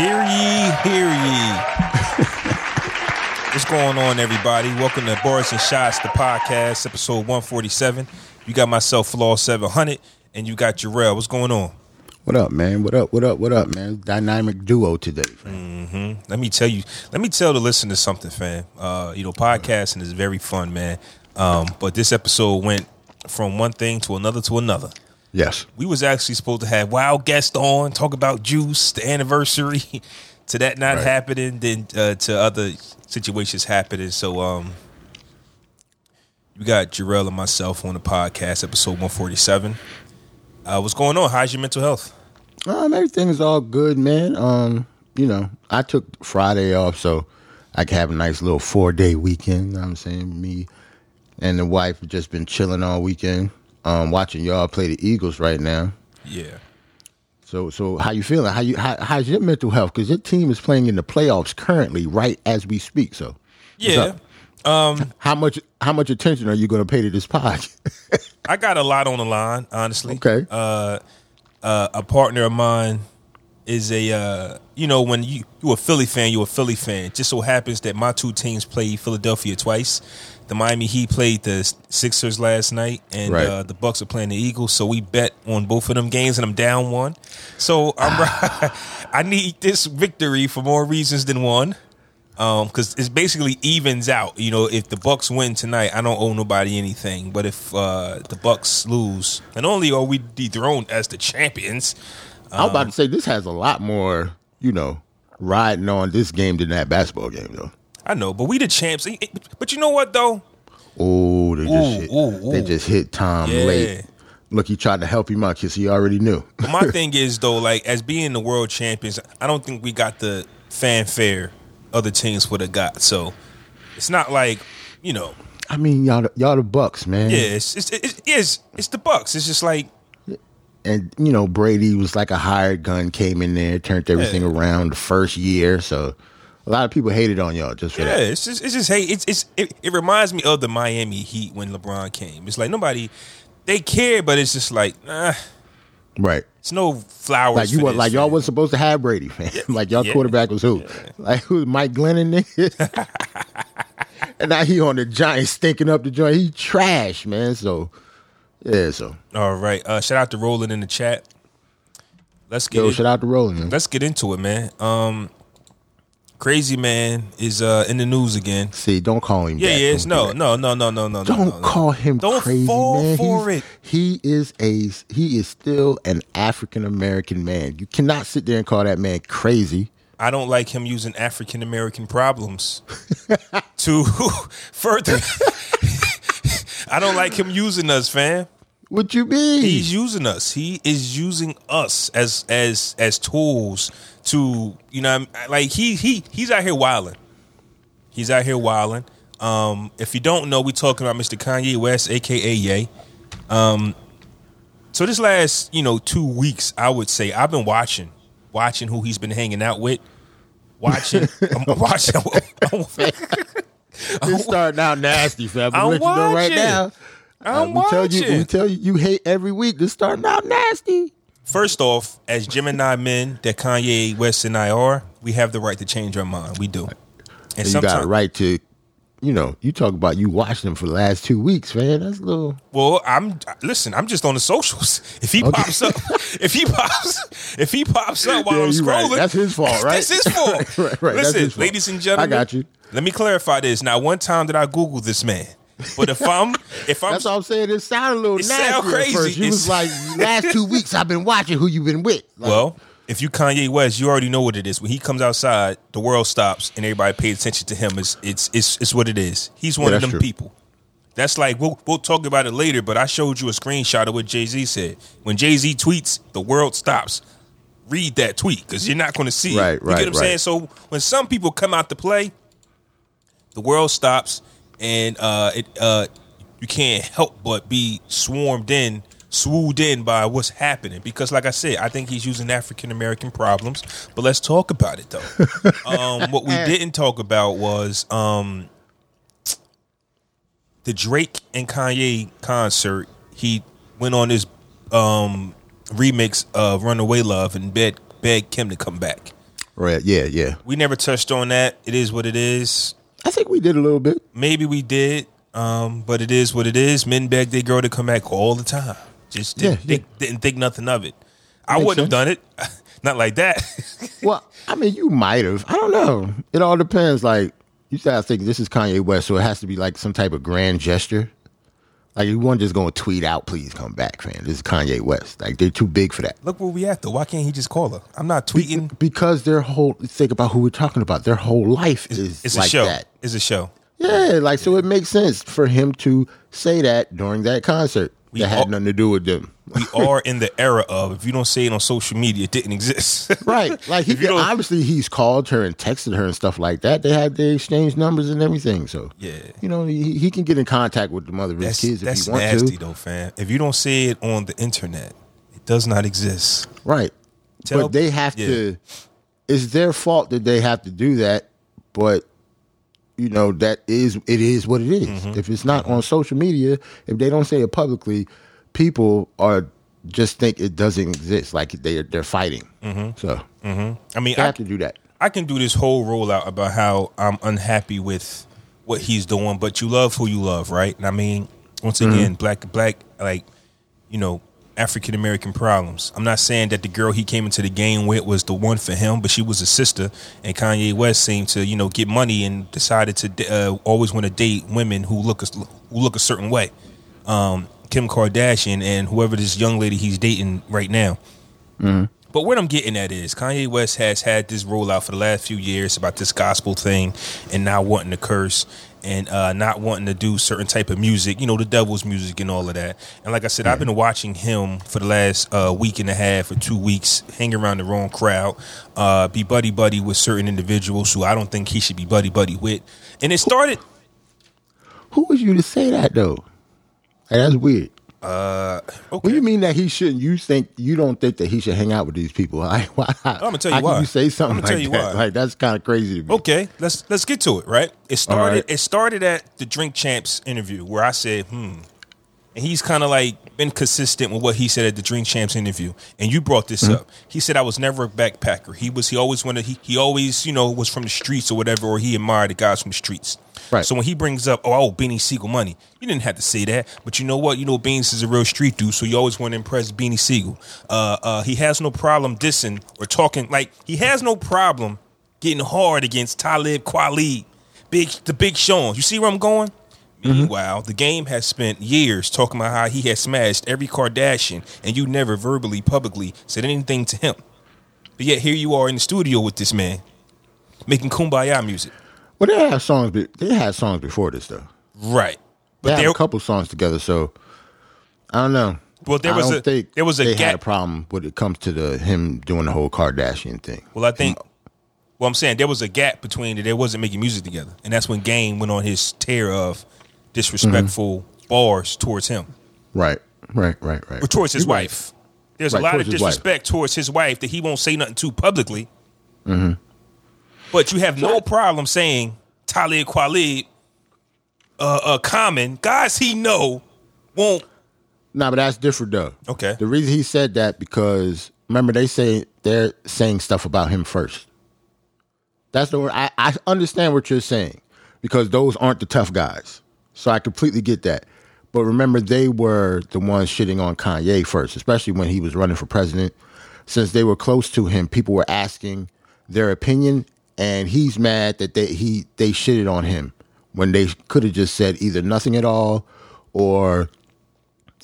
Hear ye, hear ye. What's going on, everybody? Welcome to Boris and Shots, the podcast, episode 147. You got myself, Flaw 700, and you got Jarrell. What's going on? What up, man? What up? What up? What up, man? Dynamic duo today. Let me tell you, let me tell the listeners something, fam. Uh, you know, podcasting is very fun, man. Um, but this episode went from one thing to another to another. Yes. We was actually supposed to have wild guest on, talk about juice, the anniversary, to that not Right. happening, then uh, to other situations happening. So um you got Jarrell and myself on the podcast, episode 147. Uh what's going on? How's your mental health? Um, everything is all good, man. Um, you know, I took Friday off so I could have a nice little four day weekend. You know what I'm saying? Me and the wife have just been chilling all weekend. Um, watching y'all play the Eagles right now. Yeah. So, so how you feeling? How you how, how's your mental health? Because your team is playing in the playoffs currently, right as we speak. So, Yeah. up? how much how much attention are you going to pay to this pod? I got a lot on the line, honestly. Okay. Uh, uh, a partner of mine is a uh, you know when you you a Philly fan, you're a Philly fan. It just so happens that my two teams played Philadelphia twice. The Miami Heat played the Sixers last night, and Right. uh, the Bucks are playing the Eagles. So we bet on both of them games, and I'm down one. So I'm I need this victory for more reasons than one. Um, because it's basically evens out. You know, if the Bucks win tonight, I don't owe nobody anything. But if uh, the Bucks lose, and only are we dethroned as the champions, I was about to say this has a lot more, you know, riding on this game than that basketball game though. I know, but we the champs. But you know what though? Oh, they just Ooh, hit, ooh, they ooh. just hit Tom Yeah. late. Look, he tried to help him out because he already knew. My thing is though, like as being the world champions, I don't think we got the fanfare other teams would have got. So it's not like you know, I mean, y'all, the- y'all the Bucks, man. yeah, it's it's it's, it's, it's the Bucks. It's just like And you know, Brady was like a hired gun, came in there, turned everything Yeah. around the first year. So a lot of people hated on y'all just for Yeah, that. it's just it's just hey, it's it's it, it reminds me of the Miami Heat when LeBron came. It's like nobody they care, but it's just like nah, Right. it's no flowers. Like you were like y'all wasn't supposed to have Brady, man. like y'all yeah. quarterback was who? Like who? Mike Glennon, nigga. and now he on the Giants stinking up the joint. He trash, man. So yeah, so All right, uh, shout out to Roland in the chat. Let's get yo, it- shout out to Rolling. Man. let's get into it, man. Um, Crazy man is uh in the news again. See, don't call him. Yeah, that. yeah, it's no, no, no, no, no, no. Don't no, no, no. call him Don't crazy, fall man. for He's- it. He is a he is still an African American man. You cannot sit there and call that man crazy. I don't like him using African American problems to further. I don't like him using us, fam. What you mean? He's using us. He is using us as as as tools to you know like he he he's out here wilding. He's out here wilding. Um, if you don't know, we talking about Mr. Kanye West, aka Ye. Um, so this last you know two weeks, I would say I've been watching, watching who he's been hanging out with, watching, I'm watching. It's starting out nasty, fam. I'm I'm let you know right watching. now. I'm we tell you, watching. we tell you, you hate every week. This starting out nasty. First off, as Gemini men that Kanye West and I are, we have the right to change our mind. We do. And you got a right to, you know, you talk about you watching them for the last two weeks, man. That's a little. well, I'm listen. I'm just on the socials. If he pops up, if he pops, if he pops up while Yeah, I'm you right. scrolling, That's his fault, right? That's his fault. Right, right, right. Listen, his fault. ladies and gentlemen, I got you. Let me clarify this. Now, one time that I googled this man, but if I'm, if I'm, That's all I'm saying. It sounded a little It nasty sound at crazy. first. You was like, last two weeks I've been watching who you've been with. Like, well, if you Kanye West, you already know what it is. When he comes outside, the world stops and everybody pays attention to him. It's it's it's, it's what it is. He's one Yeah, of them true. people. That's like we'll we'll talk about it later. But I showed you a screenshot of what Jay Z said. When Jay Z tweets, the world stops. Read that tweet because you're not going to see Right, it. You right, get what I'm saying? So when some people come out to play, the world stops and uh, it uh, you can't help but be swarmed in, swooned in by what's happening. Because, like I said, I think he's using African American problems. But let's talk about it though. um, what we didn't talk about was um, the Drake and Kanye concert. He went on this um, remix of "Runaway Love" and begged, begged Kim to come back. Right. Yeah, yeah. We never touched on that. It is what it is. I think we did a little bit. Maybe we did, um, but it is what it is. Men beg their girl to come back all the time. Just didn't, Yeah, yeah. Think, didn't think nothing of it. I Makes wouldn't have done it. Not like that. Well, I mean, you might have. I don't know. It all depends. Like you said, I think this is Kanye West, so it has to be like some type of grand gesture. Like you weren't just going to tweet out, "Please come back, man." This is Kanye West. Like they're too big for that. Look where we at though. Why can't he just call her? I'm not tweeting. Because their whole think about who we're talking about. Their whole life is It's like a show. that. It's a show. Yeah, like so it makes sense for him to say that during that concert. We that had all- nothing to do with them. We are in the era of if you don't say it on social media, it didn't exist. Right. Like he could, obviously he's called her and texted her and stuff like that. They had they exchanged numbers and everything. So Yeah. you know he, he can get in contact with the mother of his kids if he wants nasty to. though, fam. If you don't say it on the internet, it does not exist. Right. Tell- but they have yeah. to. It's their fault that they have to do that. But you know that is it is what it is. Mm-hmm. If it's not on social media, if they don't say it publicly, people are just think it doesn't exist. Like they they're fighting. Mm-hmm. So I mean, I, have to do that. I can do this whole rollout about how I'm unhappy with what he's doing, but you love who you love, right? And I mean, once Mm-hmm. again, black, black, like, you know, African American problems. I'm not saying that the girl he came into the game with was the one for him, but she was a sister. And Kanye West seemed to, you know, get money and decided to uh, always want to date women who look a, who look a certain way. Um, Kim Kardashian and whoever this young lady he's dating right now. But what I'm getting at is Kanye West has had this rollout for the last few years about this gospel thing and not wanting to curse and uh, not wanting to do certain type of music, you know, the devil's music and all of that. And like I said, I've been watching him for the last uh, week and a half or two weeks, hang around the wrong crowd, uh, be buddy buddy with certain individuals who I don't think he should be buddy buddy with. And it started. Who was you to say that though? Hey, that's weird. Uh, What do you mean that he shouldn't? You think you don't think that he should hang out with these people? Why? why I'm gonna tell you how why. Can you say something I'm gonna like tell you that? why. Like that's kind of crazy to me. Okay, let's let's get to it. Right, it started. right. It started at the Drink Champs interview where I said, "Hmm," he's kind of like been consistent with what he said at the Drink Champs interview. And you brought this Mm-hmm. up. He said I was never a backpacker. He was. He always wanted. He he always you know was from the streets or whatever, or he admired the guys from the streets. Right. So when he brings up, oh, I owe Beanie Sigel money, you didn't have to say that. But you know what? You know Beans is a real street dude, so you always want to impress Beanie Sigel. Uh, uh, he has no problem dissing or talking like he has no problem getting hard against Talib Kweli, big the big Sean. You see where I'm going? Mm-hmm. Meanwhile, the game has spent years talking about how he has smashed every Kardashian, and you never verbally, publicly said anything to him. But yet here you are in the studio with this man, making kumbaya music. Well, they had songs. Be- they had songs before this though. Right. but They had a couple songs together. So I don't know. Well, there was a- there was a they had gap- a problem when it comes to the him doing the whole Kardashian thing. Well, I think. Well, I'm saying there was a gap between it. They wasn't making music together, and that's when Game went on his tear of disrespectful bars towards him Right. Right. Right. Right. or towards his You're right. wife. There's Right, a lot of towards his disrespect towards his wife that he won't say nothing to publicly. But you have no problem saying Talib Kweli, uh, uh, Common guys he know won't. No, but that's different though. Okay. The reason he said that because remember they say they're saying stuff about him first. That's the word. I, I understand what you're saying because those aren't the tough guys. So I completely get that. But remember, they were the ones shitting on Kanye first, especially when he was running for president. Since they were close to him, people were asking their opinion, and he's mad that they he they shitted on him when they could have just said either nothing at all or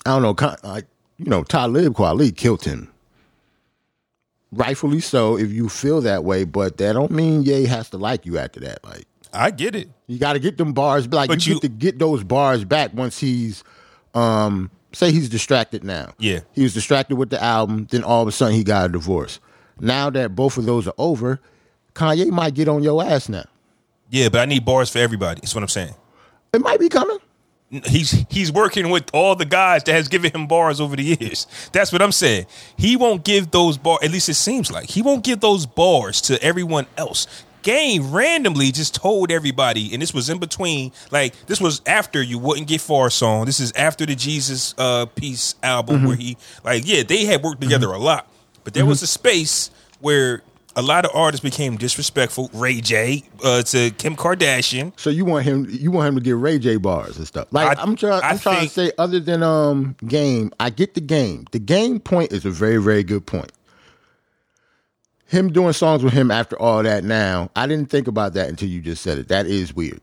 I don't know, like you know, Talib Kweli killed him. Rightfully so, if you feel that way, but that don't mean Ye has to like you after that. Like I get it. you got to get them bars. Like But you, you- get to get those bars back once he's, um, say he's distracted now. Yeah. he was distracted with the album. Then all of a sudden he got a divorce. Now that both of those are over, Kanye might get on your ass now. Yeah, but I need bars for everybody. That's what I'm saying. It might be coming. He's he's working with all the guys that has given him bars over the years. That's what I'm saying. He won't give those bars. At least it seems like he won't give those bars to everyone else. Game randomly just told everybody, and this was in between. Like this was after you wouldn't get far song. This is after the Jesus uh Piece album where he like yeah they had worked together a lot, but there was a space where a lot of artists became disrespectful. Ray J uh, to Kim Kardashian. So you want him? You want him to get Ray J bars and stuff? Like I- am trying. I'm trying to say, other than um game, I get the game. The game point is a very very good point. Him doing songs with him after all that. Now I didn't think about that until you just said it. That is weird.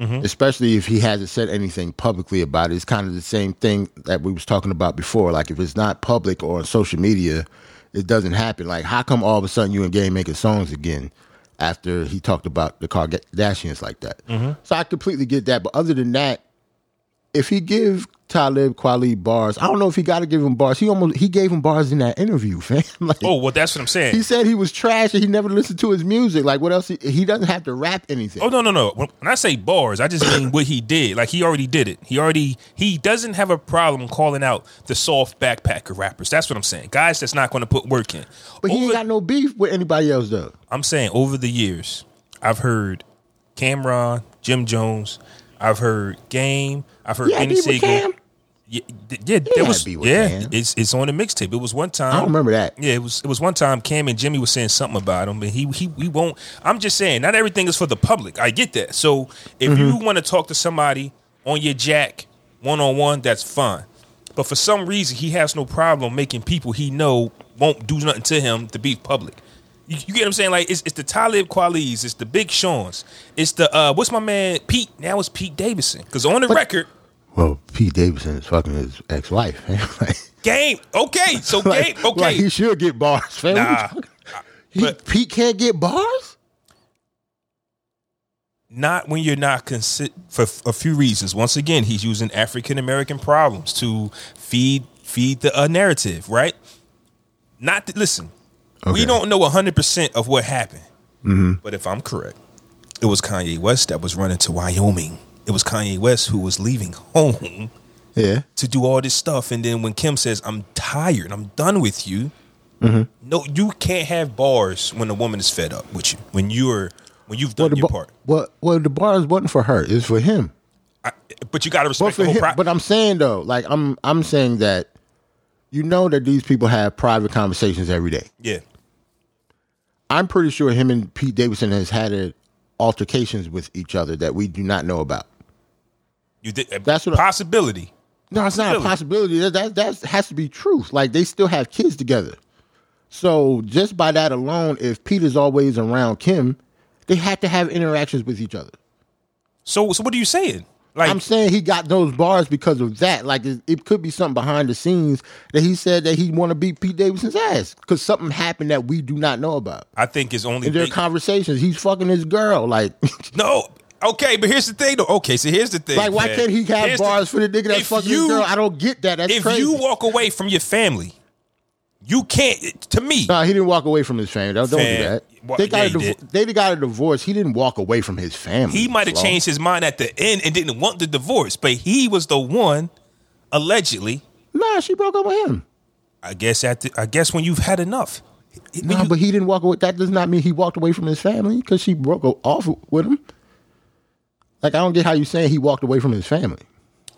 Mm-hmm. Especially if he hasn't said anything publicly about it. It's kind of the same thing that we was talking about before. Like if it's not public or on social media, it doesn't happen. Like how come all of a sudden you and Game making songs again after he talked about the Kardashians like that? Mm-hmm. So I completely get that. But other than that, if he give Talib Kweli bars, I don't know if he got to give him bars. He almost he gave him bars in that interview, fam. like, Oh, well, that's what I'm saying. he said he was trash and he never listened to his music. Like what else? He, he doesn't have to rap anything. Oh no no no! When when I say bars, I just mean what he did. Like he already did it. He already he doesn't have a problem calling out the soft backpacker rappers. That's what I'm saying. Guys that's not going to put work in. but he ain't got no beef with anybody else though. I'm saying over the years, I've heard Cam'ron, Jim Jones, I've heard Game, I've heard Yeah, Beanie Sigel. Cam. Yeah, yeah, there was yeah. Cam. It's it's on the mixtape. It was one time. I don't remember that. Yeah, it was it was one time Cam and Jimmy was saying something about him, but he he we won't. I'm just saying, not everything is for the public. I get that. So if Mm-hmm. you want to talk to somebody on your jack one on one, that's fine. But for some reason, he has no problem making people he know won't do nothing to him to be public. You, you get what I'm saying? Like it's, it's the Talib Kweli's, it's the Big Sean's, it's the uh, what's my man Pete? Now it's Pete Davidson because on the record, Well, Pete Davidson is fucking his ex-wife. like, game okay. So like, game okay. like he should get bars. Fam. Nah, He- but- Pete can't get bars. not when you're not for a few reasons. Once again, he's using African American problems to feed feed the uh, narrative, right? Not to, listen. We don't know 100% of what happened. But if I'm correct, it was Kanye West that was running to Wyoming. It was Kanye West who was leaving home Yeah. to do all this stuff. And then when Kim says, I'm tired, I'm done with you, mm-hmm. no, you can't have bars when a woman is fed up with you. When you're when you've done Well, your ba- part. well, well, the bars wasn't for her. It's for him. I, but you got to respect for the whole pro- but I'm saying though, like I'm I'm saying that you know that these people have private conversations every day. Yeah. I'm pretty sure him and Pete Davidson has had altercations with each other that we do not know about. You did uh, That's what I- possibility. No, it's not a possibility. That, that that has to be truth. Like they still have kids together. So just by that alone, if Pete is always around Kim, they had to have interactions with each other. So so what are you saying? Like I'm saying he got those bars because of that. Like it, it could be something behind the scenes that he said that he want to beat Pete Davidson's ass because something happened that we do not know about. I think it's only In their big- conversations, he's fucking his girl. Like, no. Okay, but here's the thing though. Okay, so here's the thing. like why man. can't he have Here's the- bars for the nigga that's if fucking you- girl? I don't get that. That's if crazy. you walk away from your family, you can't. To me, No, he didn't walk away from his family. Don't, don't do that. well, they got yeah, a div- they got a divorce. He didn't walk away from his family. he might have changed his mind at the end and didn't want the divorce, but he was the one, allegedly. Nah, she broke up with him. I guess at the, I guess when you've had enough. When Nah, but he didn't walk away. That does not mean he walked away from his family because she broke off with him. Like I don't get how you saying he walked away from his family.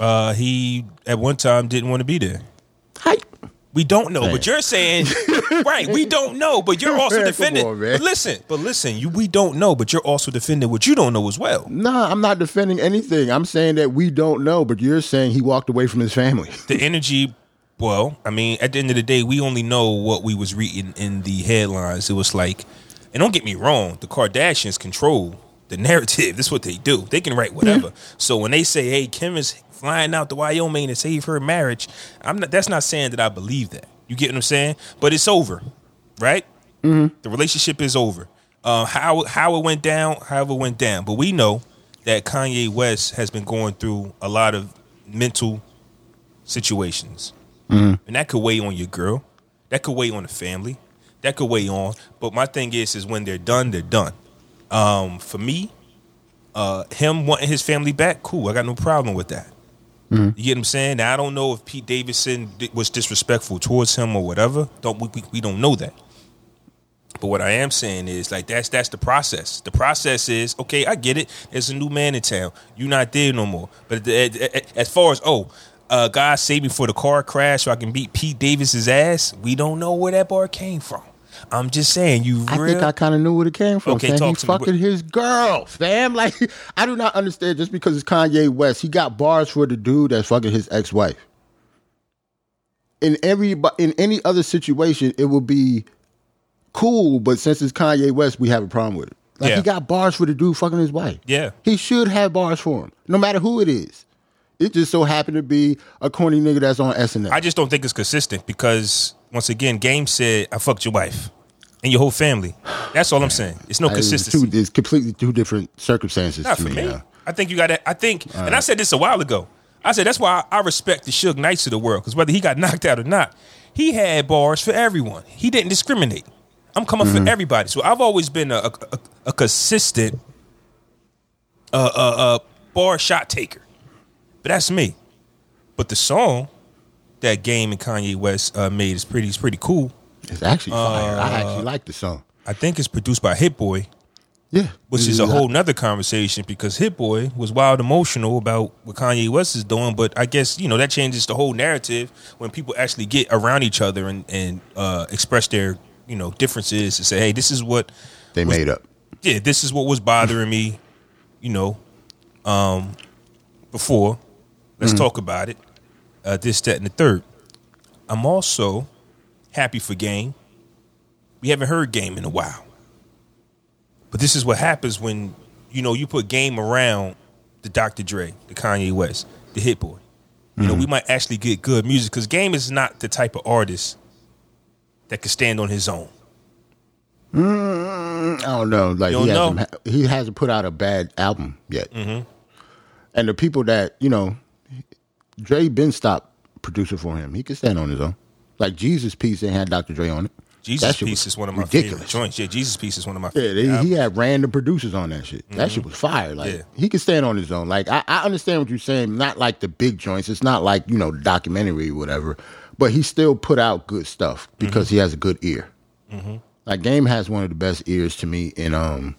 uh, he at one time didn't want to be there. How? We don't know, Man. but you're saying right. We don't know, but you're also Man, defending. on, but listen, but listen, you we don't know, but you're also defending what you don't know as well. Nah, I'm not defending anything. I'm saying that we don't know, but you're saying he walked away from his family. The energy. Well, I mean, at the end of the day, we only know what we was reading in the headlines. It was like, and don't get me wrong, the Kardashians control the narrative. That's what they do. They can write whatever. So when they say, "Hey, Kim is flying out to Wyoming to save her marriage," I'm not. That's not saying that I believe that. You get what I'm saying? But it's over, right? The relationship is over. Uh, how how it went down, however it went down. But we know that Kanye West has been going through a lot of mental situations, and that could weigh on your girl. That could weigh on the family. That could weigh on. But my thing is, is when they're done, they're done. Um, for me, uh, him wanting his family back, cool. I got no problem with that. You get what I'm saying? Now, I don't know if Pete Davidson was disrespectful towards him or whatever. Don't we, we, we don't know that. But what I am saying is like that's that's the process. The process is okay. I get it. There's a new man in town. You're not there no more. But the- as far as oh, uh, God save me for the car crash so I can beat Pete Davis's ass. We don't know where that bar came from. I'm just saying you. I real, think I kind of knew where it came from. Okay, fam. talk he to me. fucking his girl, fam. Like I do not understand just because it's Kanye West, he got bars for the dude that's fucking his ex wife. In every in any other situation, it would be cool, but since it's Kanye West, we have a problem with it. Like Yeah. he got bars for the dude fucking his wife. Yeah. he should have bars for him, no matter who it is. It just so happened to be a corny nigga that's on SNL. I just don't think it's consistent because once again, Game said I fucked your wife and your whole family. That's all I'm saying. It's no It's consistency. two- It's completely two different circumstances Not to for me. me. I think you got to. I think, and I said this a while ago. I said that's why I respect the Suge Knights of the world because whether he got knocked out or not, he had bars for everyone. He didn't discriminate. I'm coming Mm-hmm. for everybody. So I've always been a, a, a, a consistent uh, uh, uh, bar shot taker. But that's me. But the song that Game and Kanye West uh, made is pretty is pretty cool. It's actually fire. I Uh, actually like the song. I think it's produced by Hit Boy. Yeah, which is a whole nother conversation because Hit Boy was wild emotional about what Kanye West is doing, but I guess you know that changes the whole narrative when people actually get around each other and and uh, express their you know differences and say, hey, this is what they was- made up. yeah, this is what was bothering me, you know, um, before. Let's talk about it. Uh, this, that, and the third. I'm also happy for Game. We haven't heard Game in a while. But this is what happens when, you know, you put Game around the Dr. Dre, the Kanye West, the Hit Boy. You know, we might actually get good music because Game is not the type of artist that can stand on his own. I don't know. Like You he don't hasn't, know? he hasn't put out a bad album yet. Mm-hmm. And the people that you know, Dre been stopped producer for him. He can stand on his own. Like Jesus piece ain't had Dr. Dre on it. Jesus Piece is one of my ridiculous. favorite joints. Yeah, Jesus Piece is one of my Yeah, favorite. they, he had random producers on that shit. That mm-hmm. shit was fire. Like Yeah. he could stand on his own. Like I, I understand what you're saying. Not like the big joints. It's not like you know documentary or whatever. But he still put out good stuff because mm-hmm. he has a good ear. Mm-hmm. Like Game has one of the best ears to me in um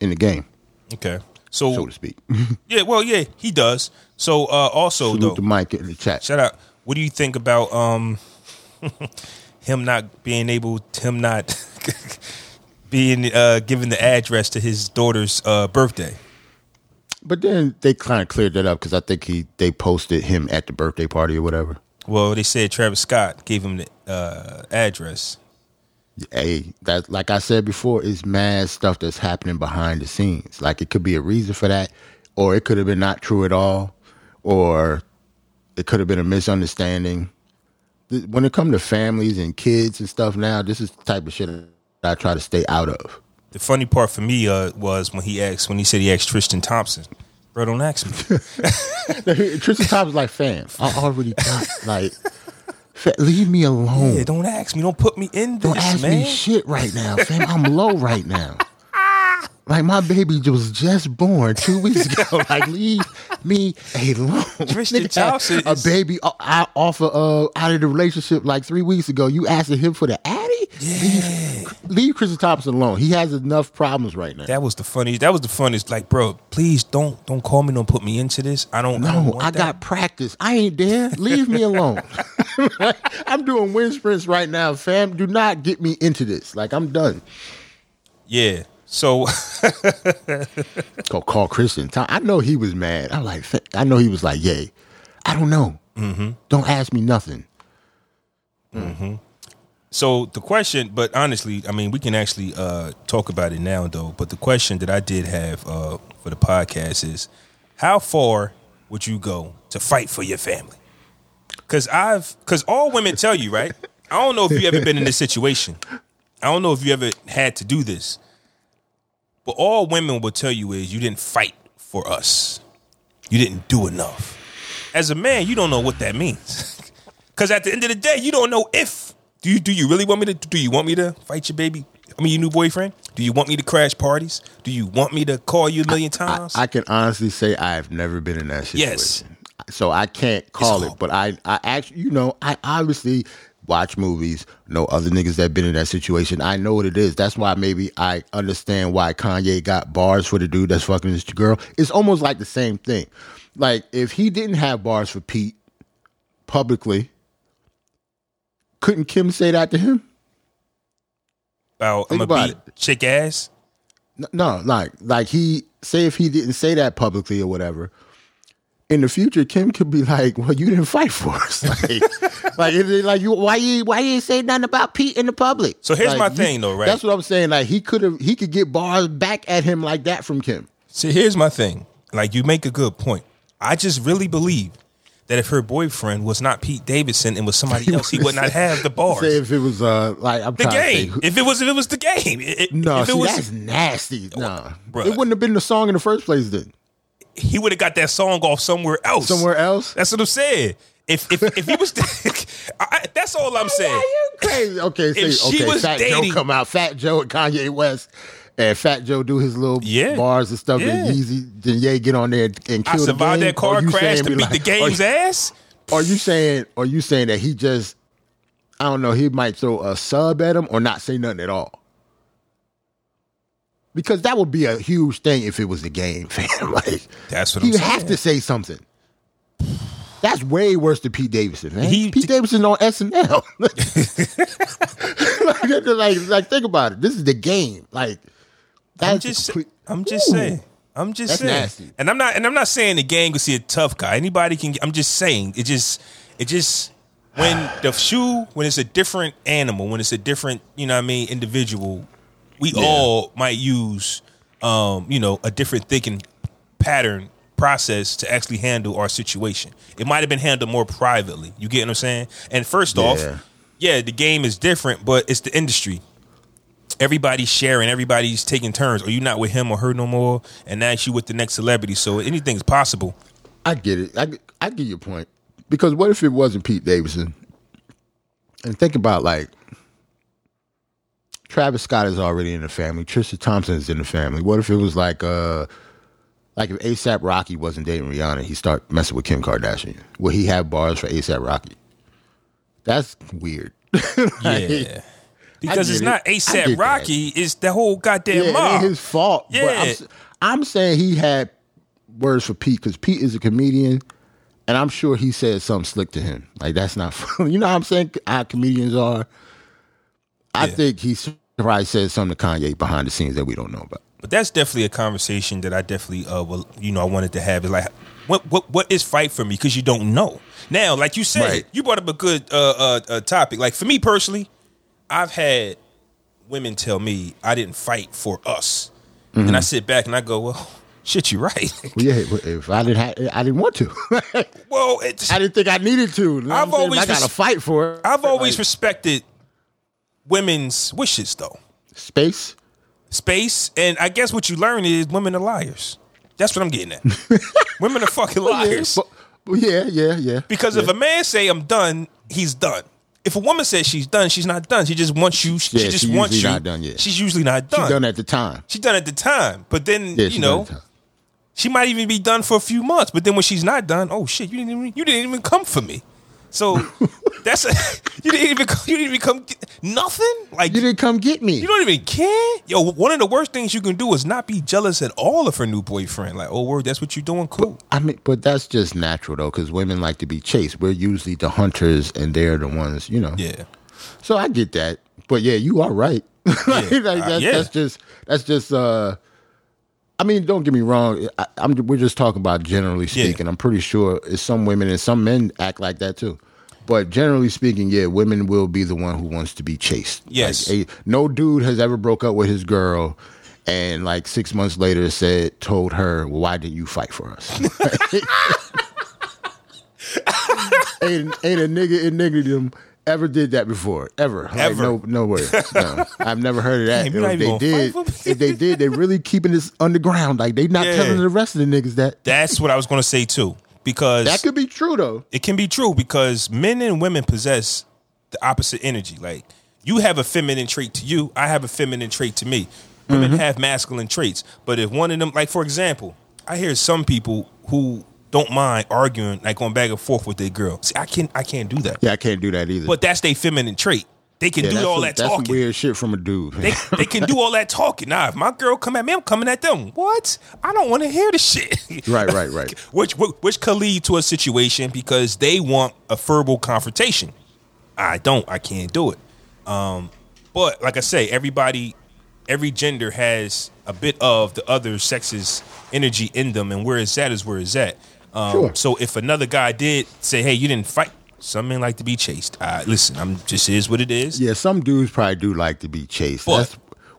in the game, okay. So, so to speak. yeah, well, yeah, he does. So uh, also though, the mic in the chat. shout out. What do you think about um him not being able, him not being uh given the address to his daughter's uh birthday? But then they kind of cleared that up because I think he they posted him at the birthday party or whatever. Well, they said Travis Scott gave him the uh, address. Hey, that like I said before, is mad stuff that's happening behind the scenes. Like it could be a reason for that, or it could have been not true at all, or it could have been a misunderstanding. When it comes to families and kids and stuff, now this is the type of shit that I try to stay out of. The funny part for me uh, was when he asked, when he said he asked Tristan Thompson, bro, don't ask me. Tristan Thompson's like, fam, I already got like, leave me alone. yeah, don't ask me, don't put me in this, Don't ask man. me shit right now, fam. I'm low right now. Like my baby was just born two weeks ago. Like leave me alone. Tristan Thompson a baby o- out- off of, uh, out of the relationship like three weeks ago. You asking him for the addy? Leave, leave Tristan Thompson alone. He has enough problems right now. That was the funniest. That was the funniest. Like, bro, please don't don't call me. Don't put me into this. I don't. I no, I that. got practice. I ain't there. Leave me alone. I'm doing wind sprints right now, fam. Do not get me into this. Like I'm done. Yeah. So go call Christian. I know he was mad. I'm like, I know he was like, yay. I don't know. Don't ask me nothing. so the question, but honestly, I mean, we can actually uh talk about it now, though. But the question that I did have uh for the podcast is, how far would you go to fight for your family? Because I've, because all women tell you, right? I don't know if you ever been in this situation. I don't know if you ever had to do this. But all women will tell you is you didn't fight for us. You didn't do enough. As a man, you don't know what that means. Cause at the end of the day, you don't know if do you do you really want me to do you want me to fight your baby? I mean your new boyfriend? Do you want me to crash parties? Do you want me to call you a million I, times? I can honestly say I've never been in that situation. Yes. So I can't call it, but I, I actually, you know, I obviously watch movies, know other niggas that been in that situation. I know what it is. That's why maybe I understand why Kanye got bars for the dude that's fucking his girl. It's almost like the same thing. Like if he didn't have bars for Pete publicly, couldn't Kim say that to him? about I'm Think about beat chick ass. No, like like he say if he didn't say that publicly or whatever. In the future, Kim could be like, "Well, you didn't fight for us. Like, like, like you, why you, why you ain't say nothing about Pete in the public?" So here's Like, my you- thing, though, right? That's what I'm saying. Like, he could have, he could get bars back at him like that from Kim. See, here's my thing. Like you make a good point. I just really believe that if her boyfriend was not Pete Davidson and was somebody else, he would not have the bars. Say if it was uh like I'm the game. If it was, if it was the game. It- no, if it was, that's nasty. No, Bruh. it wouldn't have been the song in the first place. Then he would have got that song off somewhere else. somewhere else. That's what I'm saying. If if if he was, I, that's all I'm saying. Are you crazy? Okay, If she okay, was Fat dating- Joe come out. Fat Joe and Kanye West. And Fat Joe do his little Yeah. bars and stuff. Yeah. And Yeezy, then Ye get on there and kill I the survived game. that car you crash saying to be beat like- the game's or, ass. Are you saying? Are you saying that he just? I don't know. He might throw a sub at him or not say nothing at all. Because that would be a huge thing if it was the game, fam. like That's what he I'm saying. You have to say something. That's way worse than Pete Davidson, man. He- Pete Davidson on SNL. like, like, like, think about it. This is the game. Like, I'm just, complete- I'm just Ooh. saying. I'm just saying. nasty. And I'm not, and I'm not saying the gang will see a tough guy. Anybody can. I'm just saying it just, it just when the shoe when it's a different animal, when it's a different, you know what I mean, individual, we all might use, um, you know, a different thinking pattern process to actually handle our situation. It might have been handled more privately. You get what I'm saying? And first Yeah. off, yeah, the game is different, but it's the industry everybody's sharing, everybody's taking turns. Are you not with him or her no more? And now you with the next celebrity. So anything's possible. I get it. I, I get your point. Because what if it wasn't Pete Davidson? And think about like Travis Scott is already in the family. Tristan Thompson is in the family. What if it was like uh like if ASAP Rocky wasn't dating Rihanna, he start messing with Kim Kardashian? Will he have bars for ASAP Rocky? That's weird. Like, Yeah. Because it's it. not ASAP that. Rocky, it's the whole goddamn Yeah, it ain't his fault. But I'm, Yeah. s- I'm saying he had words for Pete because Pete is a comedian, and I'm sure he said something slick to him. Like that's not, funny. you know what I'm saying? How comedians are. I Yeah. think he probably said something to Kanye behind the scenes that we don't know about. But that's definitely a conversation that I definitely, uh, well, you know, I wanted to have. Is like, what, what, what is fight for me? Because you don't know. Now, like you said, Right. you brought up a good uh, uh, uh, topic. Like for me personally, I've had women tell me I didn't fight for us, and I Mm-hmm. sit back and I go, well, shit, you're right. Well, yeah, if I didn't, ha- I didn't want to. well, it's, I didn't think I needed to. You know I've always I got to fight for it. I've always Like, respected women's wishes, though. space. Space, and I guess what you learn is women are liars. That's what I'm getting at. women are fucking oh, liars. but, but yeah, yeah, yeah. Because if a man say I'm done, he's done. If a woman says she's done, she's not done. She just wants you. She Yeah, just she wants usually you. not done yet. She's usually not done. She done at the time. She's done at the time, but then Yeah, you know she might even be done for a few months. But then when she's not done, oh shit, you didn't even you didn't even come for me. So that's a you didn't even you didn't even come nothing like You didn't come get me. you don't even care. Yo, one of the worst things you can do is not be jealous at all of her new boyfriend. Like, oh, word, that's what you're doing. Cool. I mean, but that's just natural though, because women like to be chased. We're usually the hunters, and they're the ones, you know. Yeah. So I get that, but yeah, you are right. like, Yeah. like, Uh, yeah. that's just that's just. uh I mean, don't get me wrong. I, I'm we're just talking about generally Yeah. speaking. I'm pretty sure it's some women and some men act like that too. But generally speaking, yeah, women will be the one who wants to be chased. Yes. Like, a- no dude has ever broke up with his girl and like six months later said told her, Well, why didn't you fight for us? ain't, ain't a nigga in niggerdom ever did that before. Ever. Like, Ever. no no way. No. I've never heard of that. Damn, if they did, fight for me? if they did, they really keeping this underground. Like they not Yeah. telling the rest of the niggas that. That's what I was going to say too, because That could be true though. it can be true because men and women possess the opposite energy. Like you have a feminine trait to you, I have a feminine trait to me. Women Mm-hmm. have masculine traits, but if one of them, like for example, I hear some people who don't mind arguing, like going back and forth with their girl. See, I can't, I can't do that, Yeah, I can't do that either. but that's their feminine trait. They can yeah, do all some, that that's talking. weird shit from a dude. They, they can do all that talking. Nah, if my girl come at me, I'm coming at them. What? I don't want to hear the shit. Right, right, right. which, which which could lead to a situation because they want a verbal confrontation. I don't. I can't do it. Um, But like I say, everybody, every gender has a bit of the other sex's energy in them, and where it's at is where it's at. Um, Sure. So if another guy did say, "Hey, you didn't fight," some men like to be chased. Uh, listen, I'm just is what it is. Yeah, some dudes probably do like to be chased. But- That's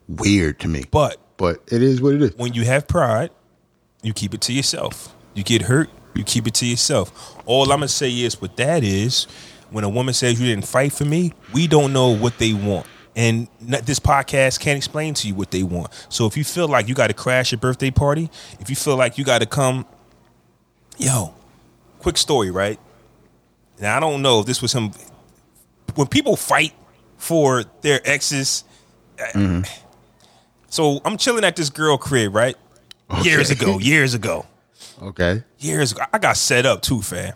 weird to me. But But it is what it is. when you have pride, you keep it to yourself. You get hurt, you keep it to yourself. All I'm gonna say is, what that is, when a woman says you didn't fight for me, we don't know what they want. And this podcast can't explain to you what they want. So if you feel like you got to crash your birthday party, if you feel like you got to come, yo, quick story, right? Now I don't know if this was him. When people fight for their exes, uh, mm-hmm. so I'm chilling at this girl crib, right? Years ago, years ago, Okay. years ago. I got set up too, fam.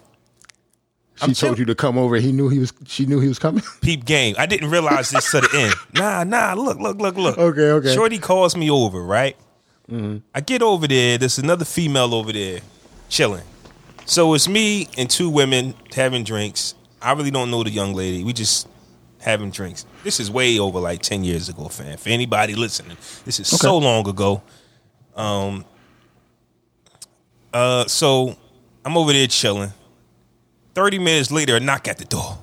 She I'm told you to come over. He knew he was. She knew he was coming. Peep game. I didn't realize this to the end. Nah, nah. Look, look, look, look. Okay, okay. Shorty calls me over, right? Mm-hmm. I get over there. There's another female over there, chilling. So it's me and two women having drinks. I really don't know the young lady. We just having drinks. This is way over like ten years ago, fam. For anybody listening, this is so long ago. Um. Uh. So I'm over there chilling. Thirty minutes later, a knock at the door.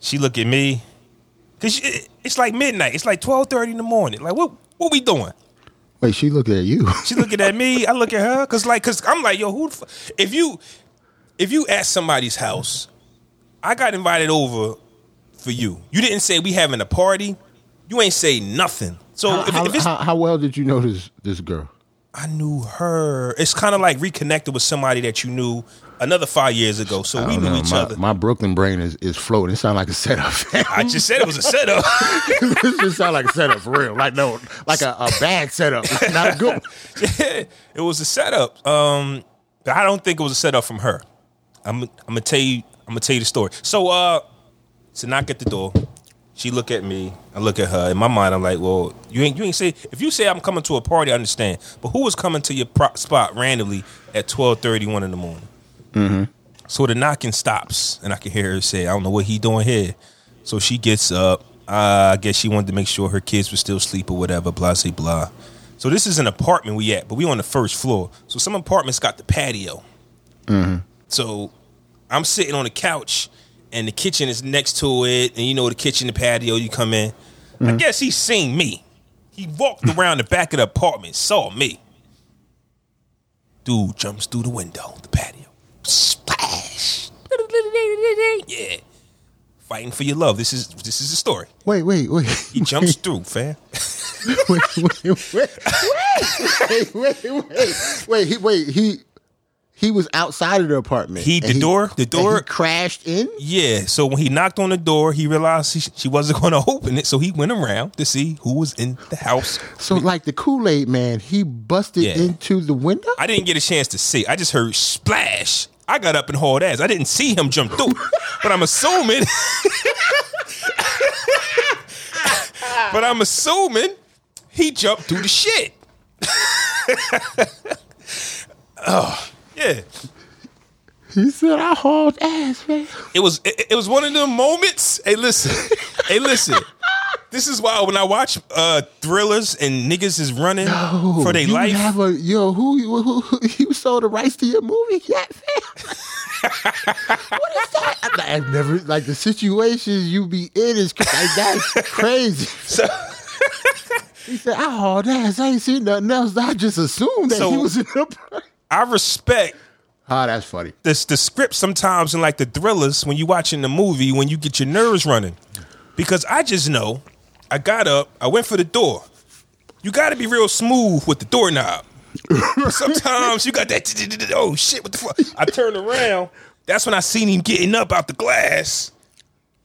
She look at me, cause she- it's like midnight. It's like twelve thirty in the morning. Like what? What we doing? Wait, she looked at you. She looking at me. I look at her, cause like, cause I'm like, yo, who? The f-? If you, if you at somebody's house, I got invited over for you. You didn't say we having a party. You ain't say nothing. So how, if, how, if how, how well did you know this this girl? I knew her. It's kind of like reconnected with somebody that you knew another five years ago. So we knew know. each my, other. my Brooklyn brain is, is floating. It sounds like a setup. I just said it was a setup. it just sounds like a setup for real. Like no, like a, a bad setup, not a good. it was a setup. Um, but I don't think it was a setup from her. I'm, I'm gonna tell you. I'm gonna tell you the story. So, uh, so knock at the door. She look at me. I look at her. In my mind, I'm like, well, you ain't you ain't say if you say I'm coming to a party, I understand. But who was coming to your pro- spot randomly at 12:31 in the morning? Mm-hmm. So the knocking stops, and I can hear her say, "I don't know what he doing here." So she gets up. Uh, I guess she wanted to make sure her kids were still asleep or whatever. Blah, say blah. So this is an apartment we at, but we on the first floor. So some apartments got the patio. Mm-hmm. So I'm sitting on the couch, and the kitchen is next to it, and you know the kitchen, the patio. You come in. I mm-hmm. guess he seen me. He walked around the back of the apartment, saw me. Dude jumps through the window, the patio. Splash. Yeah. Fighting for your love. This is this is the story. Wait, wait, wait. He jumps through, fam. wait, wait, wait, wait, wait, wait, wait, wait. He, wait, he, he was outside of the apartment. He- and the door- the and door- he crashed in. Yeah. So when he knocked on the door, he realized he, she wasn't going to open it. So he went around to see who was in the house. So, like the Kool Aid Man, he busted Yeah. into the window. I didn't get a chance to see. I just heard splash. I got up and hauled ass. I didn't see him jump through, but I'm assuming. but I'm assuming he jumped through the shit. oh yeah, He said, "I hauled ass, man." it was it, it was one of them moments. Hey, listen, hey, listen. This is why when I watch uh thrillers and niggas is running for their life. Have a yo who, who, who you sold the rights to your movie yet, fam? what is that? Like, I've never like the situations you be in is like that's crazy. So- he said, "I hauled ass. I ain't seen nothing else. I just assumed that So- he was in the." I respect Ah, that's funny. the the script sometimes in like the thrillers when you watching the movie when you get your nerves running. Because I just know I got up I went for the door. You got to be real smooth with the doorknob. Sometimes you got that oh shit what the fuck? I turned around. That's when I seen him getting up out the glass.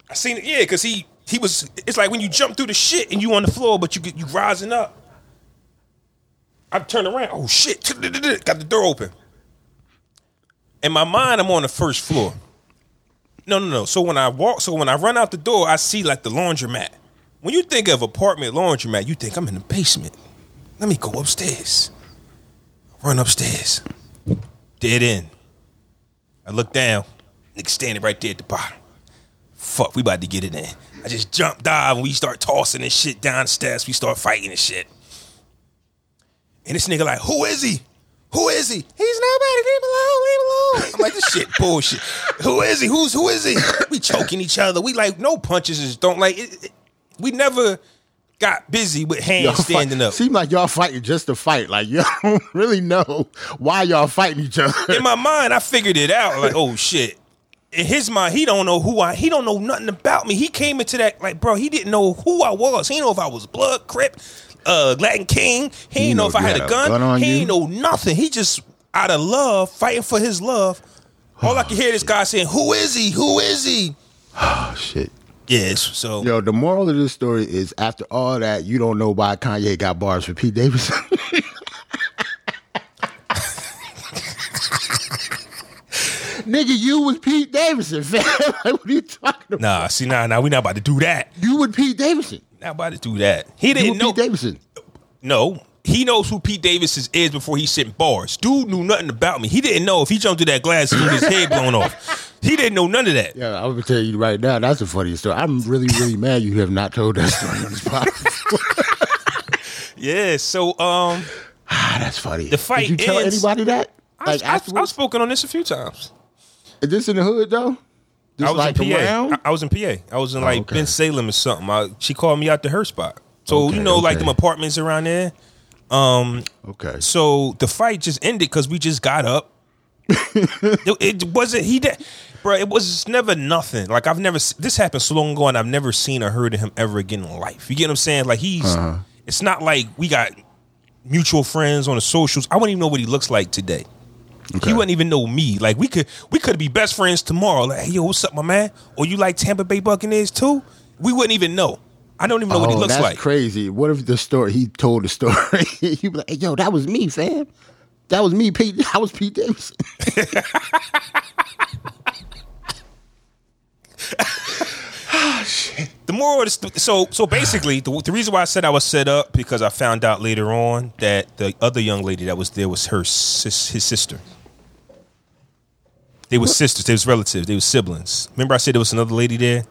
I seen it yeah because he he was it's like when you jump through the shit and you on the floor but you get you rising up. I turned around oh shit got the door open in my mind, I'm on the first floor. No, no, no. So when I walk, so when I run out the door, I see like the laundromat. When you think of apartment laundromat, you think I'm in the basement. Let me go upstairs. Run upstairs. Dead end. I look down. Nigga standing right there at the bottom. fuck, we about to get it in. I just jump dive and we start tossing and shit down the steps. We start fighting and shit. And this nigga like, who is he? Who is he? He's nobody. Leave him alone. Leave him alone. I'm like, this shit bullshit. Who is he? Who's who is he? We choking each other. We like no punches. Just don't like. It, it- we never got busy with hands Y'all standing fight, up. Seem like y'all fighting just to fight. Like y'all don't really know why y'all fighting each other. in my mind, I figured it out. Like, oh shit. In his mind, he don't know who I. He don't know nothing about me. He came into that like, bro. He didn't know who I was. He didn't know if I was Blood Crip, uh, Latin King. He didn't know, know if I had had a gun. gun he you? didn't know nothing. He just out of love, fighting for his love. All I could hear this guy saying, "Who is he? Who is he?" oh shit. Yes. So Yo, the moral of this story is after all that, you don't know why Kanye got bars for Pete Davidson. Nigga, you was Pete Davidson, fam. like, what are you talking about? nah. See now, now we not about to do that. You with Pete Davidson. Not about to do that. He didn't know. Pete Davidson. No, he knows who Pete Davis is before he's sitting bars. Dude knew nothing about me. He didn't know if he jumped through that glass, he would his head blown off. He didn't know none of that. Yeah, I'm gonna tell you right now, that's the funniest story. I'm really, really mad you have not told that story on this podcast. Yeah. So, um, ah, that's funny. The fight Did you tell ends- anybody that? I, Like I, I've spoken on this a few times. Is this in the hood though? I was like in PA. around? I, was in PA. I was in like okay. Bensalem or something. I, she called me out to her spot. So Okay, you know, like okay. them apartments around there. Um, okay. So the fight just ended because we just got up. it, it wasn't he did, bro. It was never nothing. Like I've never. This happened so long ago, and I've never seen or heard of him ever again in life. You get what I'm saying? Like he's. Uh-huh. It's not like we got mutual friends on the socials. I wouldn't even know what he looks like today. He wouldn't even know me. Like we could, we could be best friends tomorrow. Like, hey, yo, what's up, my man? Or you like Tampa Bay Buccaneers too? We wouldn't even know. I don't even know what he Oh, looks that's like. crazy. What if the story he told the story? he be like, hey, "Yo, that was me, fam. That was me, Pete. I was Pete Davidson." Ah, the moral of the sto- so so basically the, the reason why I said I was set up because I found out later on that the other young lady that was there was her sis, his sister. They were sisters. They was relatives. They were siblings. Remember I said there was another lady there.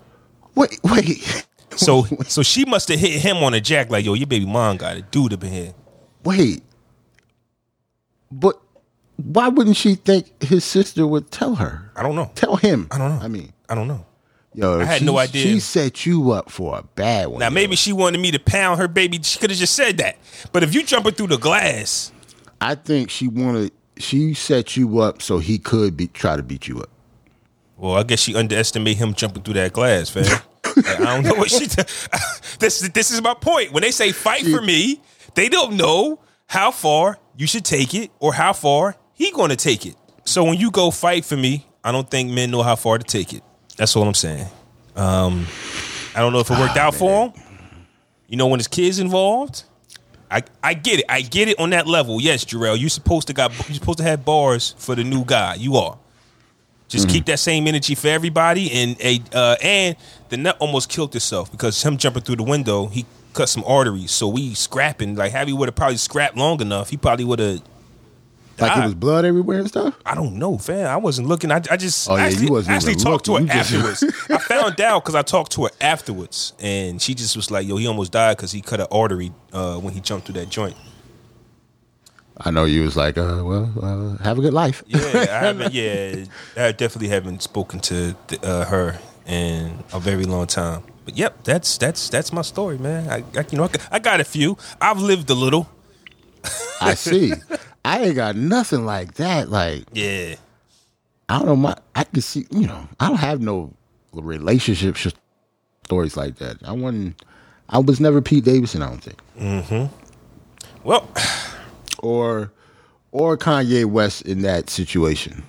Wait, wait, So so she must have hit him on the jack like yo your baby mom got a dude up in here. wait. But why wouldn't she think his sister would tell her? I don't know. Tell him. I don't know. I mean, I don't know. yo, I had she, no idea. She set you up for a bad one. Now yo. maybe she wanted me to pound her baby. She could have just said that. But if you jumping through the glass, I think she wanted. She set you up so he could be try to beat you up. Well, I guess she underestimated him jumping through that glass, fam. Like, I don't know what she. this this is my point. When they say fight for me, they don't know how far you should take it or how far he going to take it. So when you go fight for me, I don't think men know how far to take it. That's all I'm saying. Um, I don't know if it worked out for him. You know, when his kids involved, I I get it. I get it on that level. Yes, Jarrell, you supposed to got you supposed to have bars for the new guy. You are. Just keep that same energy for everybody, and a uh, and the nut almost killed itself because him jumping through the window, he cut some arteries. So we scrapping like Harry would have probably scrapped long enough. He probably would have. Like Ah. it was blood everywhere and stuff. I don't know, fam. I wasn't looking. I, I just Oh, yeah, you actually, wasn't actually talked to her. You just- afterwards. I found out because I talked to her afterwards, and she just was like, "Yo, he almost died because he cut an artery uh, when he jumped through that joint." I know you was like, uh, well, uh, have a good life. Yeah, I haven't. Yeah, I definitely haven't spoken to uh, her in a very long time. But yep, that's that's that's my story, man. I, I you know I, I got a few. I've lived a little. I see. I ain't got nothing like that. Like Yeah, I don't know. My I can see. You know, I don't have no relationship sh- stories like that. I wasn't. I was never Pete Davidson. I don't think, Mm-hmm. well, or or Kanye West in that situation.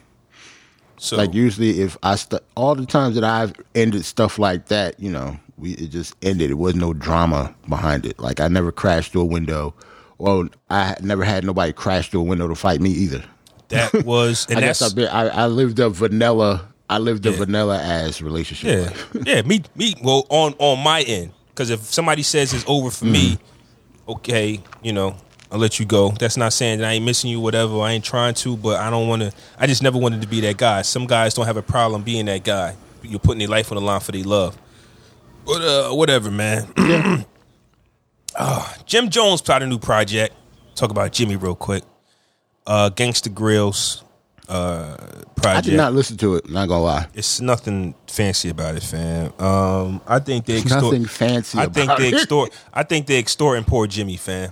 so Like usually, if I st- all the times that I've ended stuff like that, you know, we it just ended. It was no drama behind it. Like I never crashed through a window, or I never had nobody crash through a window to fight me either. that was and I guess I've been, I, I lived a vanilla. I lived a Yeah. vanilla ass relationship. yeah yeah me me well on on my end because if somebody says it's over for me, okay, you know. I'll let you go. That's not saying that I ain't missing you, whatever. I ain't trying to, but I don't want to. I just never wanted to be that guy. Some guys don't have a problem being that guy. you're putting their life on the line for their love. But uh, whatever, man. uh, Jim Jones put out a new project. Talk about Jimmy real quick. Uh, Gangsta Grillz uh, project. I did not listen to it. Not gonna lie. It's nothing fancy about it, fam. Um, I think they extort. nothing fancy. I think they it. extort. I think they extorting poor Jimmy, fam.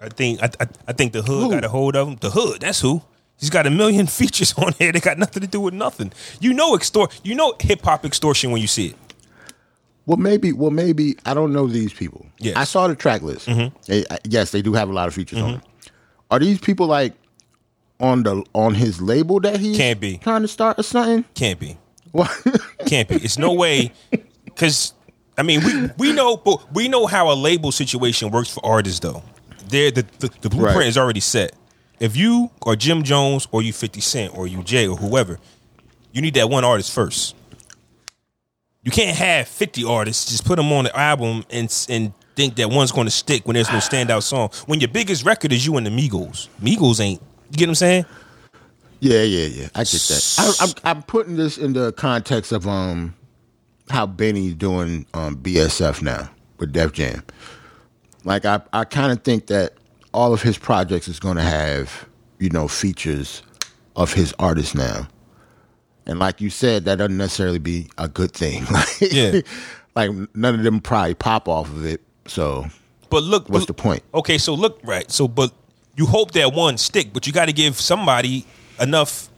I think I, I, I think the hood Who? got a hold of him. The hood, that's who. He's got a million features on here. They got nothing to do with nothing. You know extort. You know hip hop extortion when you see it. Well, maybe. Well, maybe I don't know these people. Yes. I saw the track list. They- uh, yes, they do have a lot of features on it. Are these people like on the on his label that he Can't be. trying to start or something? Can't be. What? Can't be. It's no way. Because I mean, we we know, but we know how a label situation works for artists, though. There, the, the the blueprint Right. is already set. If you are Jim Jones or you Fifty Cent or you Jay or whoever, you need that one artist first. You can't have fifty artists just put them on the album and and think that one's going to stick when there's no standout song. When your biggest record is you and the Migos, Migos ain't. You get what I'm saying? Yeah, yeah, yeah. I get that. I, I'm, I'm putting this in the context of um how Benny's doing um BSF now with Def Jam. Like I, I kind of think that all of his projects is going to have you know features of his artists now, and like you said, that doesn't necessarily be a good thing. Like, Yeah. like none of them probably pop off of it. So But look, What's the point? Okay, so look, right. So, but you hope that one stick, but you got to give somebody enough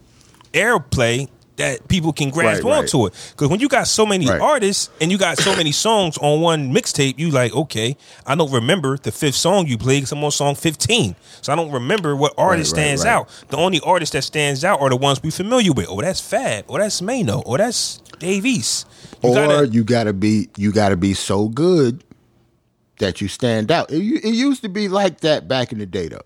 airplay that people can grasp Right, right. onto it. Because when you got so many Right. artists and you got so many songs on one mixtape, you like, okay, I don't remember the fifth song you played. 'cause I'm on song 15, so I don't remember what artist right, stands right. out. The only artists that stands out are the ones we familiar with. Oh, that's Fab. Oh, that's Maino. Oh, that's Dave East. You or gotta- you gotta be you gotta be so good that you stand out. It, it used to be like that back in the day, though.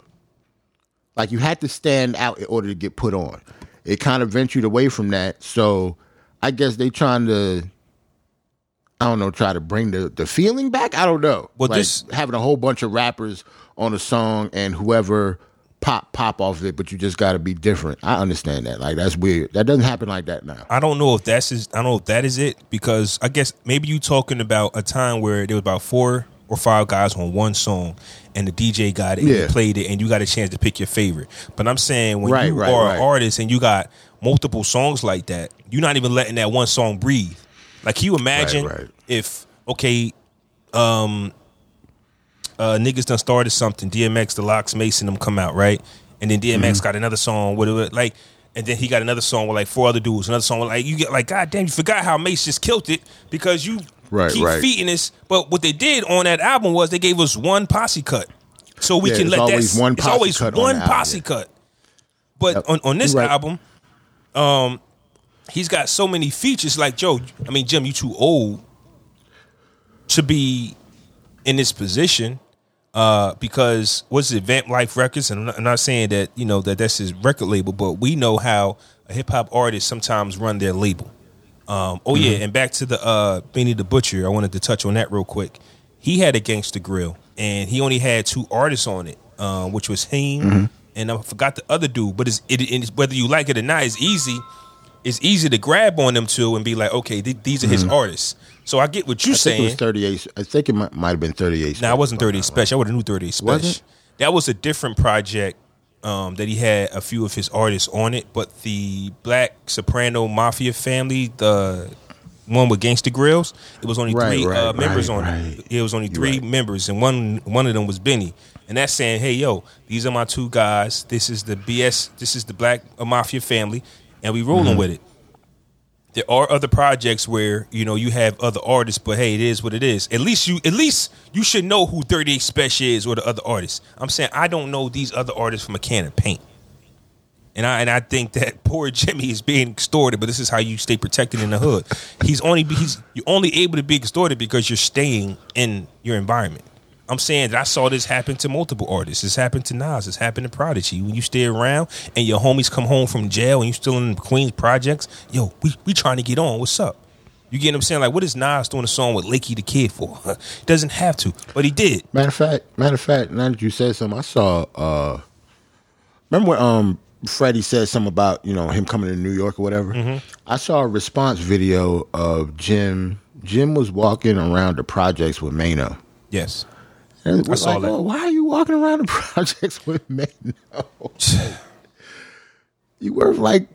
Like you had to stand out in order to get put on. It kind of ventured away from that. So I guess they trying to, I don't know, try to bring the the feeling back. I don't know. Well, like this- having a whole bunch of rappers on a song and whoever pop pop off of it, but you just got to be different. I understand that. Like that's weird. That doesn't happen like that now. I don't know if that's is, I don't know if that is it because I guess maybe you talking about a time where there was about four or five guys on one song and the DJ got it and Yeah. you played it and you got a chance to pick your favorite. But I'm saying when Right, you right, are right. an artist and you got multiple songs like that, you're not even letting that one song breathe. Like can you imagine if okay, um uh niggas done started something, DMX, the LOX, Mason them come out, right? And then DMX Mm-hmm. got another song with it like and then he got another song with like four other dudes, another song with like you get like, God damn, you forgot how Mase just killed it because you Right, keep right. feeding us. But what they did on that album was they gave us one posse cut. So we Yeah, can let that one it's always cut one album, posse yeah. cut. But Yep. on, on this right. album, um, he's got so many features. Like Joe, I mean Jim, you too old to be in this position uh, because what's it, Vamp Life Records? And I'm not, I'm not saying that you know that that's his record label, but we know how a hip hop artist sometimes run their label. Um, oh yeah, and back to the uh, Benny the Butcher. I wanted to touch on that real quick. He had a gangster Grill, and he only had two artists on it, uh, which was him and I forgot the other dude. But it's, it, it's whether you like it or not, it's easy. It's easy to grab on them two and be like, okay, th- these are his artists. So I get what you're I think it was saying. 38. I think it might, might have been 38. Now, I wasn't 38 Special. I would have knew 38 Special. That was a different project um, that he had a few of his artists on it. But the Black Soprano Mafia family, the one with Gangsta Grillz, it was only Right, three uh, right, members right, on it. It was only three members, and one one of them was Benny. And that's saying, hey, yo, these are my two guys. This is the BS. This is the Black Mafia family, and we rolling Mm-hmm. with it there are other projects where you know you have other artists, but hey, it is what it is. At least you, at least you should know who Thirty Eight Special is or the other artists. I'm saying I don't know these other artists from a can of paint, and I and I think that poor Jimmy is being extorted. But this is how you stay protected in the hood. He's only he's you're only able to be extorted because you're staying in your environment. I'm saying that I saw this happen to multiple artists. This happened to Nas. This happened to Prodigy. When you stay around and your homies come home from jail and you still in Queens projects, yo, we we trying to get on. What's up? You get what I'm saying? Like, what is Nas doing a song with Lakey the Kid for? he doesn't have to, but he did. Matter of fact, matter of fact, now that you said something, I saw. uh Remember when um Freddie said something about you know him coming to New York or whatever. Mm-hmm. I saw a response video of Jim. Jim was walking around the projects with Maino. Yes. And we're saw like, that. "Oh, why are you walking around the projects with men? Maino? you were like,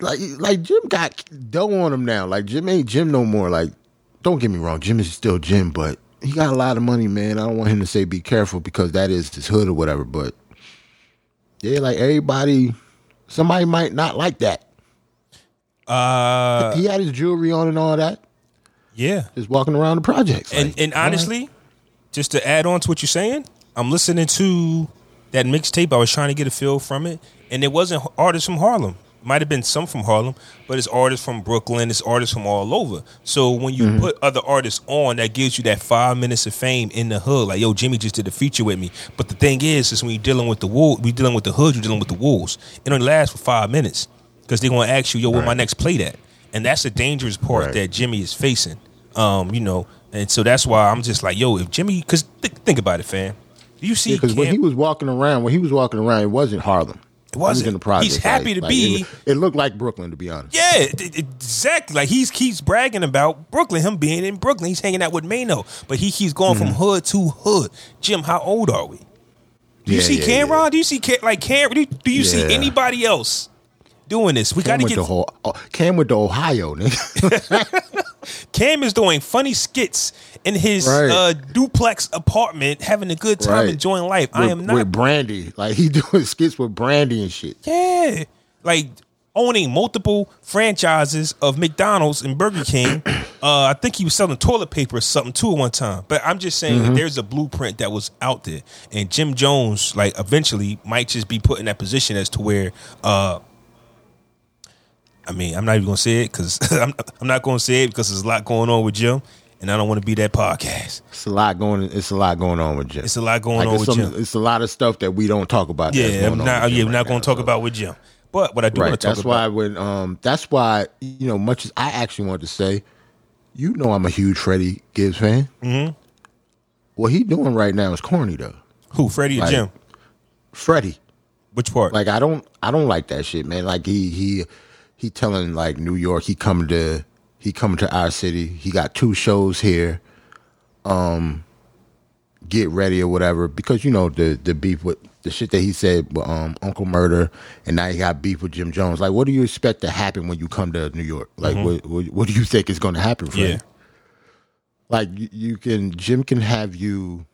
like, like Jim got dough on him now. Like Jim ain't Jim no more. Like, don't get me wrong, Jim is still Jim, but he got a lot of money, man. I don't want him to say be careful because that is his hood or whatever. But yeah, like everybody, somebody might not like that. Uh, he had his jewelry on and all that, yeah. just walking around the projects. And Like, and honestly, just to add on to what you're saying, I'm listening to that mixtape. I was trying to get a feel from it, and it wasn't artists from Harlem. Might have been some from Harlem, but it's artists from Brooklyn. It's artists from all over. So when you Mm-hmm. put other artists on, that gives you that five minutes of fame in the hood. Like yo, Jimmy just did a feature with me. But the thing is, is when you're dealing with the wool, we dealing with the hood. You're dealing with the wolves. It only lasts for five minutes because they're gonna ask you, yo, where my next plate at? And that's the dangerous part Right. that Jimmy is facing. Um, you know, and so that's why I'm just like, yo, if Jimmy, because th- think about it, fam. Do you see? because when he was walking around, when he was walking around, it wasn't Harlem. It wasn't. He was in the projects. He's happy to be- It, looked like Brooklyn, to be honest. yeah, exactly. Like he keeps bragging about Brooklyn, him being in Brooklyn. He's hanging out with Maino, but he keeps going from hood to hood. Jim, how old are we? Do you Mm-hmm. Yeah, see yeah, Cam'ron? yeah. Do you see like Cam? Do, do you see anybody else doing this? We got to get to whole, oh, Cam went to Ohio, nigga. Cam is doing funny skits in his Right. uh, duplex apartment, having a good time, Right. enjoying life. I am not with Brandy. Like he doing skits with Brandy and shit. Yeah. Like owning multiple franchises of McDonald's and Burger King. uh, I think he was selling toilet paper or something too at one time. But I'm just saying Mm-hmm. there's a blueprint that was out there. And Jim Jones, like, eventually might just be put in that position as to where uh I mean, I'm not even gonna say it because I'm, I'm not gonna say it because there's a lot going on with Jim, and I don't want to be that podcast. It's a lot going. It's a lot going on with Jim. It's a lot going Like, on with some- Jim. It's a lot of stuff that we don't talk about. that's Yeah, going I'm on not. Yeah, Jim we're right not gonna now, talk so. about with Jim. But what I do want to talk That's about. why when um that's why you know much as I actually want to say, you know I'm a huge Freddie Gibbs fan. Mm-hmm. What he doing right now is corny though. Who, Freddie or Jim? Freddie. Which part? Like I don't I don't like that shit, man. Like he he he telling like New York he coming to he coming to our city. He got two shows here. Um get ready or whatever because you know the the beef with the shit that he said with um Uncle Murder and now he got beef with Jim Jones. Like what do you expect to happen when you come to New York? Like what, what what do you think is going to happen for Mm-hmm. yeah. you? Like you, you can Jim can have you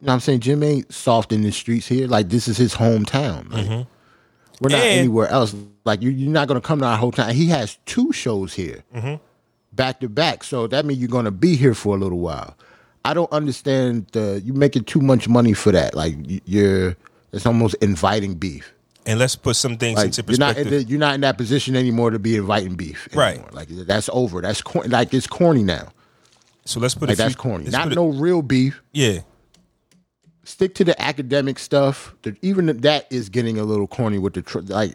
you know what I'm saying? Jim ain't soft in the streets here. Like this is his hometown. Like, We're not And- anywhere else. Like you, you're not going to come to our hometown. He has two shows here, mm-hmm. back to back. So that means you're going to be here for a little while. I don't understand the you making too much money for that. Like you- you're, it's almost inviting beef. And let's put some things Like into you're not, perspective. the- you're not in that position anymore to be inviting beef. Right. Like that's over. That's cor- like it's corny now. so let's put Like few, that's corny. Not put a- no real beef. yeah. Stick to the academic stuff. Even that is getting a little corny with the tr- like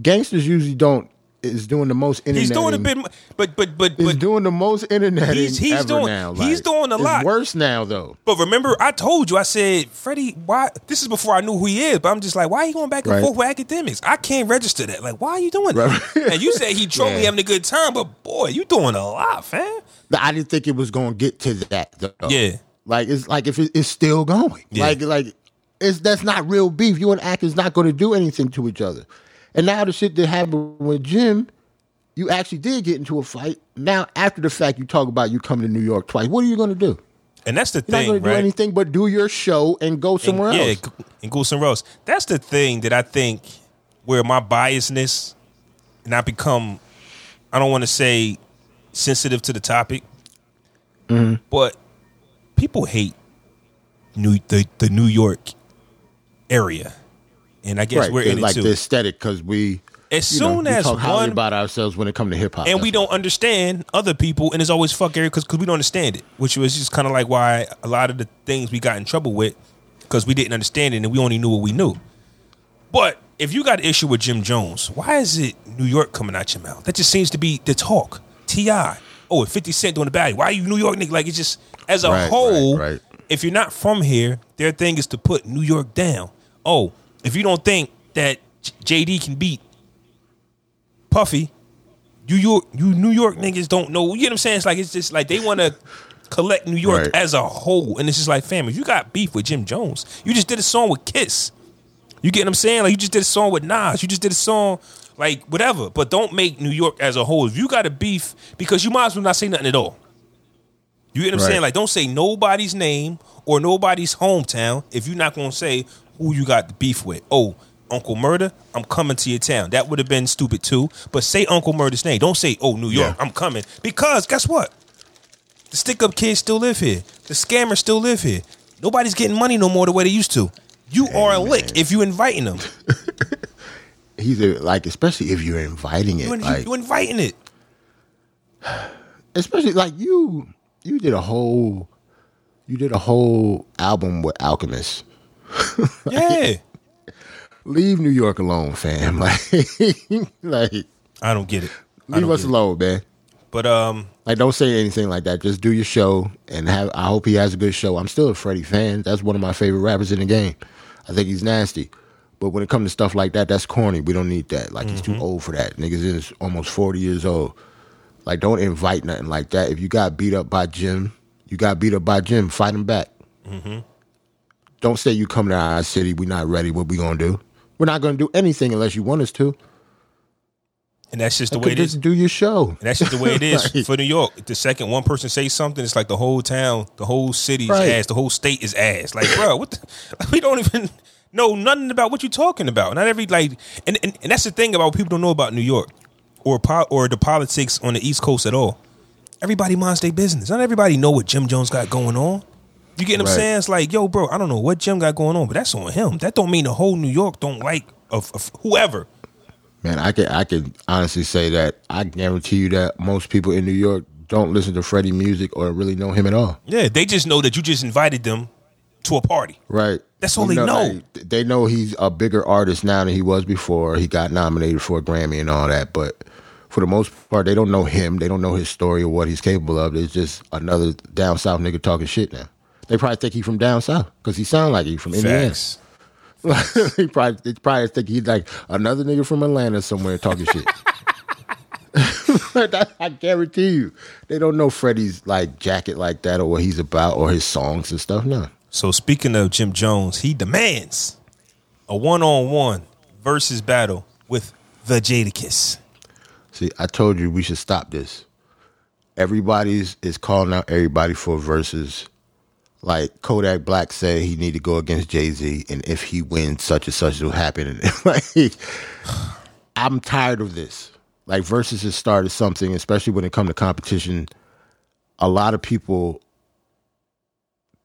gangsters usually don't is doing the most internet. He's doing a bit, but but but but doing the most internet He's- he's doing- now. he's doing a lot. worse now though. but remember, I told you, I said, Freddie, why? This is before I knew who he is, but I'm just like, why are you going back and Right. forth with Akademiks? I can't register that. Like, why are you doing Right. that? and you said he trolled me having a good time, but boy, you doing a lot, fam. But I didn't think it was going to get to that. Though. Yeah. Like it's like if it, it's still going. Yeah. Like like it's that's not real beef. You and actors not going to do anything to each other. And now the shit that happened with Jim, you actually did get into a fight. Now after the fact, you talk about you coming to New York twice. What are you going to do? And that's the You're not thing, going to do anything but do your show and go somewhere and, else. Yeah, and go somewhere else. That's the thing that I think where my biasness and I become, I don't want to say sensitive to the topic, Mm-hmm. but people hate New the, the New York area, and I guess right, we're in it like the aesthetic because we As know, soon we as talk one about ourselves when it comes to hip hop, and we don't understand other people, and it's always fuck area because we don't understand it, which was just kind of like why a lot of the things we got in trouble with because we didn't understand it and we only knew what we knew. But if you got an issue with Jim Jones, why is it New York coming out your mouth? That just seems to be the talk. Ti, oh, 50 Cent doing the bad. Why are you New York nigga? Like it's just as a Right, whole. right, right. If you're not from here, their thing is to put New York down. Oh, if you don't think that JD can beat Puffy. New York, you New York niggas don't know. You know what I'm saying? It's like it's just like they want to collect New York as a whole, and it's just like, fam, if you got beef with Jim Jones, you just did a song with Kiss. You get what I'm saying? Like you just did a song with Nas. You just did a song like whatever, but don't make New York as a whole. If you got a beef, because you might as well not say nothing at all. You get what I'm Right. saying? Like don't say nobody's name or nobody's hometown if you're not gonna say who you got the beef with. Oh, Uncle Murder, I'm coming to your town. That would have been stupid too. But say Uncle Murder's name. Don't say, oh, New York, Yeah. I'm coming. Because guess what? The stick up kids still live here. The scammers still live here. Nobody's getting money no more the way they used to. You are a lick if you're inviting them. He's a, like, especially if you're inviting it, You, in- like, you inviting it. especially like you, you did a whole, you did a whole album with Alchemist. Yeah. Leave New York alone, fam. Like, like I don't get it. I leave us get it. alone, man. But um, Like, don't say anything like that. Just do your show and have. I hope he has a good show. I'm still a Freddie fan. That's one of my favorite rappers in the game. I think he's nasty. But when it comes to stuff like that, that's corny. We don't need that. Like he's too old for that. Niggas is almost 40 years old. Like, don't invite nothing like that. If you got beat up by Jim, you got beat up by Jim. Fight him back. Mm-hmm. Don't say you come to our city. We're not ready. What we gonna do? We're not gonna do anything unless you want us to. and that's just the way it is. Just do your show. And that's just the way it is Like- for New York. The second one person says something, it's like the whole town, the whole city's Right. ass, the whole state is ass. Like, bro, what? The, we don't even know nothing about what you're talking about. Not every like, and, and and that's the thing about what people don't know about New York or po- or the politics on the East Coast at all. Everybody minds their business. Not everybody know what Jim Jones got going on. You get what I'm saying? It's like, yo, bro, I don't know what Jim got going on, but that's on him. That don't mean the whole New York don't like of, of whoever. Man, I can I can honestly say that I guarantee you that most people in New York don't listen to Freddie music or really know him at all. Yeah, they just know that you just invited them to a party. Right. That's all they know. like, they know he's a bigger artist now than he was before. He got nominated for a Grammy and all that, but for the most part, they don't know him. They don't know his story or what he's capable of. It's just another down south nigga talking shit now. They probably think he's from down south because he sound like he's from Indiana. He probably they probably think he's like another nigga from Atlanta somewhere talking shit. I guarantee you, they don't know Freddie's like jacket like that or what he's about or his songs and stuff. No, So speaking of Jim Jones, he demands a one-on-one versus battle with the Jadakiss. see, I told you we should stop this. Everybody's is calling out everybody for verses. Like Kodak Black said, he need to go against Jay Z, and if he wins, such and such will happen. Like, I'm tired of this. Like versus has started something, especially when it comes to competition. A lot of people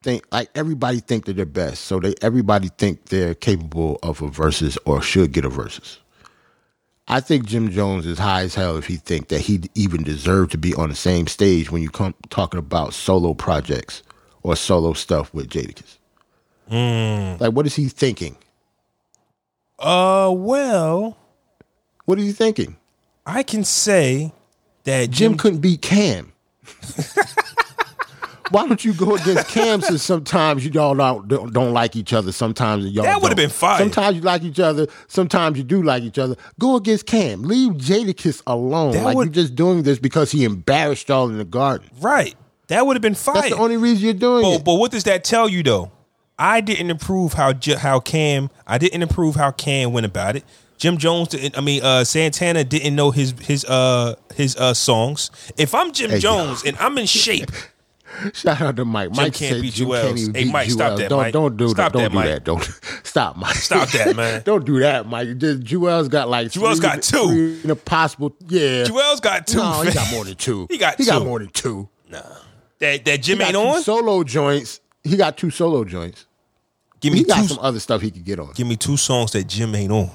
think like everybody think that they're best, so they everybody think they're capable of a versus or should get a versus. I think Jim Jones is high as hell if he think that he even deserved to be on the same stage when you come talking about solo projects or solo stuff with Jadakiss. Like, what is he thinking? Uh, well, What is he thinking? I can say that Jim Jim. couldn't beat Cam. Why don't you go against Cam since sometimes you all don't, don't, don't like each other, sometimes y'all That would've been fire. Sometimes you like each other, sometimes you do like each other. Go against Cam. Leave Jadakiss alone. That like would- you're just doing this because he embarrassed y'all in the garden. right, that would have been fine. That's the only reason you're doing But, it. but what does that tell you though? I didn't approve how how Cam. I didn't approve how Cam went about it. Jim Jones didn't. I mean, uh, Santana didn't know his his uh his uh songs. If I'm Jim Hey, Jones and I'm in shape, Shout out to Mike. Mike can't said beat Jim Joel's. can't even Hey, beat Mike, stop that, Don't Mike. don't do Stop that. that, Don't do Mike. that. Don't stop, Mike. Stop that, man. don't do that, Mike. Just, Juelz got like three- got two. in a possible. Yeah. Juelz got two. no, he got more than two. He got he got more than two. that that Jim ain't two on. solo joints. He got two solo joints. give me He got some other stuff he could get on. Give me two songs that Jim ain't on.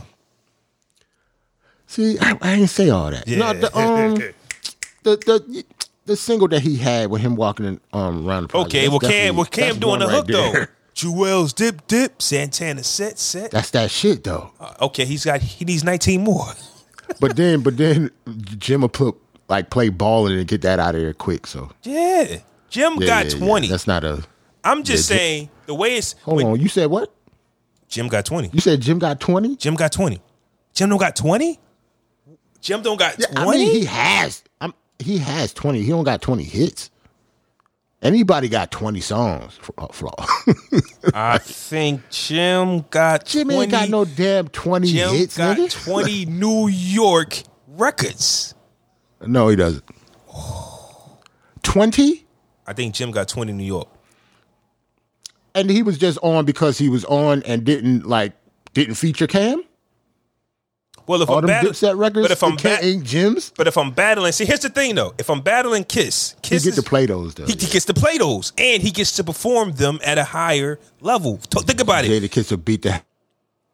See, I, I didn't say all that. No, the, um, the the the single that he had with him walking in, um around the project, Okay, well Cam, well Cam doing the right hook though. Juelz dip dip, Santana set set. That's that shit though. Uh, okay, he's got he needs 19 more. But then, but then Jim will put like play ball and get that out of there quick. So Yeah, Jim Yeah, got yeah, yeah. 20. That's not a. I'm just Yeah, saying the way it's Hold when- on, you said what? Jim got 20. You said Jim got twenty. Jim got 20. Jim don't got twenty. Jim don't got Yeah, I mean, he has. He has twenty. He don't got twenty hits. Anybody got twenty songs? uh, Flaw. I think Jim got Jim 20, ain't got no damn twenty Jim hits, got nigga. twenty New York records. No, he doesn't. Twenty, I think Jim got twenty New York. and he was just on because he was on and didn't like didn't feature Cam. Well, if All I'm battling, Dipset records, but if I'm Cam ba- ain't Jim's. but if I'm battling, see, here's the thing though. If I'm battling Kiss, He Kiss get is, to play those though. he, he gets to play those, and he gets to perform them at a higher level. Think about it. Jadakiss will beat the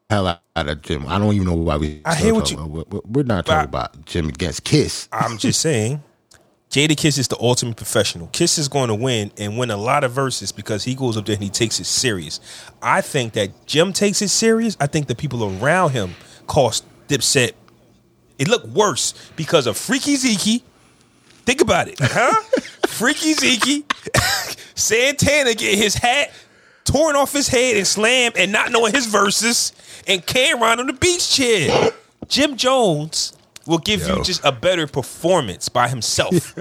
hell out of Jim. I don't even know why we. I hear what you. About. We're We're not talking about Jim against Kiss. I'm just saying, Jadakiss is the ultimate professional. Kiss is going to win and win a lot of verses because he goes up there and he takes it serious. I think that Jim takes it serious. I think the people around him cost Dipset. It looked worse because of Freekey Zekey. Think about it, huh? Freekey Zekey, Santana get his hat torn off his head and slammed and not knowing his verses, and Cam'ron on the beach chair. Jim Jones will give Yo. you just a better performance by himself.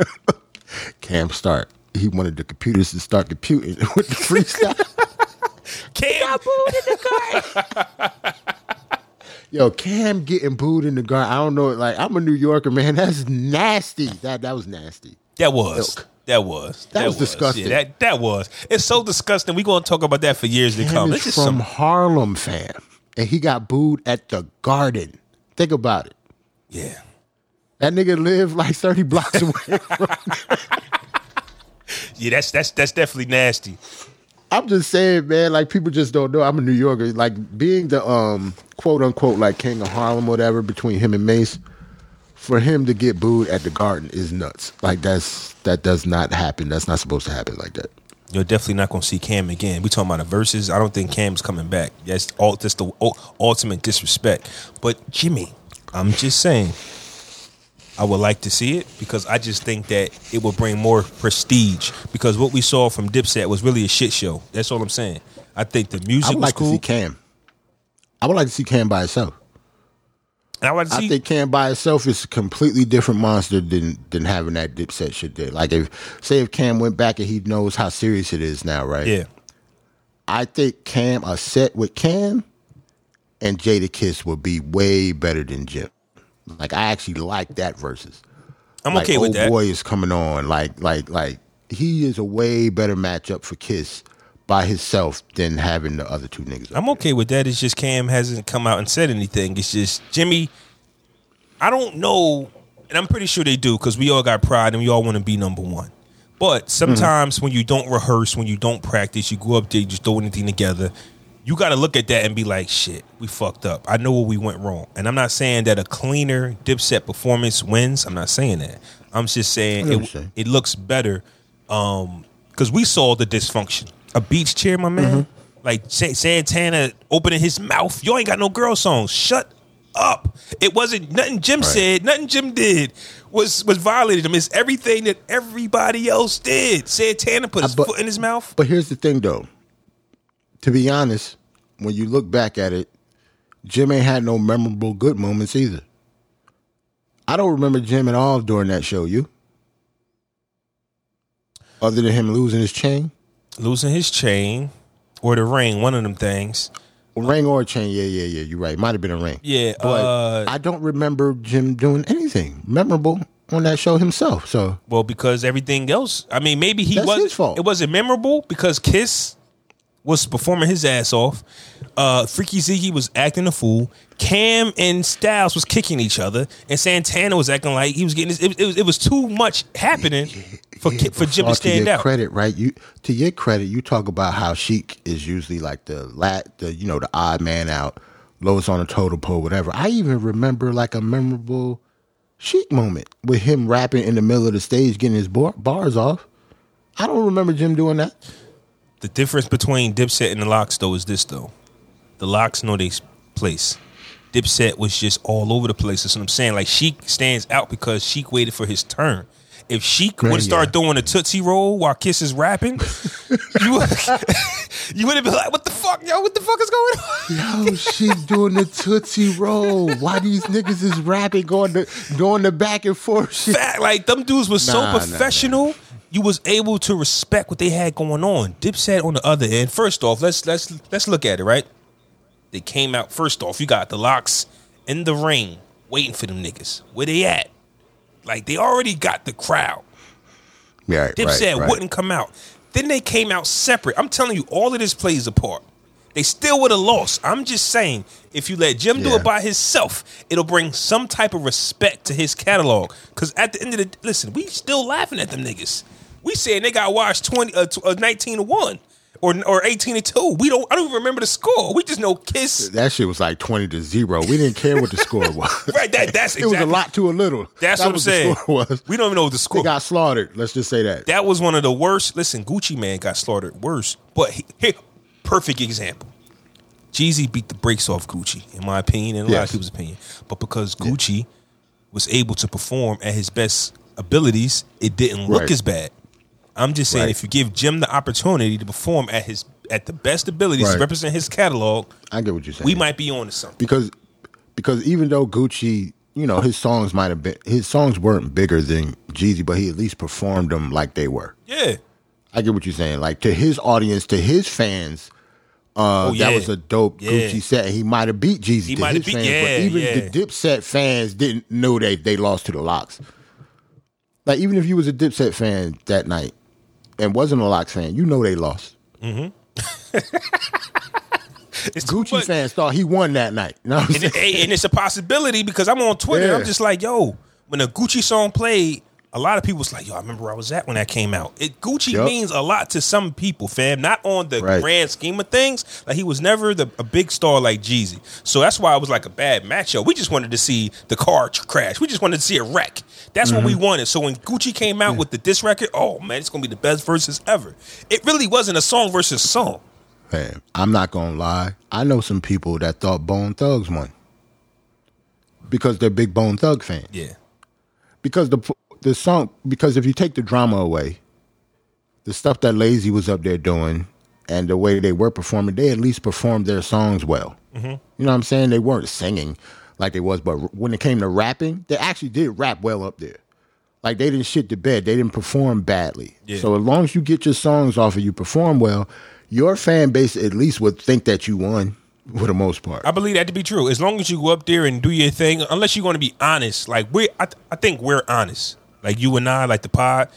Cam start. He wanted the computers to start computing with the freestyle. Cam, Yo, Cam getting booed in the guard. I don't know. Like I'm a New Yorker, man. That's nasty. That that was nasty. that was. Ilk. That was. That was disgusting. Yeah, that that was. It's so disgusting. We're gonna talk about that for years to Cam come. is It's from some Harlem, fam, and he got booed at the Garden. Think about it. yeah. That nigga lived like 30 blocks away. Yeah, that's that's that's definitely nasty. I'm just saying, man, like people just don't know. I'm a New Yorker. Like being the um quote unquote like king of Harlem, whatever, between him and Mase, for him to get booed at the garden is nuts. Like that's that does not happen. That's not supposed to happen like that. You're definitely not gonna see Cam again. We talking about the verses. I don't think Cam's coming back. That's all. That's the ultimate disrespect. But Jimmy, I'm just saying, I would like to see it because I just think that it will bring more prestige. Because what we saw from Dipset was really a shit show. That's all I'm saying. I think the music. I would like to see Cam. I would like to see Cam by itself. I would see. I think Cam by itself is a completely different monster than than having that Dipset shit there. Like if say if Cam went back and he knows how serious it is now, right? yeah, I think Cam a set with Cam and Jadakiss would be way better than Jim. Like I actually like that versus. I'm like, okay with that. boy is coming on. Like like like he is a way better matchup for Kiss by himself than having the other two niggas. I'm okay with that. It's just Cam hasn't come out and said anything. It's just Jimmy. I don't know, and I'm pretty sure they do because we all got pride and we all want to be number one. But mm-hmm. sometimes when you don't rehearse, when you don't practice, you go up there, you just throw anything together. You got to look at that and be like, "Shit, we fucked up." I know where we went wrong, and I'm not saying that a cleaner Dipset performance wins. I'm not saying that. I'm just saying I know what it, you're it looks better because we saw the dysfunction. A beach chair, my man. Mm-hmm. Like Santana opening his mouth. You ain't got no girl songs. Shut up. It wasn't nothing Jim said, nothing Jim did was was violated him. It's everything that everybody else did. Santana put his Uh, but- foot in his mouth. But here's the thing, though. To be honest, when you look back at it, Jim ain't had no memorable good moments either. I don't remember Jim at all during that show. You, other than him losing his chain, Losing his chain or the ring, one of them things. ring or chain. Yeah, yeah, yeah. You're right. Might have been a ring. Yeah, but uh, I don't remember Jim doing anything memorable on that show himself. So Well, because everything else, I mean, maybe he That's wasn't. his fault. It wasn't memorable because Kiss was performing his ass off. Uh, Freekey Zekey was acting a fool. Cam and Styles was kicking each other, and Santana was acting like he was getting. This, it, it was it was too much happening for Ki- for Jim to stand your out. Credit, right? You to your credit, you talk about how Sheek is usually like the lat, the you know the odd man out, lowest on the totem pole, whatever. I even remember like a memorable Sheek moment with him rapping in the middle of the stage, getting his bar, bars off. I don't remember Jim doing that. The difference between Dipset and the LOX though is this though, the LOX know they place. Dipset was just all over the place. That's what I'm saying. Like Sheek stands out because Sheek waited for his turn, if she would have started yeah. doing a Tootsie Roll while Kiss is rapping, you would, you would have been like, what the fuck, yo, what the fuck is going on? Yo, she's doing the Tootsie Roll. Why these niggas is rapping, going the doing the back and forth shit? Fact, like them dudes was Nah, so nah, nah. You was able to respect what they had going on. Dipset on the other end. First off, let's let's let's look at it. Right, they came out. First off, you got the LOX in the ring waiting for them niggas. Where they at? Like they already got the crowd. Yeah, Dipset right, right. wouldn't come out. Then they came out separate. I'm telling you, all of this plays a part. They still would have lost. I'm just saying, if you let Jim do it by himself, it'll bring some type of respect to his catalog. Because at the end of the listen, we still laughing at them niggas. We said they got watched 20, uh, uh, 19 to one or or 18 to two. We don't. I don't even remember the score. We just know Kiss. That shit was like twenty to zero. We didn't care what the score was. Right. That that's It was a lot to a little. That's That what I'm saying. score was. We don't even know what the They score. got slaughtered. Let's just say that. That was one of the worst. Listen, Gucci Mane got slaughtered worse. But he, here, perfect example. Jeezy beat the brakes off Gucci, in my opinion, and a lot of people's opinion. But because Gucci was able to perform at his best abilities, it didn't look Right. as bad. I'm just saying, Right. if you give Jim the opportunity to perform at his at the best abilities to represent his catalog, I get what you're saying. we might be on to something. because because even though Gucci, you know, his songs might have been his songs weren't bigger than Jeezy, but he at least performed them like they were. Yeah. I get what you're saying. Like to his audience, to his fans, uh, Oh, yeah. that was a dope Yeah. Gucci set. He might have beat Jeezy He to his beat- fans, yeah, but even yeah. the Dipset fans didn't know they they lost to the LOX. Like even if you was a Dipset fan that night and wasn't a LOX fan, you know they lost. Mm-hmm. Too Gucci fans thought he won that night. You know and, it- and it's a possibility because I'm on Twitter. Yeah. I'm just like, yo, when a Gucci song played, a lot of people was like, yo, I remember where I was at when that came out. It Gucci Yup. means a lot to some people, fam. Not on the Right. grand scheme of things. Like he was never the, a big star like Jeezy. So that's why it was like a bad matchup. We just wanted to see the car crash. We just wanted to see a wreck. That's what we Mm-hmm. wanted. So when Gucci came out with the diss record, oh man, it's gonna be the best verses ever. It really wasn't a song versus song. Man, I'm not gonna lie. I know some people that thought Bone Thugs won because they're big Bone Thug fans. Yeah. Because the the song because if you take the drama away, the stuff that Layzie was up there doing and the way they were performing, they at least performed their songs well. Mm-hmm. You know what I'm saying? They weren't singing like they was, but when it came to rapping, they actually did rap well up there. Like they didn't shit the bed. They didn't perform badly. Yeah. So as long as you get your songs off and you perform well, your fan base at least would think that you won for the most part. I believe that to be true. As long as you go up there and do your thing, unless you're going to be honest. Like we, I, I think we're honest. Like you and I, like the pod,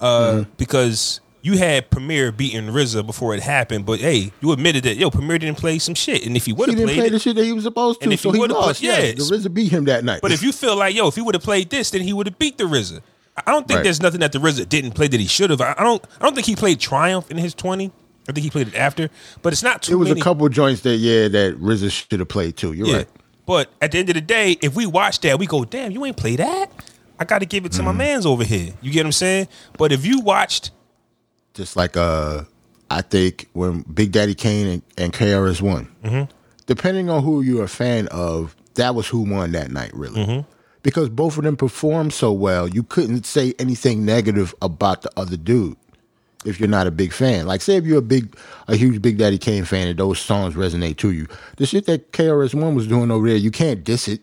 uh, Mm-hmm. because you had Premier beating RZA before it happened. But hey, you admitted that yo Premier didn't play some shit, and if he would have didn't played play it, the shit that he was supposed to, And if so he he lost. put- yeah, the RZA beat him that night. but if you feel like yo, if he would have played this, then he would have beat the RZA. I don't think Right. there's nothing that the RZA didn't play that he should have. I I don't. I don't think he played Triumph in his twenty. I think he played it after, but it's not too it was many. a couple joints that yeah that RZA should have played too. You're Yeah. right. But at the end of the day, if we watch that, we go, damn, you ain't play that. I got to give it to Mm-hmm. my man's over here. You get what I'm saying? But if you watched, Just like uh, I think when Big Daddy Kane and, and KRS won, Mm-hmm. depending on who you're a fan of, that was who won that night, really. Mm-hmm. Because both of them performed so well, you couldn't say anything negative about the other dude if you're not a big fan. Like, say if you're a big, a huge Big Daddy Kane fan and those songs resonate to you, the shit that KRS One was doing over there, you can't diss it.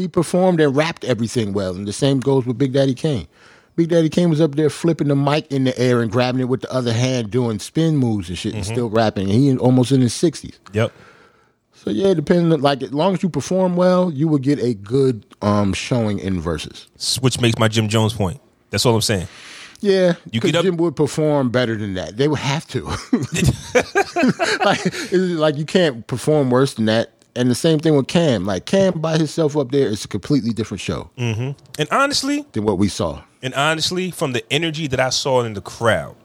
He performed and rapped everything well, and the same goes with Big Daddy Kane. Big Daddy Kane was up there flipping the mic in the air and grabbing it with the other hand, doing spin moves and shit, and Mm-hmm. still rapping. And he almost in his sixties. yep, So yeah, depending on, like as long as you perform well, you will get a good um showing in verses. which makes my Jim Jones point. That's all I'm saying. Yeah, You get up- Jim would perform better than that. They would have to. like, like you can't perform worse than that. And the same thing with Cam. Like Cam by himself up there is a completely different show mm-hmm. And honestly, than what we saw. and honestly, from the energy that I saw in the crowd,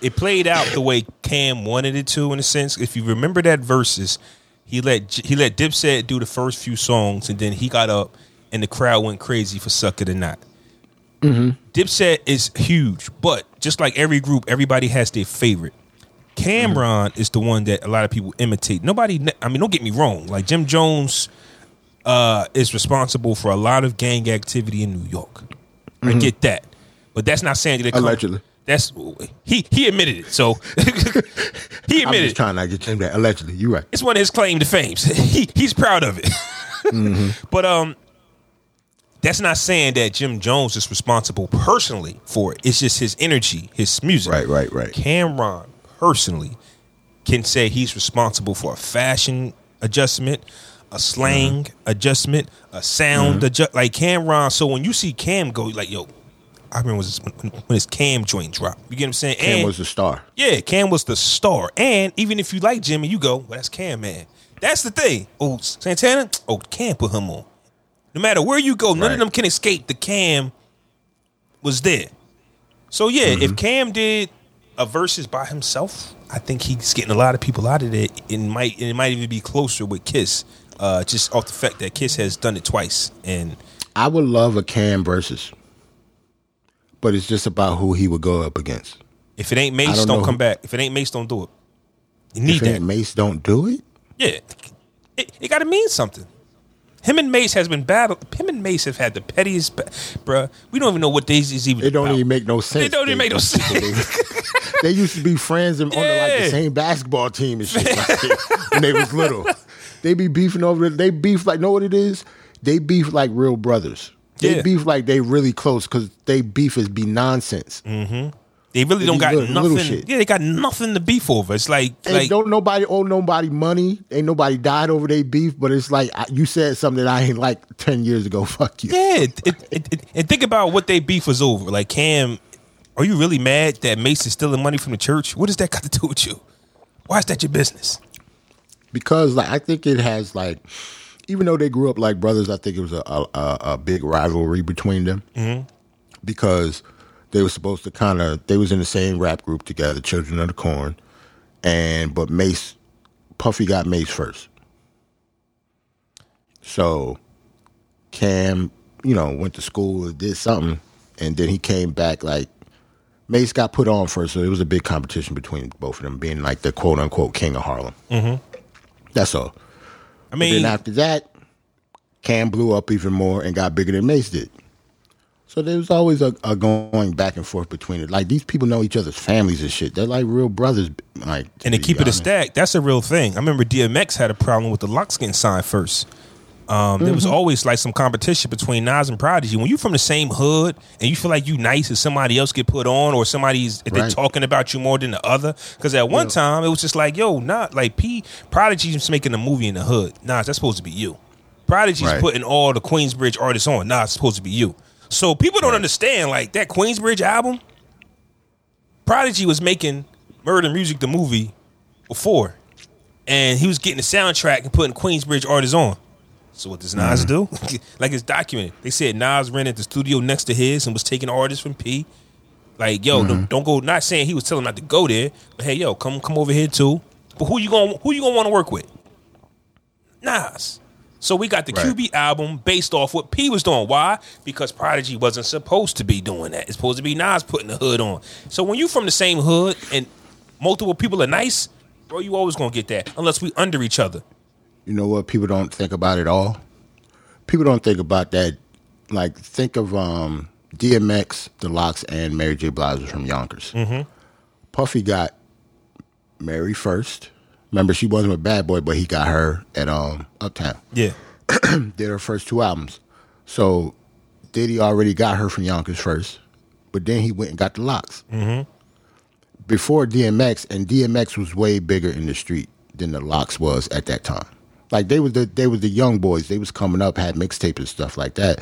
it played out the way Cam wanted it to. In a sense, if you remember that verses, he let he let Dipset do the first few songs, and then he got up, and the crowd went crazy for "Suck It or Not." Mm-hmm. Dipset is huge, but just like every group, everybody has their favorite. Cam'ron is the one that a lot of people imitate. Nobody, I mean, don't get me wrong. Like Jim Jones uh, is responsible for a lot of gang activity in New York. I get that, but that's not saying that it come- Allegedly. That's he he admitted it. So he admitted. I'm just trying not to get you that. Allegedly, you're right. It's one of his claim to fame. he he's proud of it. But um, that's not saying that Jim Jones is responsible personally for it. It's just his energy, his music. Right, right, right. Cam'ron personally can say he's responsible for a fashion adjustment, a slang Mm-hmm. adjustment, a sound adjust. Like Cam'ron. So when you see Cam go, like yo, I remember when his, when, when his Cam joint dropped. You get what I'm saying? Cam And- was the star. yeah, Cam was the star. And even if you like Jimmy, you go, well, that's Cam, man. That's the thing. Oh, Santana? Oh, Cam put him on. No matter where you go, none Right. of them can escape the Cam was there. So yeah, Mm-hmm. if Cam did a verses by himself, I think he's getting a lot of people out of it. It might it might even be closer with Kiss. Uh, just off the fact that Kiss has done it twice. And I would love a Cam versus, but it's just about who he would go up against. if it ain't Mase, don't don't, come who- back. If it ain't Mase, don't do it. You need If that. Mase don't do it, Yeah, it, it got to mean something. Him and Mase has been battle. Him and Mase have had the pettiest, ba- bruh. We don't even know what days is even. it don't about. even make no sense. It don't even make no sense. they used to be friends and on the, like the same basketball team and shit like, when they was little. They be beefing over. They beef like know what it is. They beef like real brothers. They Yeah. beef like they really close because they beef is be nonsense. Mm-hmm. They really don't got little- little nothing. shit. Yeah, they got nothing to beef over. It's like, Ain't like don't nobody owe nobody money. Ain't nobody died over their beef. But it's like I, you said something that I ain't like ten years ago. Fuck you. yeah. It, it, it, and think about what they beef was over. Like Cam, are you really mad that Mase is stealing money from the church? What does that got to do with you? Why is that your business? because like I think it has like even though they grew up like brothers, I think it was a a, a, a big rivalry between them mm-hmm. because they were supposed to kind of they was in the same rap group together, Children of the Corn, and but Mase Puffy got Mase first, so Cam you know went to school did something, and then he came back like. Mase got put on first, so it was a big competition between both of them, being like the quote unquote king of Harlem. Mm-hmm. That's all. I But mean, then after that, Cam blew up even more and got bigger than Mase did. So there was always a, a going back and forth between it. Like these people know each other's families and shit. They're like real brothers. Like and to keep it a stack, that's a real thing. I remember DMX had a problem with the LOX getting signed first. Um, There Mm-hmm. was always like some competition between Nas and Prodigy. When you're from the same hood and you feel like you nice and somebody else get put on or somebody's if they're talking about you more than the other. Because at one time it was just like, yo, not like P Prodigy's making a movie in the hood. Nas, that's supposed to be you. Prodigy's Right. putting all the Queensbridge artists on. Nas, it's supposed to be you. So people don't understand like that Queensbridge album. Prodigy was making Murder Music the movie before, and he was getting the soundtrack and putting Queensbridge artists on. So what does Nas mm-hmm. do? like it's documented. They said Nas rented the studio next to his and was taking artists from P. Like yo, don't, mm-hmm. don't go. Not saying he was telling not to go there, but hey yo, come come over here too. But who you gonna who you gonna want to work with? Nas. So we got the Right. QB album based off what P was doing. Why? Because Prodigy wasn't supposed to be doing that. It's supposed to be Nas putting the hood on. So when you from the same hood and multiple people are nice, bro, you always gonna get that unless we under each other. You know what? People don't think about it all. People don't think about that. Like think of um, DMX, The LOX, and Mary J. Blige was from Yonkers. Mm-hmm. Puffy got Mary first. Remember, she wasn't with Bad Boy, but he got her at um, Uptown. Yeah. did her first two albums. So Diddy already got her from Yonkers first, but then he went and got the LOX. Mm-hmm. Before DMX, and DMX was way bigger in the street than the LOX was at that time. Like they was the they was the young boys. They was coming up, had mixtapes and stuff like that.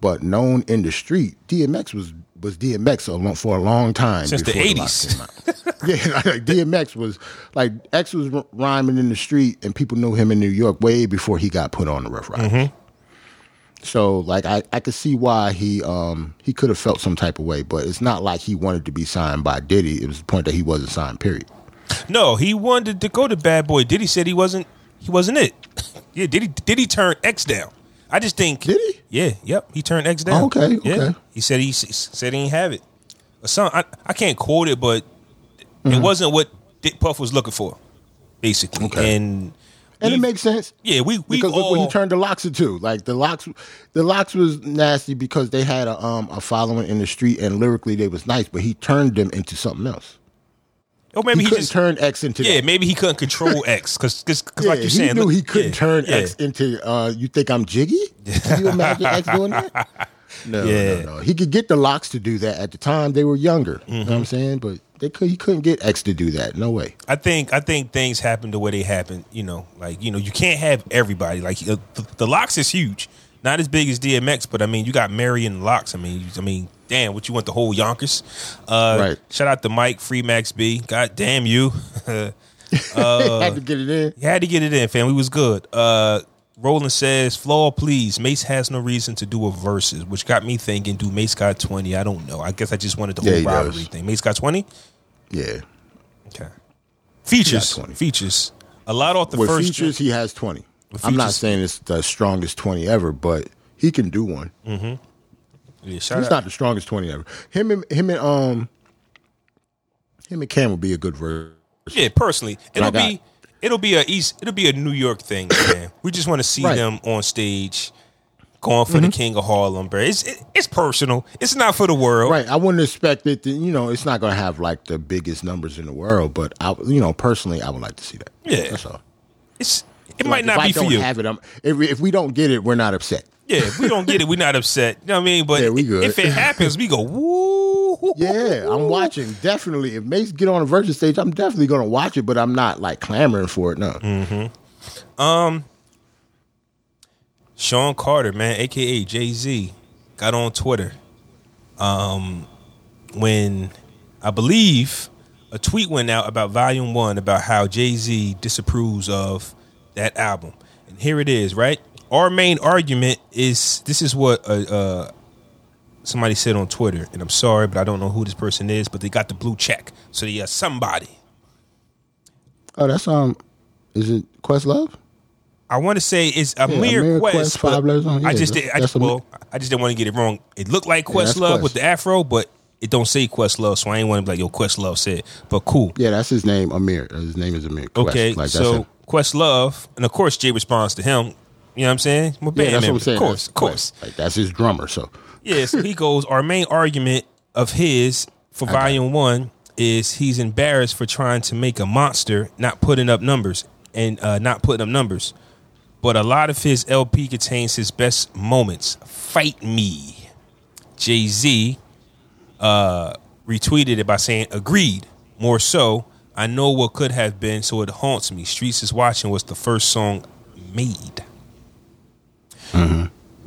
But known in the street, DMX was was DMX a long, for a long time Since the before LOX 80s. came out. yeah, like DMX was like X was rhyming in the street, and people knew him in New York way before he got put on the Ruff Ryders. So like I, I could see why he um he could have felt some type of way, but it's not like he wanted to be signed by Diddy. It was the point that he wasn't signed. Period. No, he wanted to go to Bad Boy. Diddy said he wasn't. He wasn't it. yeah, Diddy. Diddy turn X down. I just think. Did he? Yeah. Yep. He turned X down. Oh, okay, Yeah. okay. He said he said he didn't have it. Or some. I, I can't quote it, but Mm-hmm. it wasn't what Dick Puff was looking for, basically. Okay. And and it makes sense. Yeah, we we because all look what he turned the LOX into. Like the LOX, the LOX was nasty because they had a um a following in the street and lyrically they was nice, but he turned them into something else. Or maybe he, he, couldn't just turned X into yeah, that. maybe he couldn't control X because because Yeah, like you're he knew he couldn't yeah, turn yeah. X into. uh You think I'm jiggy? Can you imagine X doing that? No, Yeah. no, no. He could get the LOX to do that at the time they were younger. You know Mm-hmm. what I'm saying? But they could. He couldn't get X to do that. No way. I think I think things happen the way they happen. You know, like you know, you can't have everybody. Like uh, the, the LOX is huge, not as big as DMX, but I mean, you got Marion LOX. I mean, you- I mean, damn, what you want the whole Yonkers? Uh, Right. Shout out to Mike Free Max B. God damn you. Had Uh, to get it in. You had to get it in, fam. We was good. Uh Roland says, Flaw, please. Mase has no reason to do a verses, which got me thinking, do Mase got 20? I don't know. I guess I just wanted the Yeah, whole he rivalry does. thing. Mase got 20? Yeah. Okay. Features. 20. Features. A lot off the With first features, he has 20. I'm not saying it's the strongest 20 ever, but he can do one. Yeah, He's out. not the strongest 20 ever. Him and him and um him and Cam would be a good verse. Yeah, personally, it'll got- be it'll be a East it'll be a New York thing, man. we just want to see Right. them on stage going for the King of Harlem, bro. It's it, it's personal. It's not for the world. Right. I wouldn't expect it to, you know, it's not going to have like the biggest numbers in the world, but I you know, personally I would like to see that. Yeah. That's all. It's it Like, might not be for you. have it, I'm, if, if we don't get it, we're not upset. Yeah, if we don't get it, we're not upset. You know what I mean? But Yeah, we good. if it happens, we go woo. Yeah, I'm watching. Definitely. If Mase get on a versus stage, I'm definitely going to watch it, but I'm not like clamoring for it. No. Mm. Sean Carter, man, aka Jay Z, got on Twitter. Um, when I believe a tweet went out about Volume One about how Jay Z disapproves of that album, and here it is. Right, our main argument is this is what uh, uh, somebody said on Twitter, and I'm sorry, but I don't know who this person is, but they got the blue check, so they are somebody. Oh, that's um is it Questlove? I want to say it's Ahmir, Ahmir Quest. Quest, letters on- I just did. I just, well, I just didn't want to get it wrong. It looked like Yeah, Questlove Quest. with the afro, but it don't say Questlove, so I ain't want to be like yo Questlove said. But cool. Yeah, that's his name, Ahmir. His name is Ahmir. Quest. Okay, like, so. Questlove, and of course Jay responds to him. You know what I'm saying? A yeah, that's what. I'm saying. Of course, of course. Quest. Like, that's his drummer. So Yeah, so he goes, Our main argument of his for volume one is he's embarrassed for trying to make a monster, not putting up numbers and uh, not putting up numbers. But a lot of his LP contains his best moments. Fight me. Jay Z uh, retweeted it by saying, Agreed. More so, I know what could have been, so it haunts me. Streets is Watching was the first song made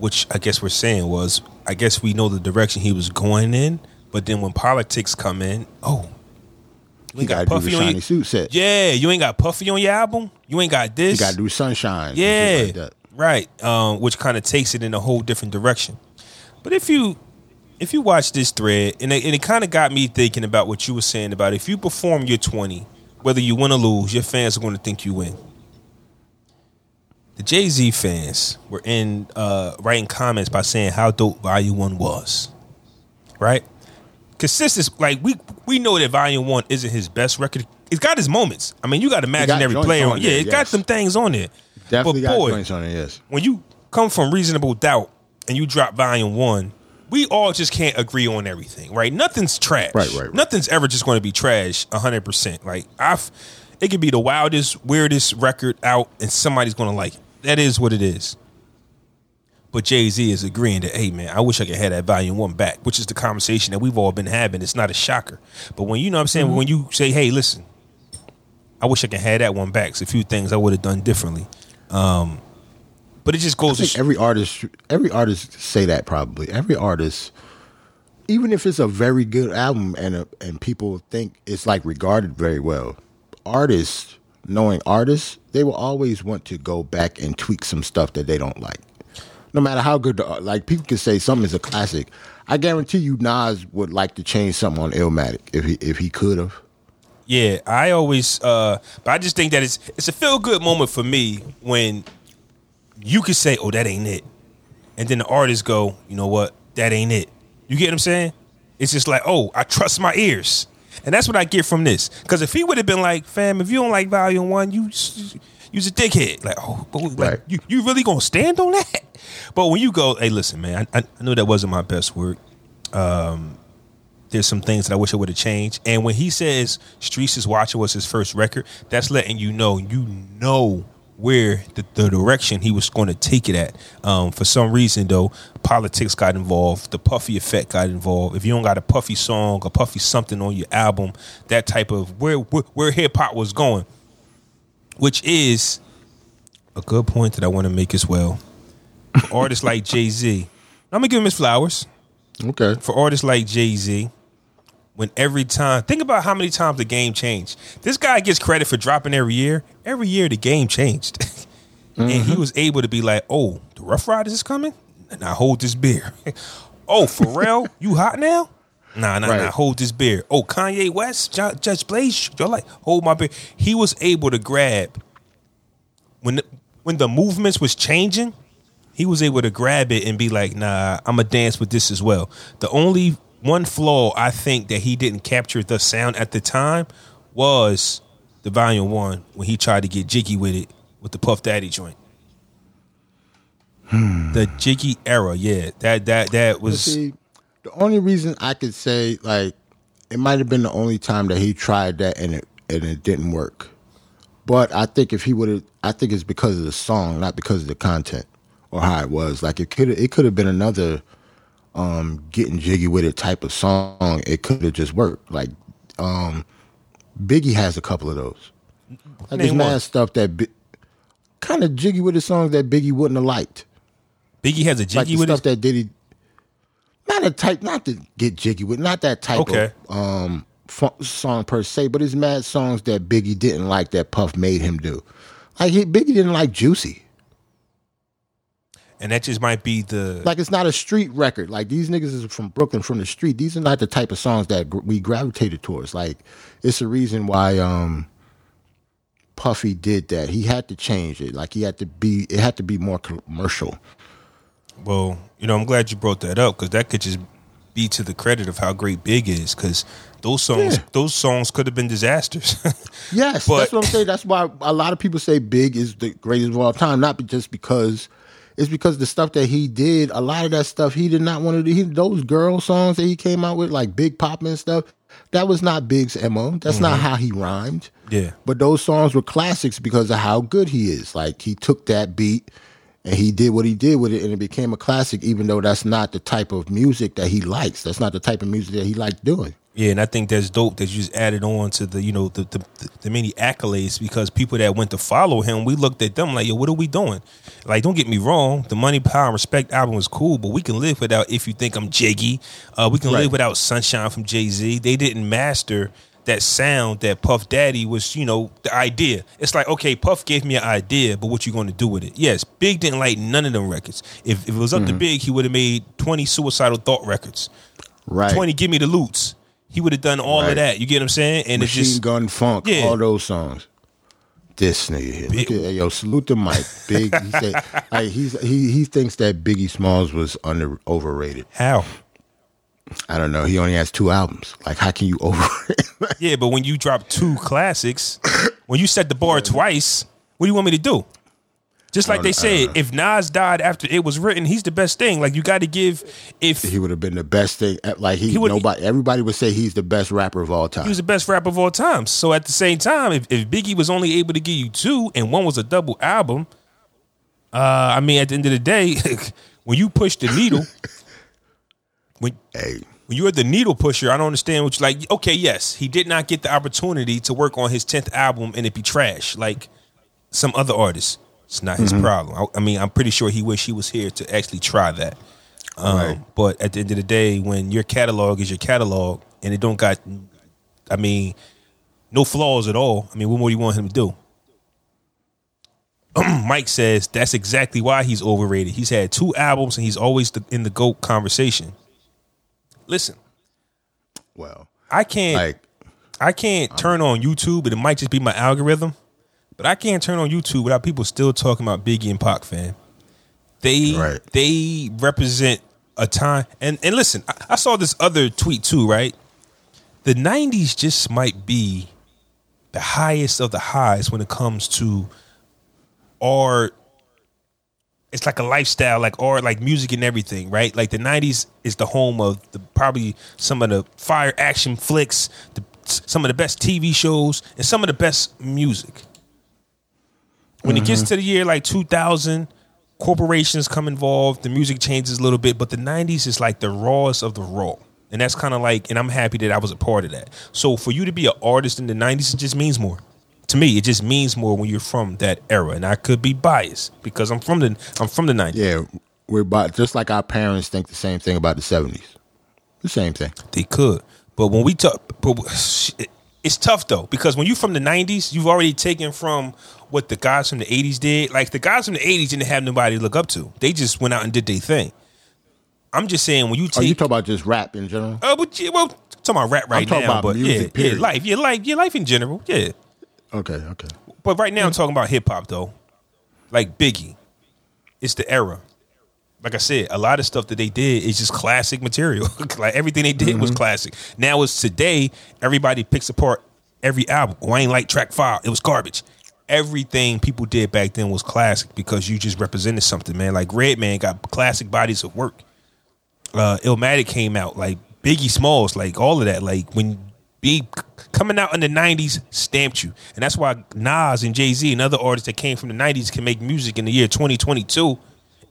which I guess we're saying was, I guess we know the direction he was going in, but then when politics come in, oh, you he ain't got got to do the Puffy on shiny your, suit set. yeah, you ain't got Puffy on your album, you ain't got this, got to do sunshine. yeah, like right, um, which kind of takes it in a whole different direction. But if you if you watch this thread, and it, and it kind of got me thinking about what you were saying about if you perform your twenty, whether you win or lose, your fans are going to think you win the Jay Z fans were in uh, writing comments by saying how dope Volume One was, right? Consistency, like we we know that Volume One isn't his best record. It's got his moments. I mean, you got imaginary player on on. Yeah, it got some things on there. Definitely but got boy, it. Yes. when you come from reasonable doubt and you drop volume one, we all just can't agree on everything, right? Nothing's trash. Right, right, right. Nothing's ever just going to be trash hundred percent. Like I've, it could be the wildest, weirdest record out, and somebody's going to like it. That is what it is. But Jay Z is agreeing that, hey man, I wish I could have that volume one back, which is the conversation that we've all been having. It's not a shocker. But when you know what I'm saying, Mm-hmm. when you say, hey, listen, I wish I could have that one back. It's a few things I would have done differently. Um, but it just I goes to think every artist, every artist say that probably. Every artist, even if it's a very good album and a, and people think it's like regarded very well, artists, knowing artists, they will always want to go back and tweak some stuff that they don't like. No matter how good the like people can say something is a classic. I guarantee you, Nas would like to change something on Illmatic if he if he could have. Yeah, I always, uh, but I just think that it's it's a feel good moment for me when you could say, "Oh, that ain't it," and then the artists go, "You know what? That ain't it." You get what I'm saying? It's just like, "Oh, I trust my ears," and that's what I get from this. Because if he would have been like, "Fam, if you don't like Volume One, you you's a dickhead. Like, oh, like, Right. you you really gonna stand on that? But when you go, hey, listen, man, I, I know that wasn't my best work. Um, there's some things that I wish I would have changed. And when he says Streets is Watching was his first record, that's letting you know you know where the, the direction he was going to take it at. Um, for some reason, though, politics got involved, the puffy effect got involved. If you don't got a puffy song, a puffy something on your album, that type of where where, where hip hop was going, which is a good point that I want to make as well. For artists like Jay Z, I'm gonna give him his flowers Okay. for artists like Jay Z, when every time, think about how many times the game changed. This guy gets credit for dropping every year. Every year the game changed. and he mm-hmm. was able to be like, oh, the Ruff Ryders is coming? Now hold this beer. oh, Pharrell, you hot now? Nah, nah, nah, Right. hold this beer. Oh, Kanye West, Ju- Just Blaze, y'all like, hold my beer. He was able to grab, when the, when the movements was changing, he was able to grab it and be like, nah, I'm going to dance with this as well. The only one flaw I think that he didn't capture the sound at the time was the volume one when he tried to get jiggy with it with the Puff Daddy joint. Hmm. The jiggy era, yeah, that that that was See, the only reason I could say like it might have been the only time that he tried that and it and it didn't work. But I think if he would have, I think it's because of the song, not because of the content or how it was. Like it could it could have been another um getting jiggy with it type of song. It could have just worked. Like um Biggie has a couple of those. Like there's Name mad stuff that Bi- kind of jiggy with the songs that Biggie wouldn't have liked Biggie has a like jiggy the with stuff it. that Diddy. Not a type, not to get jiggy with, not that type Okay. of um fu- song per se, but it's mad songs that Biggie didn't like that Puff made him do. Like he, Biggie didn't like Juicy. And that just might be the Like it's not a street record. Like these niggas is from Brooklyn, from the street. These are not the type of songs that gr- we gravitated towards. Like it's a reason why um Puffy did that. He had to change it. Like he had to be. It had to be more commercial. Well, you know, I'm glad you brought that up because that could just be to the credit of how great Big is. Because those songs, Yeah. those songs could have been disasters. Yes, But- that's what I'm saying. That's why a lot of people say Big is the greatest of all time. Not just because it's because the stuff that he did. A lot of that stuff he did not want to do. He, those girl songs that he came out with, like Big Pop and stuff. That was not Big's mo. That's not mm-hmm. how he rhymed. yeah, But those songs were classics because of how good he is. Like he took that beat and he did what he did with it, and it became a classic. Even though that's not the type of music that he likes. That's not the type of music that he liked doing. Yeah, and I think that's dope that you just added on to the, you know, the the, the, many accolades because people that went to follow him, we looked at them like, yo, what are we doing? Like, don't get me wrong, the Money, Power, and Respect album was cool, but we can live without If You Think I'm Jiggy. Uh, we can Right. live without Sunshine from Jay Z. They didn't master that sound that Puff Daddy was, you know, the idea. It's like, okay, Puff gave me an idea, but what you going to do with it? Yes, Big didn't like none of them records. If, if it was up to Big, he would have made 20 Suicidal Thought records, Right. 20 Give Me the Loots. He would have done all of that. You get what I'm saying? And Machine it's just, Gun Funk, Yeah. all those songs. This nigga here, look at, yo, salute the mic, big. He said, like he's he he thinks that Biggie Smalls was under overrated. how? I don't know. He only has two albums. Like, how can you over? Yeah, but when you drop two classics, when you set the bar twice, what do you want me to do? Just like they said, if Nas died after it was written, he's the best thing. Like you got to give. If he would have been the best thing. Like he, He would- nobody, everybody would say he's the best rapper of all time. he was the best rapper of all time, so at the same time, if, if Biggie was only able to give you two and one was a double album, uh, I mean, at the end of the day, when you push the needle, when hey, when you're the needle pusher, I don't understand what you like. Okay, yes, he did not get the opportunity to work on his tenth album and it be trash like some other artists. It's not his problem. I, I mean, I'm pretty sure he wish he was here to actually try that. Um, Right. But at the end of the day, when your catalog is your catalog and it don't got, I mean, no flaws at all. I mean, what more do you want him to do? Mike says that's exactly why he's overrated. He's had two albums and he's always the, in the GOAT conversation. Listen, well, I can't like I can't turn on YouTube, and it might just be my algorithm, but I can't turn on YouTube without people still talking about Biggie and Pac, fan. They Right. they represent a time, and and listen, I, I saw this other tweet too, right? The '90s just might be the highest of the highs when it comes to are it's like a lifestyle, like or like music and everything, right? Like the '90s is the home of the probably some of the fire action flicks, the, some of the best TV shows, and some of the best music. When it gets mm-hmm. to the year like 2000, corporations come involved, the music changes a little bit, but the 90s is like the rawest of the raw. And that's kind of like, and I'm happy that I was a part of that. So for you to be an artist in the 90s, it just means more. To me, it just means more when you're from that era. And I could be biased because I'm from the I'm from the 90s. Yeah, we're about just like our parents think the same thing about the seventies. The same thing. They could. But when we talk, but it's tough though because when you're from the '90s, you've already taken from what the guys from the '80s did. Like the guys from the '80s didn't have nobody to look up to; they just went out and did their thing. I'm just saying when you Are take, Oh, you talking about just rap in general? uh, but yeah, well, talking about rap right talking now, about but music, yeah, yeah, period. life, yeah, life, yeah, life in general, yeah. Okay, okay. But right now, I'm talking about hip hop though, like Biggie. It's the era. Like I said, a lot of stuff that they did is just classic material. like everything they did was classic. Now it's today. Everybody picks apart every album. Oh, I ain't like track five. It was garbage. Everything people did back then was classic because you just represented something, man. Like Redman got classic bodies of work. Uh, Illmatic came out like Biggie Smalls, like all of that. Like when Big coming out in the '90s stamped you, and that's why Nas and Jay Z and other artists that came from the '90s can make music in the year 2022,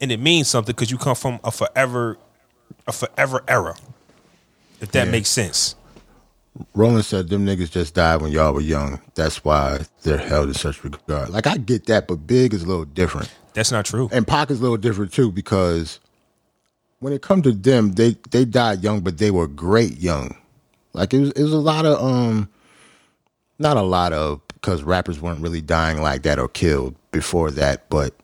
and it means something because you come from a forever, a forever era. If that Yeah. makes sense. Roland said them niggas just died when y'all were young. That's why they're held in such regard. Like I get that, but Big is a little different. That's not true. And Pac is a little different too because when it comes to them, they they died young, but they were great young. Like it was it was a lot of um not a lot of because rappers weren't really dying like that or killed before that, but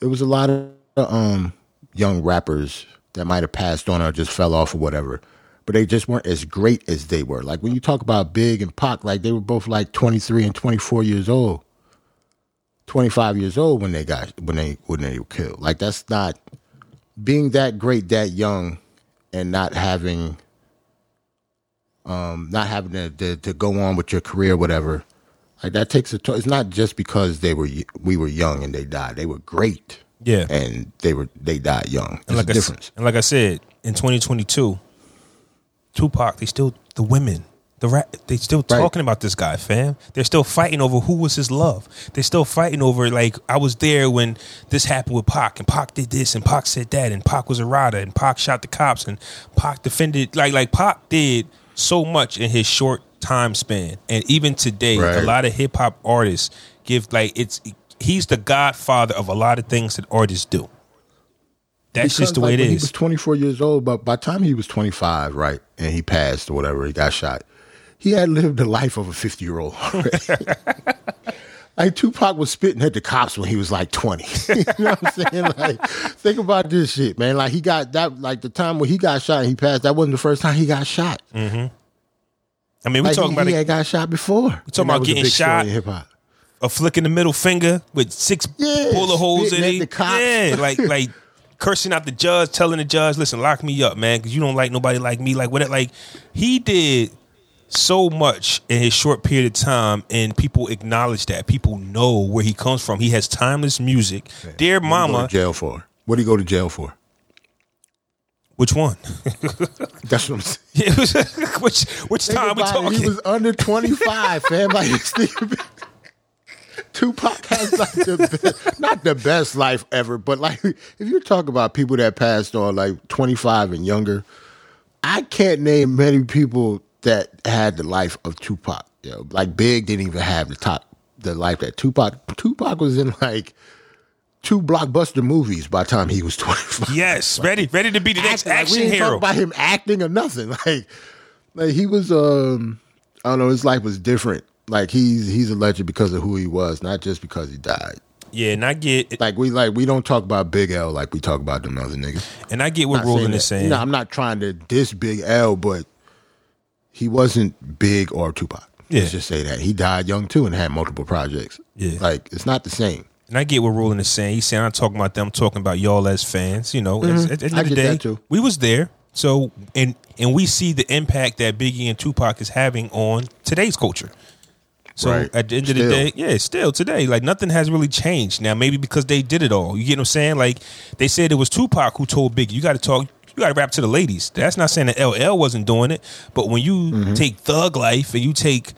it was a lot of um young rappers that might have passed on or just fell off or whatever. But they just weren't as great as they were. Like when you talk about Big and Pac, like they were both like 23 and 24 years old. 25 years old when they got when they when they were killed. Like that's not being that great that young and not having um not having to, to, to go on with your career whatever. Like that takes a toll. It's not just because they were we were young and they died. They were great Yeah. and they were they died young. And There's like, a I, difference. and like I said, in 2022, Tupac, they still the women, the rap, they still Right. talking about this guy, fam. They're still fighting over who was his love. They're still fighting over like I was there when this happened with Pac, and Pac did this, and Pac said that, and Pac was a rider, and Pac shot the cops, and Pac defended like like Pac did so much in his short time span, and even today, a lot of hip hop artists give like it's he's the godfather of a lot of things that artists do. That's just the way like, it is. He was 24 years old, but by the time he was 25, right, and he passed or whatever, he got shot. He had lived the life of a 50 year old. like Tupac was spitting at the cops when he was like 20. you know what I'm saying? Like, think about this shit, man. Like he got that, like the time when he got shot and he passed. That wasn't the first time he got shot. Mm-hmm. I mean, we're Like, talking he, about he a, had got shot before. We talking about getting shot. Hip hop. a flick in the middle finger with six Yeah, bullet holes in it. Yeah, like like cursing out the judge, telling the judge, "Listen, lock me up, man, because you don't like nobody like me." Like what? Like he did so much in his short period of time, and people acknowledge that. People know where he comes from. He has timeless music. Dear What go Mama, to jail for? What did he go to jail for? which one? That's what I'm saying. Yeah, which which Think time we about it, talking? He was under 25, fam. Like, it's Tupac has like the best, not the best life ever, but like if you're talking about people that passed on like 25 and younger, I can't name many people that had the life of Tupac. You know, like Big didn't even have the top the life that Tupac. Tupac was in like two blockbuster movies by the time he was 25 yes, ready, ready to be the next acting. Like, we action ain't talk hero. about him acting or nothing. Like, like he was. Um, I don't know. His life was different. Like he's he's a legend because of who he was, not just because he died. yeah, and I get Like we like we don't talk about Big L like we talk about them other niggas. and I get what Roland is saying. Know, I'm not trying to diss Big L, but he wasn't big or Tupac. Yeah. Let's just say that he died young too and had multiple projects. Yeah. like it's not the same. And I get what Roland is saying. He's saying I'm talking about them, I'm talking about y'all as fans. You know, It's- at the end Mm-hmm. Of the day, we was there. So and and we see the impact that Biggie and Tupac is having on today's culture. So Right. at the end of the day, yeah, still today, like nothing has really changed. Now maybe because they did it all. You get what I'm saying? Like they said it was Tupac who told Biggie, "You got to talk." You got to rap to the ladies. That's not saying that LL wasn't doing it, but when you Mm-hmm. take Thug Life and you take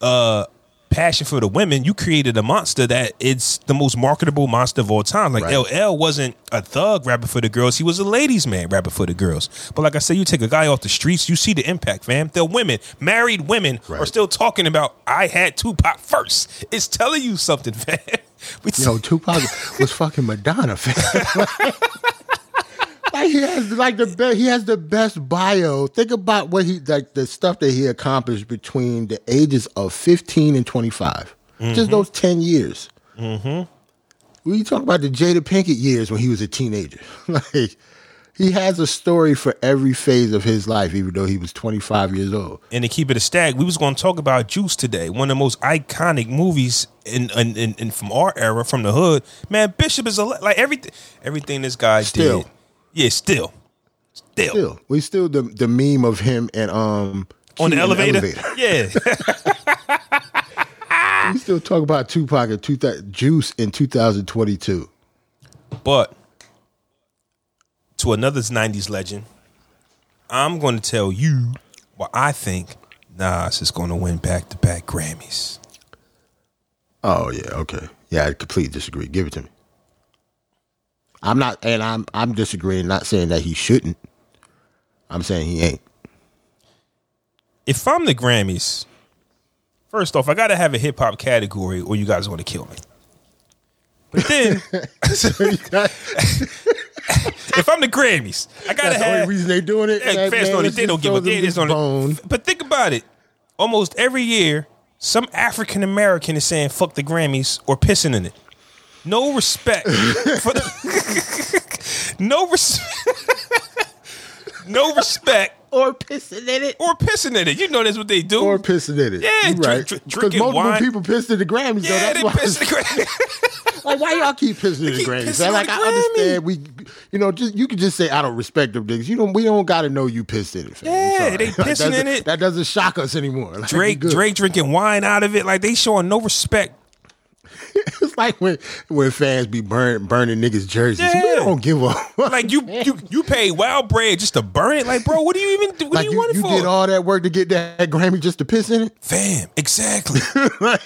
uh passion for the women, you created a monster that it's the most marketable monster of all time. Like Right. LL wasn't a thug rapper for the girls; he was a ladies' man rapper for the girls. But like I said, you take a guy off the streets, you see the impact, fam. The women, married women, are still talking about I had Tupac first. It's telling you something, fam. We Yo, Tupac was fucking Madonna, fam. like he has like the best. He has the best bio. Think about what he like the stuff that he accomplished between the ages of fifteen and twenty Just those ten years. Mm-hmm. We talk about the Jada Pinkett years when he was a teenager. like he has a story for every phase of his life, even though he was twenty five years old. and to keep it a stag, we was going to talk about Juice today. One of the most iconic movies in in, in, in from our era, from the hood. Man, Bishop is a like everything. Everything this guy Still. did. Yeah, still, still, Still, we still the the meme of him and um on the in elevator. Yeah, We still talk about Tupac and two thou- Juice in 2022. but to another '90s legend, I'm going to tell you what I think. Nas is going to win back to back Grammys. Oh yeah, okay. Yeah, I completely disagree. Give it to me. I'm not, and I'm I'm disagreeing. Not saying that he shouldn't. I'm saying he ain't. if I'm the Grammys, first off, I got to have a hip hop category, or you guys want to kill me. But then, if I'm the Grammys, I gotta That's the only have. reason they doing it. Fans man don't, they don't give a him just the bone. But think about it. Almost every year, some African American is saying "fuck the Grammys" or pissing in it. No respect for the. no respect. no respect Or pissing in it. or pissing in it. You know that's what they do. Or pissing in it. Yeah, you drink- right. drink- Because drinking multiple wine. people pissed in the Grammys. though. yeah, That's they why. pissed the Grammys. Like, why y'all keep pissing in the Grammys? pissing Like, the I Grammy. understand. We, you know, just you can just say I don't respect them niggas. You don't. We don't got to know you pissed in it. Fam. Yeah, they Like, pissing doesn't- in it. That doesn't shock us anymore. Like, Drake. Drake drinking wine out of it, like they showing no respect. It's like when when fans be burn, burning niggas' jerseys. Yeah. We don't give a Like you, you, you pay wild bread just to burn it. Like, bro, what do you even do? What like do you, you, want it you for? did all that work to get that, Grammy just to piss in it. Fam, exactly. like,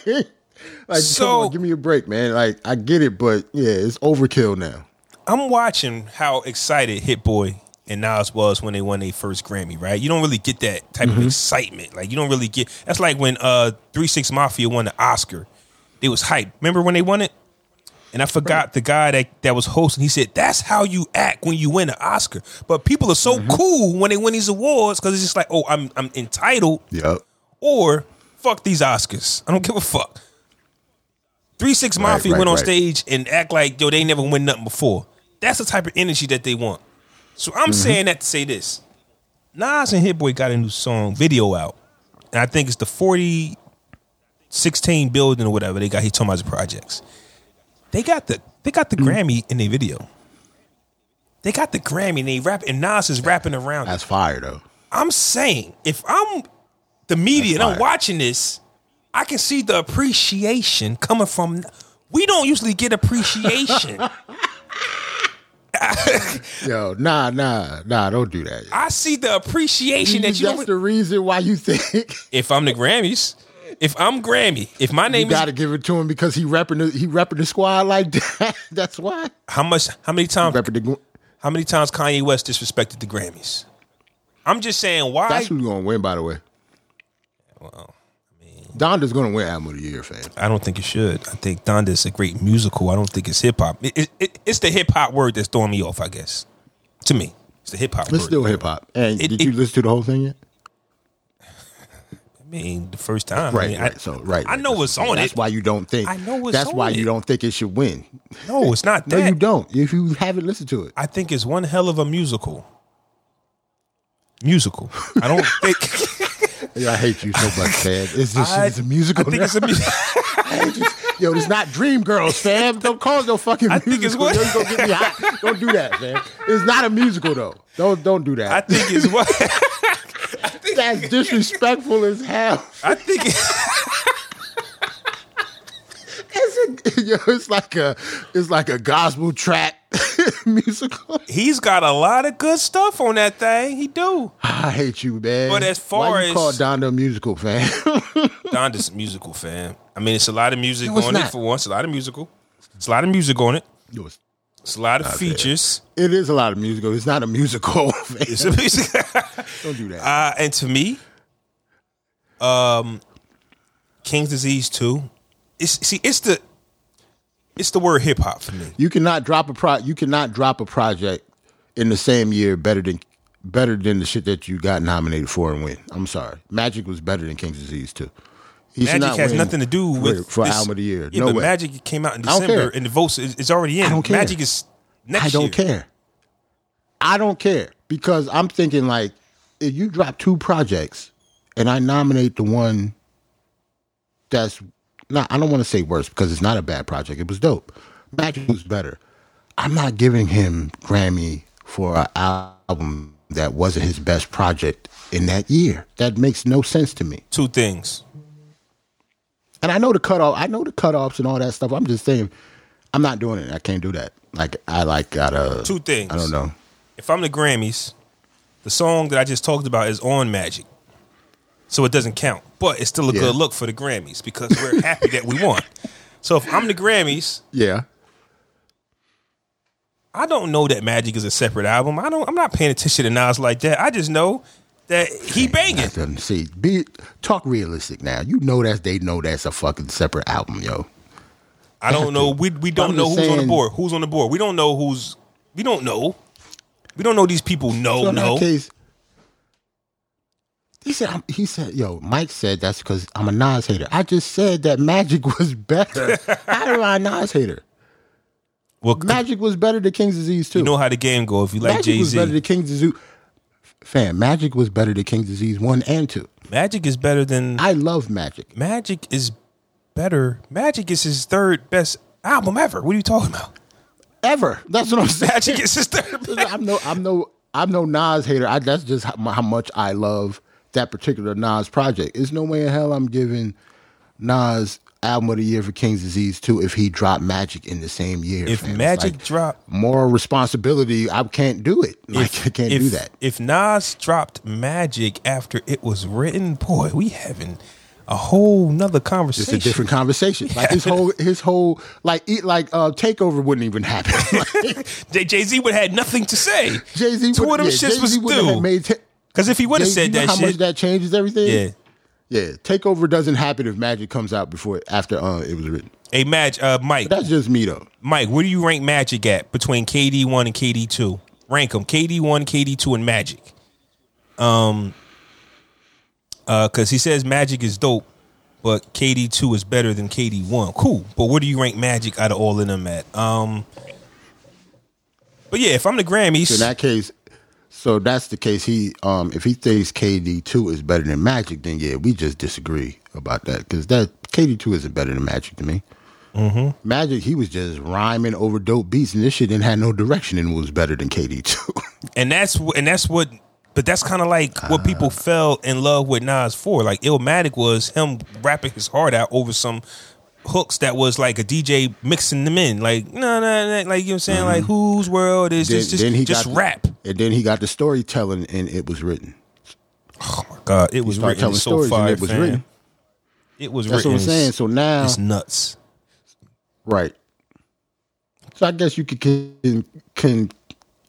like So- on, give me a break, man. Like I get it, but yeah, it's overkill now. I'm watching how excited Hit Boy and Nas was when they won their first Grammy. Right? You don't really get that type Mm-hmm. of excitement. Like you don't really get. That's like when uh Three Six Mafia won the Oscar. It was hype. Remember when they won it? And I forgot the guy that, that was hosting. He said, "That's how you act when you win an Oscar." But people are Mm-hmm. so cool when they win these awards because it's just like, "Oh, I'm I'm entitled," Yep. or "Fuck these Oscars." I don't give a fuck. Three Six Right, Mafia right, went on right. stage and act like yo they never win nothing before. That's the type of energy that they want. So I'm Mm-hmm. saying that to say this: Nas and Hit Boy got a new song video out, and I think it's the 4016 building or whatever they got. He talking about his projects. They got the they got the Mm. Grammy in their video. They got the Grammy and they rap and Nas is rapping around. it. That's fire though. I'm saying if I'm the media and I'm watching this, I can see the appreciation coming from. We don't usually get appreciation. Yo, nah, nah, nah. Don't do that. I see the appreciation that you That's the reason why you think If I'm the Grammys, if I'm Grammy, if my you name got to is give it to him because he repping the, he repping the squad like that. That's why. how much, how many times, the. how many times Kanye West disrespected the Grammys? I'm just saying why. That's who's gonna win, by the way. well, Donda's gonna win album of the year, fam. I don't think it should. I think Donda is a great musical. I don't think it's hip hop. It, it, it- it's the hip hop word that's throwing me off. I guess to me, it's the hip hop word. It's still hip hop. And did you listen to the whole thing yet? I mean, the first time. I Right, I- so right. I know what's on it. That's it. why you don't think. I know what's on it. That's why it. you don't think it should win. No, it's not No, that. you don't. If you haven't listened to it, I think it's one hell of a musical. Musical. I don't think. Yeah, I hate you so much, man. It's just I, it's a musical. I think now. it's a musical. Yo, it's not Dream Girls, fam. Don't call it no fucking I musical. think it's what- Yo, get me hot. Don't do that, man. It's not a musical though. Don't don't do that. I think it's what. That's disrespectful as hell. I think. It, Yo, it's like a it's like a gospel track musical. He's got a lot of good stuff on that thing. He do. I hate you, man. But as far Why you as- call Donda a musical fan? Donda's a musical fan. I mean, it's a lot of music No, it's on it for once. A lot of musical. It's a lot of music on it. Yo, it's- It's a lot of features. it is a lot of musical. It's not a musical. It's a music. Don't do that. uh, and to me, um, King's Disease two. It's see, it's the it's the word hip hop for me. You cannot drop a pro. You cannot drop a project in the same year better than better than the shit that you got nominated for and win. I'm sorry, Magic was better than King's Disease too. Magic has nothing to do with for this- album of the year. Yeah, no but way. Magic came out in December, and the votes is, is already in. I don't care. Magic is next I don't year. care. I don't care because I'm thinking like if you drop two projects and I nominate the one that's not I don't want to say worse because it's not a bad project. It was dope. Magic was better. I'm not giving him Grammy for an album that wasn't his best project in that year. That makes no sense to me. Two things. And I know the cutoff. I know the cutoffs and all that stuff. I'm just saying, I'm not doing it. I can't do that. Like I like gotta Two things. I don't know. If I'm the Grammys, the song that I just talked about is on Magic, so it doesn't count. But it's still a Yeah. good look for the Grammys because we're happy that we won. So if I'm the Grammys, Yeah. I don't know that Magic is a separate album. I don't. I'm not paying attention to Nas like that. I just know that he banging. See. Be talk realistic now. You know that they know that's a fucking separate album, yo. I don't know. We we don't I'm know who's on the board. Who's on the board? We don't know who's. We don't know. We don't know these people. No, So no. case, he said. I'm- He said, "Yo, Mike said that's because I'm a Nas hater." I just said that Magic was better. How am I a Nas hater? well, Magic was better than King's Disease too. you know how the game go. If you like Jay was better Z, than King's Disease. Fam, Magic was better than King's Disease one and two. Magic is better than I love Magic. Magic is better. Magic is his third best album ever. What are you talking about? Ever. That's what I'm saying. Magic is his third best. I'm no, I'm no, I'm no Nas hater. I, that's just how, how much I love that particular Nas project. There's no way in hell I'm giving Nas album of the year for King's Disease too if he dropped Magic in the same year. If fam. Magic like dropped, moral responsibility, I can't do it. Like I can't if, do that. If Nas dropped Magic after it was written, boy, we having a whole nother conversation. It's a different conversation. Like his whole, his whole, like, eat, like uh, takeover wouldn't even happen. Jay Z would have had nothing to say. Jay Z, of them shits was due. Made ta- Because if he would have said you know that how much shit, that changes everything. yeah. Yeah, takeover doesn't happen if Magic comes out before after uh, it was written. Hey, Mag, uh, Mike, That's just me though. Mike, where do you rank Magic at between KD one and KD two? Rank them: KD one, KD two, and Magic. Um, uh, because he says Magic is dope, but KD two is better than KD one. Cool, but where do you rank Magic out of all of them at? Um, but yeah, if I'm the Grammys, So in that case, so that's the case. He um if he thinks KD two is better than Magic, then yeah, we just disagree about that because that KD two isn't better than Magic to me. Mm-hmm. Magic, he was just rhyming over dope beats, and this shit didn't have no direction and was better than KD two. and that's and that's what. But that's kind of like what people fell in love with Nas for. Like Illmatic was him rapping his heart out over some hooks that was like a DJ mixing them in. Like no, no, no like you know what I'm saying. Like mm-hmm. whose world is this? Just, just got rap. the, and then he got the storytelling, and it was written. Oh my god, it was written telling so far. and it was written. It was That's written. what I'm saying. So now, It's nuts. Right. So I guess you could can, can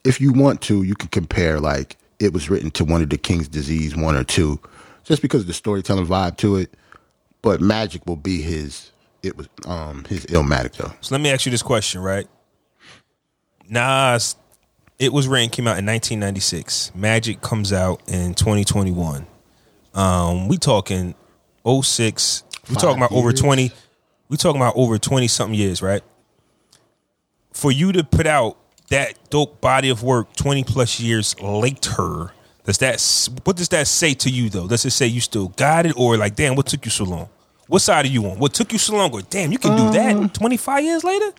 if you want to, you can compare like it was written to one of the King's Disease one or two, just because of the storytelling vibe to it. But Magic will be his. It was um his Illmatic though. So let me ask you this question, right? Nas, it was written came out in 1996. Magic comes out in 2021. Um, we talking 06. We Five talking about over 20. We talking about over 20 something years, right? For you to put out that dope body of work 20 plus years later, does that what does that say to you though? Does it say you still got it or like damn, what took you so long? What side are you on? What took you so long? Or damn, you can do Um, that 25 years later?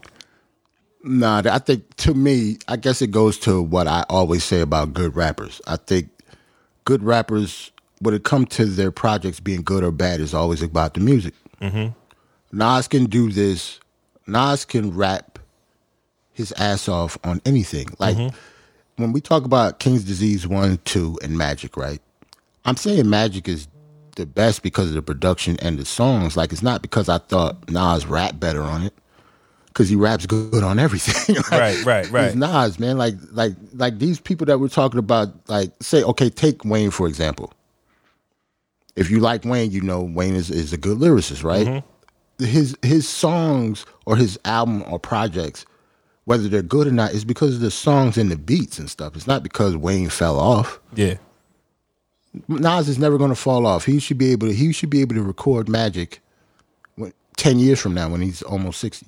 Nah, I think to me, I guess it goes to what I always say about good rappers. I think good rappers, when it comes to their projects being good or bad, is always about the music. Mm-hmm. Nas can do this Nas can rap his ass off on anything. Like when we talk about King's Disease one, two, and Magic, right? I'm saying Magic is the best because of the production and the songs. Like it's not because I thought Nas rap better on it. Cause he raps good on everything. Like, Right, right, right. It's Nas, man. Like, like, like these people that we're talking about. Like, say, okay, take Wayne for example. If you like Wayne, you know Wayne is, is a good lyricist, right? Mm-hmm. His his songs or his album or projects, whether they're good or not, is because of the songs and the beats and stuff. It's not because Wayne fell off. Yeah. Nas is never going to fall off. He should be able to. He should be able to record Magic when, ten years from now when he's almost sixty.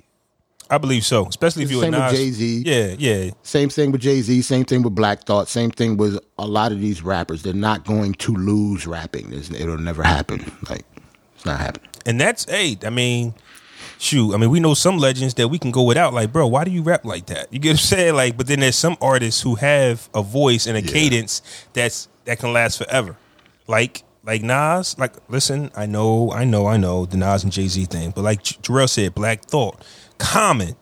I believe so. Especially if It's you the were same with Jay-Z. Yeah, yeah. Same thing with Jay Z. Same thing with Black Thought. Same thing with a lot of these rappers. They're not going to lose rapping. There's, it'll never happen. Like it's not happening. And that's hey, I mean, shoot. I mean, we know some legends that we can go without. Like, bro, why do you rap like that? You get what I'm saying? Like, but then there's some artists who have a voice and a cadence that's that can last forever. Like, like Nas. Like, listen, I know, I know, I know the Nas and Jay Z thing, but like J- Jarrell said, Black Thought, Common,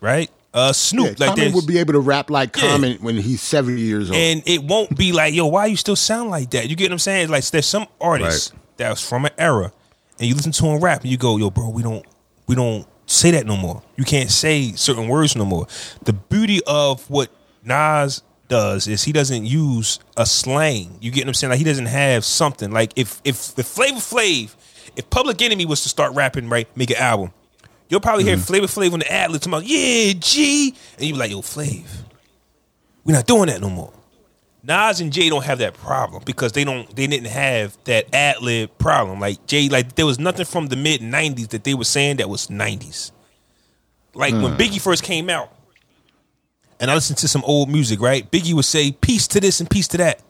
right? Uh, Snoop, Yeah, like Common would be able to rap like Yeah. Common when he's seventy years old. and it won't be like, yo, why you still sound like that? You get what I'm saying? Like there's some artists that was from an era, and you listen to him rap, and you go, yo, bro, we don't, we don't say that no more. You can't say certain words no more. The beauty of what Nas does is he doesn't use a slang. You get what I'm saying? Like he doesn't have something. Like if if if Flavor Flav, if Public Enemy was to start rapping, right, make an album. You'll probably hear mm-hmm. Flavor Flav on the ad lib about, yeah, G. And you be like, yo, Flav, we're not doing that no more. Nas and Jay don't have that problem because they don't they didn't have that ad lib problem. Like Jay, like there was nothing from the mid nineties that they were saying that was nineties. Like when mm. Biggie first came out, and I listened to some old music, right? Biggie would say peace to this and peace to that.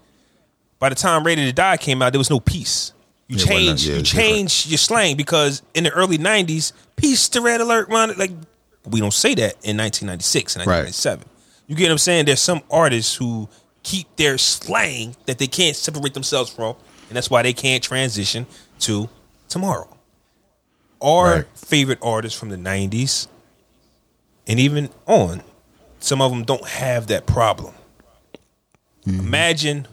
By the time Ready to Die came out, there was no peace. You wasn't- change, yeah, you change your slang because in the early '90s, peace to Red Alert, man. Like we don't say that in 1996 and Right. 1997. You get what I'm saying? There's some artists who keep their slang that they can't separate themselves from, and that's why they can't transition to tomorrow. Our Right. favorite artists from the 90s and even on, some of them don't have that problem. Mm-hmm. Imagine,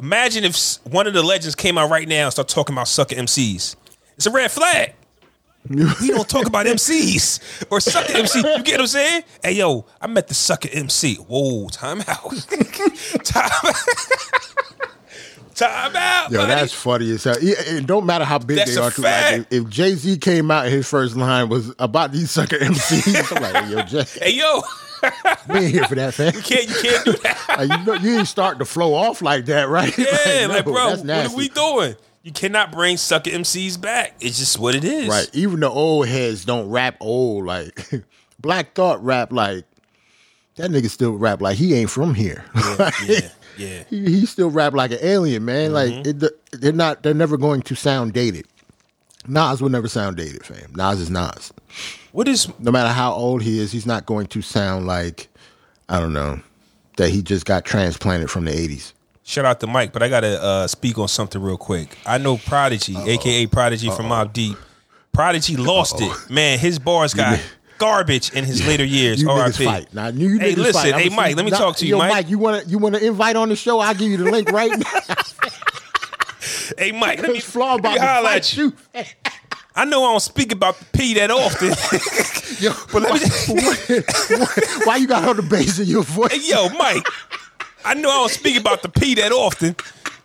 imagine if one of the legends came out right now and start talking about sucker MCs. It's a red flag. we don't talk about MCs or sucker MC. You get what I'm saying? Hey yo, I met the sucker MC. Whoa, time out. time, out. time out. Yo, buddy. that's funny as hell. Yeah, It don't matter how big That's they are. Too. Like, if, if Jay Z came out, his first line was about these sucker MCs. I'm like, yo, Jay, hey yo, we ain't here for that, fam. can't you can't do that. Like, you know, you ain't starting to flow off like that, right? Yeah, like, no, bro, that's what are we doing? You cannot bring sucker MCs back. It's just what it is. Right. Even the old heads don't rap old. Like Black Thought rap like that nigga still rap like he ain't from here. Yeah, yeah, yeah. he, he still rap like an alien, man. Mm-hmm. Like it, they're not. They're never going to sound dated. Nas will never sound dated, fam. Nas is Nas. What is No matter how old he is, he's not going to sound like I don't know that he just got transplanted from the eighties. shout out to Mike? But I gotta uh, speak on something real quick. I know Prodigy, aka Prodigy from Mobb Deep. Prodigy lost it, man. His bars got garbage in his later years. You R.I.P. fight. Now you Hey, listen, fight. hey, Mike, let me Nah, talk to you, yo, Mike. You want to you want to invite on the show? I'll give you the link right now. Hey, Mike, let me, Flaw let me about holler at you. you. I know I don't speak about the P that often. Yo, But let me- why, why you got on the bass of your voice? Hey, yo, Mike. I know I don't speak about the P that often.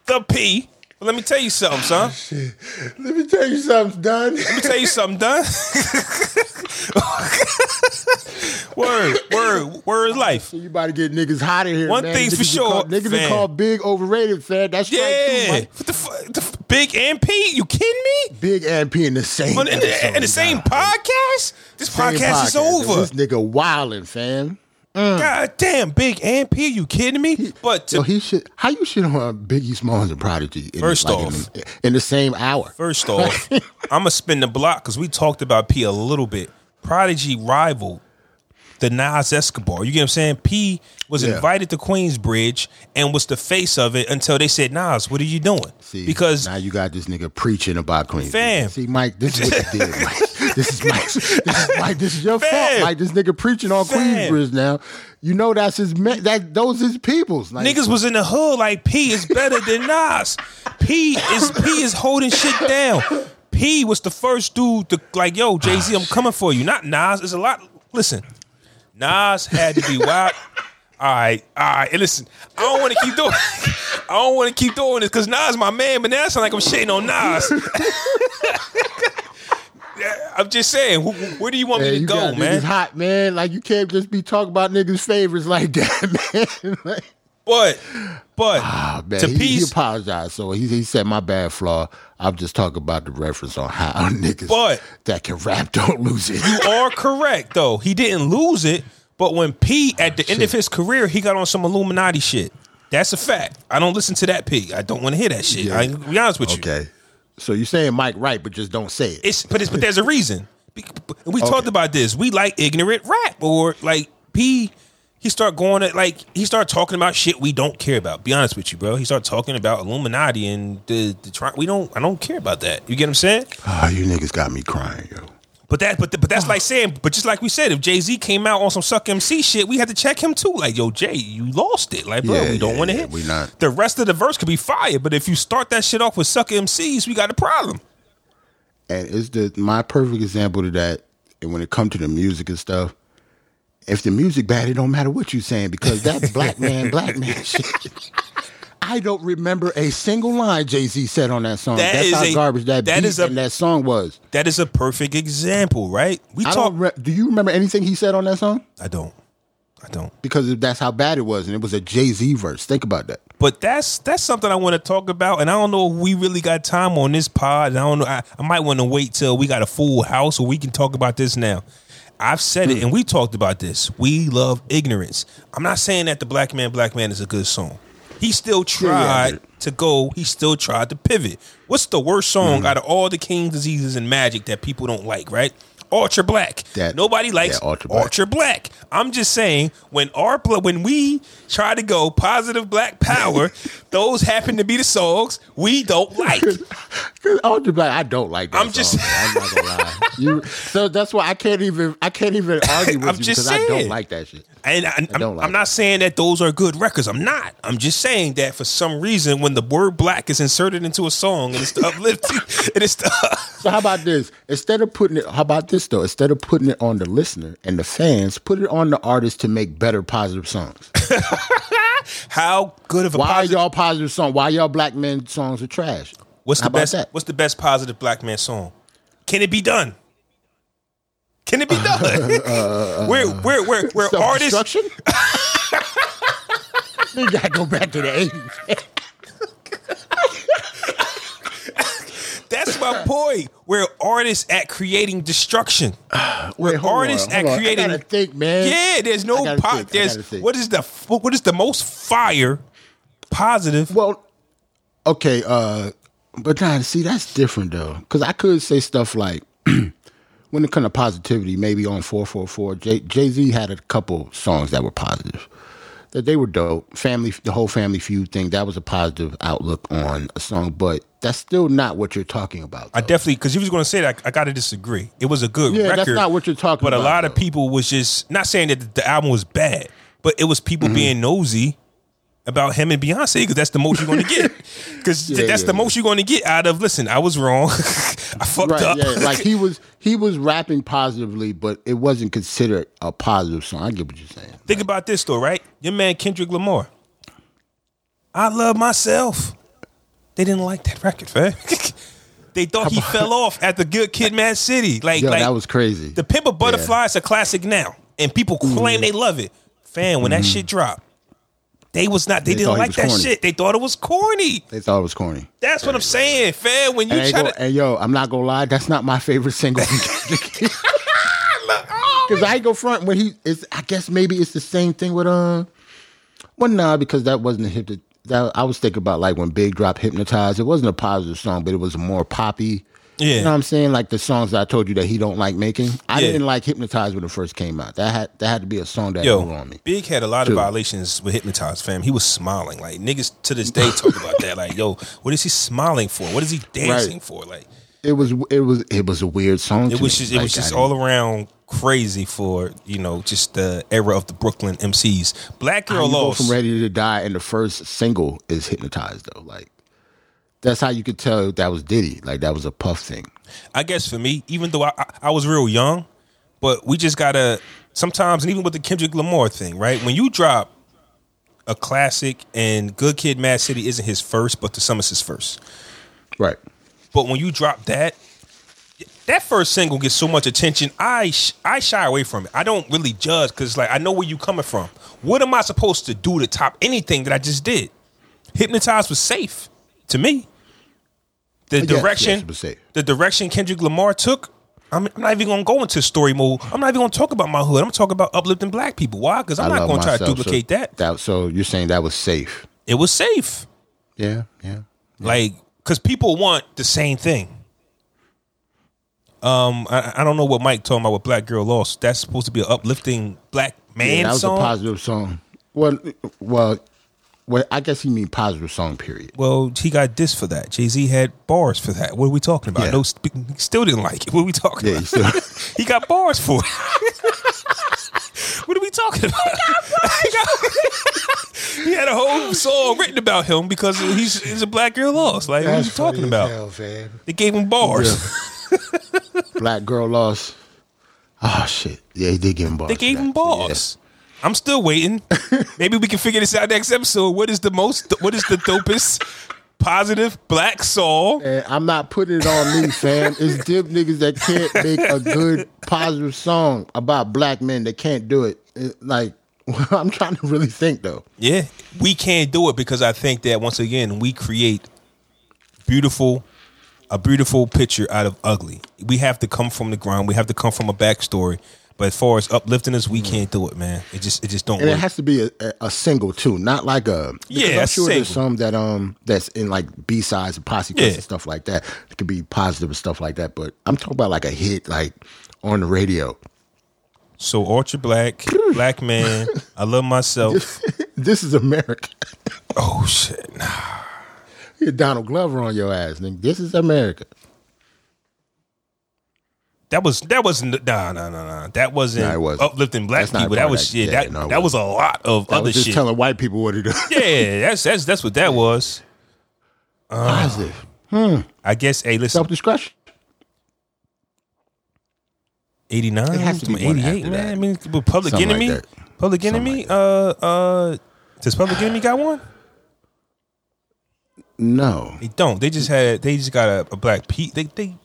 The P. But let me tell you something, son. Let me tell you something, Don. Let me tell you something, done. word, word, word is life. You about to get niggas hot in here. One man. thing's niggas for sure, Called, niggas fam. are called big overrated, fam. That's right, too, Yeah. What the, fu- the f- big MP? You kidding me? Big and P in the same. In, the, episode, in the same dog. podcast? This Same podcast, is over. This nigga wildin', fam. Mm. God damn, big MP? You kidding me? But to So he should. How you shit on Biggie Smalls and Prodigy? In, First like, off- the- in, the same hour. First off, I'm gonna spin the block because we talked about P a little bit. Prodigy rival the Nas Escobar. You get what I'm saying? P was Yeah. invited to Queensbridge and was the face of it until they said, Nas, what are you doing? See, because now you got this nigga preaching about Queen. Fam. See, Mike, this is what you did, Mike. this is Mike. This is Mike. This is your Fam. fault, Mike. This nigga preaching on Fam. Queensbridge now. You know that's his. That those his peoples. Like, Niggas was in the hood like P is better than Nas. P is P is holding shit down. P was the first dude to like, yo, Jay Z, I'm coming for you. Not Nas. It's a lot. Listen, Nas had to be wild. All right, all right. And listen, I don't want to keep doing. I don't want to keep doing this because Nas my man, but now it sound like I'm shitting on Nas. I'm just saying, wh- where do you want Man, me to go, man? niggas hot, man. Like you can't just be talking about niggas' favorites like that, man. like, But, but ah, man. to he, he apologized. So he, he said, "My bad, flaw. I'm just talking about the reference on how niggas But- that can rap don't lose it." you are correct though. He didn't lose it, but when P at the end of his career, he got on some Illuminati shit. That's a fact. I don't listen to that P. I don't want to hear that shit. Yeah. I be honest with you. okay. So you're saying Mike right, but just don't say it. It's but it's but there's a reason. Be- We talked about this. We like ignorant rap or like P. He start going at like he start talking about shit we don't care about. Be honest with you, bro. He start talking about Illuminati and the the we don't. I don't care about that. You get what I'm saying? Ah, you niggas got me crying, yo. But that, but but that's like saying, but just like we said, if Jay Z came out on some suck MC shit, we had to check him too. Like, yo, Jay, you lost it. Like, bro, Yeah, we don't yeah, want to yeah, hit. we not- The rest of the verse could be fire, but if you start that shit off with suck MCs, we got a problem. and it's the my perfect example to that. And when it comes to the music and stuff, if the music bad, it don't matter what you saying because that black man, black man shit. I don't remember a single line Jay Z said on that song. That That's is how a- garbage that, that beat is a- and that song was. That is a perfect example, right? We I talk. don't. Re- do you remember anything he said on that song? I don't. I don't. Because that's how bad it was, and it was a Jay Z verse. Think about that. But that's that's something I want to talk about, and I don't know if we really got time on this pod. And I don't know. I, I might want to wait till we got a full house, or we can talk about this now. I've said Hmm. it, and we talked about this. We love ignorance. I'm not saying that the Black Man, Black Man is a good song. He still tried to go. He still tried to pivot. What's the worst Hmm. song out of all the King's diseases and magic that people don't like? Right? Ultra Black. That- Nobody likes yeah, Ultra Black. Black. I'm just saying when our when we try to go positive Black power, those happen to be the songs we don't like. Cause Ultra Black, I don't like that. I'm just- song, man. I'm not gonna lie. You, so that's why I can't even I can't even argue with I'm you because I don't like that shit. And I, am don't like I'm not saying that those are good records. I'm not. I'm just saying that for some reason, when the word black is inserted into a song and it's uplifting, and it's So how about this? Instead of putting it, how about this though? Instead of putting it on the listener and the fans, put it on the artist to make better positive songs. how good of a Why positive. y'all positive song? Why y'all black men songs are trash? What's How the best? that? What's the best positive black man song? Can it be done? Can it be done? Uh, uh, uh, we're we're where where artists you gotta go back to the eighties. That's my point. We're artists at creating destruction. Wait, hold artists on, at on. creating- I gotta think, man. Yeah, there's no gotta po- think, I there's what is the what is the most fire positive? Well, okay, uh, but now see that's different though, because I could say stuff like when it comes to positivity, maybe on four four four, Jay Z had a couple songs that were positive, that they were dope. Family, the whole Family Feud thing, that was a positive outlook on a song, but that's still not what you're talking about. I definitely because you was going to say that I, got to disagree. It was a good record. Yeah, record. that's not what you're talking about. But a lot of people was just not saying that the, the album was bad, but it was people Mm-hmm. being nosy about him and Beyonce because that's the most you're going to get. Because Yeah, that's yeah, the yeah. most you're going to get out of. Listen, I was wrong. I fucked Right, up. like he was he was rapping positively, but it wasn't considered a positive song. I get what you're saying. Think about this though, right? Your man Kendrick Lamar. I love myself. They didn't like that record, fam. they thought he fell off at the Good Kid, Mad City. Like, Yo, like that was crazy. The Pimp a Butterfly is a classic now, and people Mm-hmm. claim they love it. Fan, when that shit dropped, they was not. They, They didn't like that corny. shit. They thought it was corny. they thought it was corny. That's what I'm saying, fam. When you And, try go, to, and yo, I'm not gonna lie, that's not my favorite single. Because I go front when he is. I guess maybe it's the same thing with um. Well, nah, because that wasn't a hip. That I was thinking about like when Big Drop hypnotized. It wasn't a positive song, but it was more poppy. Yeah. you know what I'm saying? Like the songs that I told you that he don't like making. I Yeah. didn't like hypnotized when it first came out. That had that had to be a song that grew Yo, on me. Big had a lot of violations with hypnotized fam. He was smiling. Like niggas to this day talk about that. Like, yo, what is he smiling for? What is he dancing Right. for? Like, it was it was it was a weird song. It to was me. just it was just all around crazy for you know just the era of the Brooklyn MCs. Black Girl Lost. from Ready to Die, and the first single is Hypnotized though. Like that's how you could tell that was Diddy. Like that was a Puff thing. I guess for me, even though I, I, I was real young, but we just gotta sometimes, and even with the Kendrick Lamar thing, right? When you drop a classic, and Good Kid, Mad City isn't his first, but the it's his first. Right. But when you drop that, that first single gets so much attention. I sh- I shy away from it. I don't really judge because like I know where you coming from. What am I supposed to do to top anything that I just did? Hypnotized was safe to me. The Yes, direction, yes, it was safe. the direction Kendrick Lamar took. I'm, I'm not even gonna go into story mode. I'm not even gonna talk about my hood. I'm gonna talk about uplifting black people. Why? Because I'm I not gonna try to duplicate so that. That so you're saying that was safe? It was safe. Yeah, yeah. Like, because people want the same thing. Um, I, I don't know what Mike talking about with Black Girl Lost. That's supposed to be an uplifting black man yeah, that was song. a positive song. Well, well, well. I guess he mean positive song. Period. well, he got this for that. Jay Z had bars for that. What are we talking about? Yeah. No, he still didn't like it. What are we talking Yeah, about? he still- he got bars for it. what are we talking about? He got- he had a whole song written about him because he's, he's a black girl lost. Like, what are you talking about? They gave him bars. Black girl lost. Oh shit! Yeah, he did give him bars. They gave him bars. I'm still waiting. Maybe we can figure this out next episode. What is the most? What is the dopest positive black song? And I'm not putting it on me, fam. It's them niggas that can't make a good positive song about black men. They can't do it. It- like I'm trying to really think though. Yeah, we can't do it because I think that once again we create beautiful, a beautiful picture out of ugly. We have to come from the ground. We have to come from a backstory. But as far as uplifting us, we can't do it, man. It just it just don't And it has to be a, a, a single too, not like a. Yeah, I'm sure there's some that um that's in like B sides and posse cuts Yeah. and stuff like that. It could be positive and stuff like that. But I'm talking about like a hit, like on the radio. so ultra black, black man. I love myself. this is America. Oh shit. Nah. Hit Donald Glover on your ass, nigga. This is America. That was that wasn't nah nah nah nah. That wasn't Nah, wasn't. uplifting black That's people. That was that. yeah, that no, that was a lot of I other just shit. telling white people what to do. yeah, that's that's that's what that was. Positive. I guess hey listen, Self destruction. eighty nine, It has to be one eighty eight, after man. that. I mean Public Something like Enemy. that. Public Something Enemy, like uh uh does Public Enemy got one? No. They don't. They just had they just got a, a black Pete. They they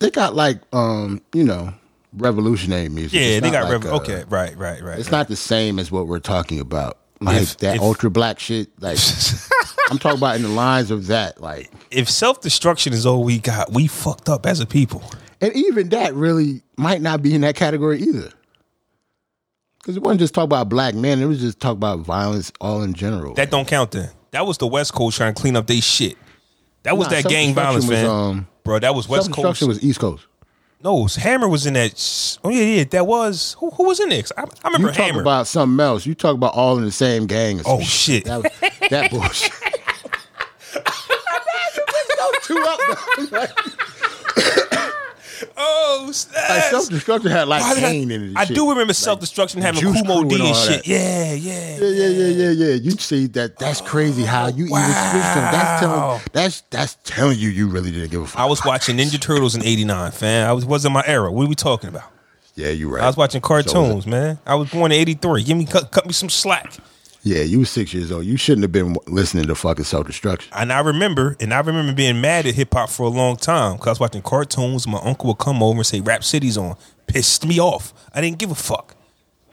They got like um, you know, revolutionary music. yeah, they got like, rev- uh, okay, right, right, right. It's not the same as what we're talking about. Like If- that if- ultra black shit. Like I'm talking about in the lines of that. Like if self destruction is all we got, we fucked up as a people. and even that really might not be in that category either. Because it wasn't just talk about black men, it was just talk about violence all in general. That don't count then. That was the West Coast trying to clean up their shit. That was Nah, that gang violence, was, man. um, Bro, that was West Coast. was East Coast. no, Hammer was in that. Oh yeah, yeah, that was who, who was in it? 'Cause I, I remember You talk Hammer. about something else. You talk about all in the same gang. or some oh shit! That, was- that bullshit. Two up, oh, Like snap. self destruction had like Why did I- in it. I shit. do remember self destruction having Kool Moe Dee and and shit. Yeah, yeah. Yeah, yeah, yeah, yeah, yeah. You see that? That's crazy. How you even switched them? That's Wow. telling. That's that's telling you you really didn't give a fuck. I was watching Ninja Turtles in '89, fam. I was wasn't my era. What are we talking about? yeah, you right. I was watching So cartoons, man. I was born in '83. Give me cut, cut me some slack. Yeah, you were six years old. You shouldn't have been listening to fucking self destruction. And I remember, and I remember being mad at hip hop for a long time because I was watching cartoons. My uncle would come over and say "Rap City's on," pissed me off. I didn't give a fuck.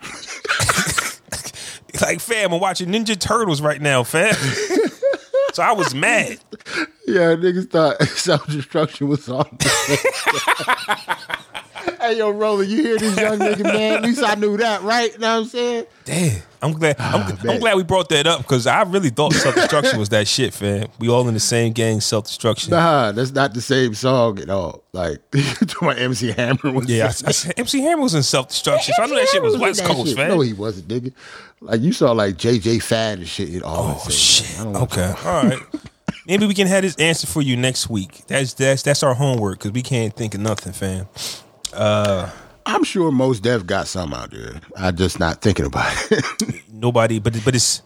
like, fam, I'm watching Ninja Turtles right now, fam. so I was mad. Yeah, niggas thought self destruction was on. hey, yo, Roller, you hear this young nigga, man? At least I knew that, right? You know what I'm saying? Damn, I'm glad. I'm, I'm Ah, glad we brought that up because I really thought self destruction was that shit, fam. We all in the same gang, self destruction. Nah, that's not the same song at all. Like, my MC Hammer was. Yeah, I, I, MC Hammer was in self destruction, so I knew that shit was in West that Coast, shit. fam. No, he wasn't, nigga. Like you saw like JJ Fad and shit. It all Oh the shit. I don't wanna Okay. All right. maybe we can have this answer for you next week. That's that's that's our homework because we can't think of nothing, fam. Uh, I'm sure Mos Def got some out there. I'm just not thinking about it. Nobody, but but it's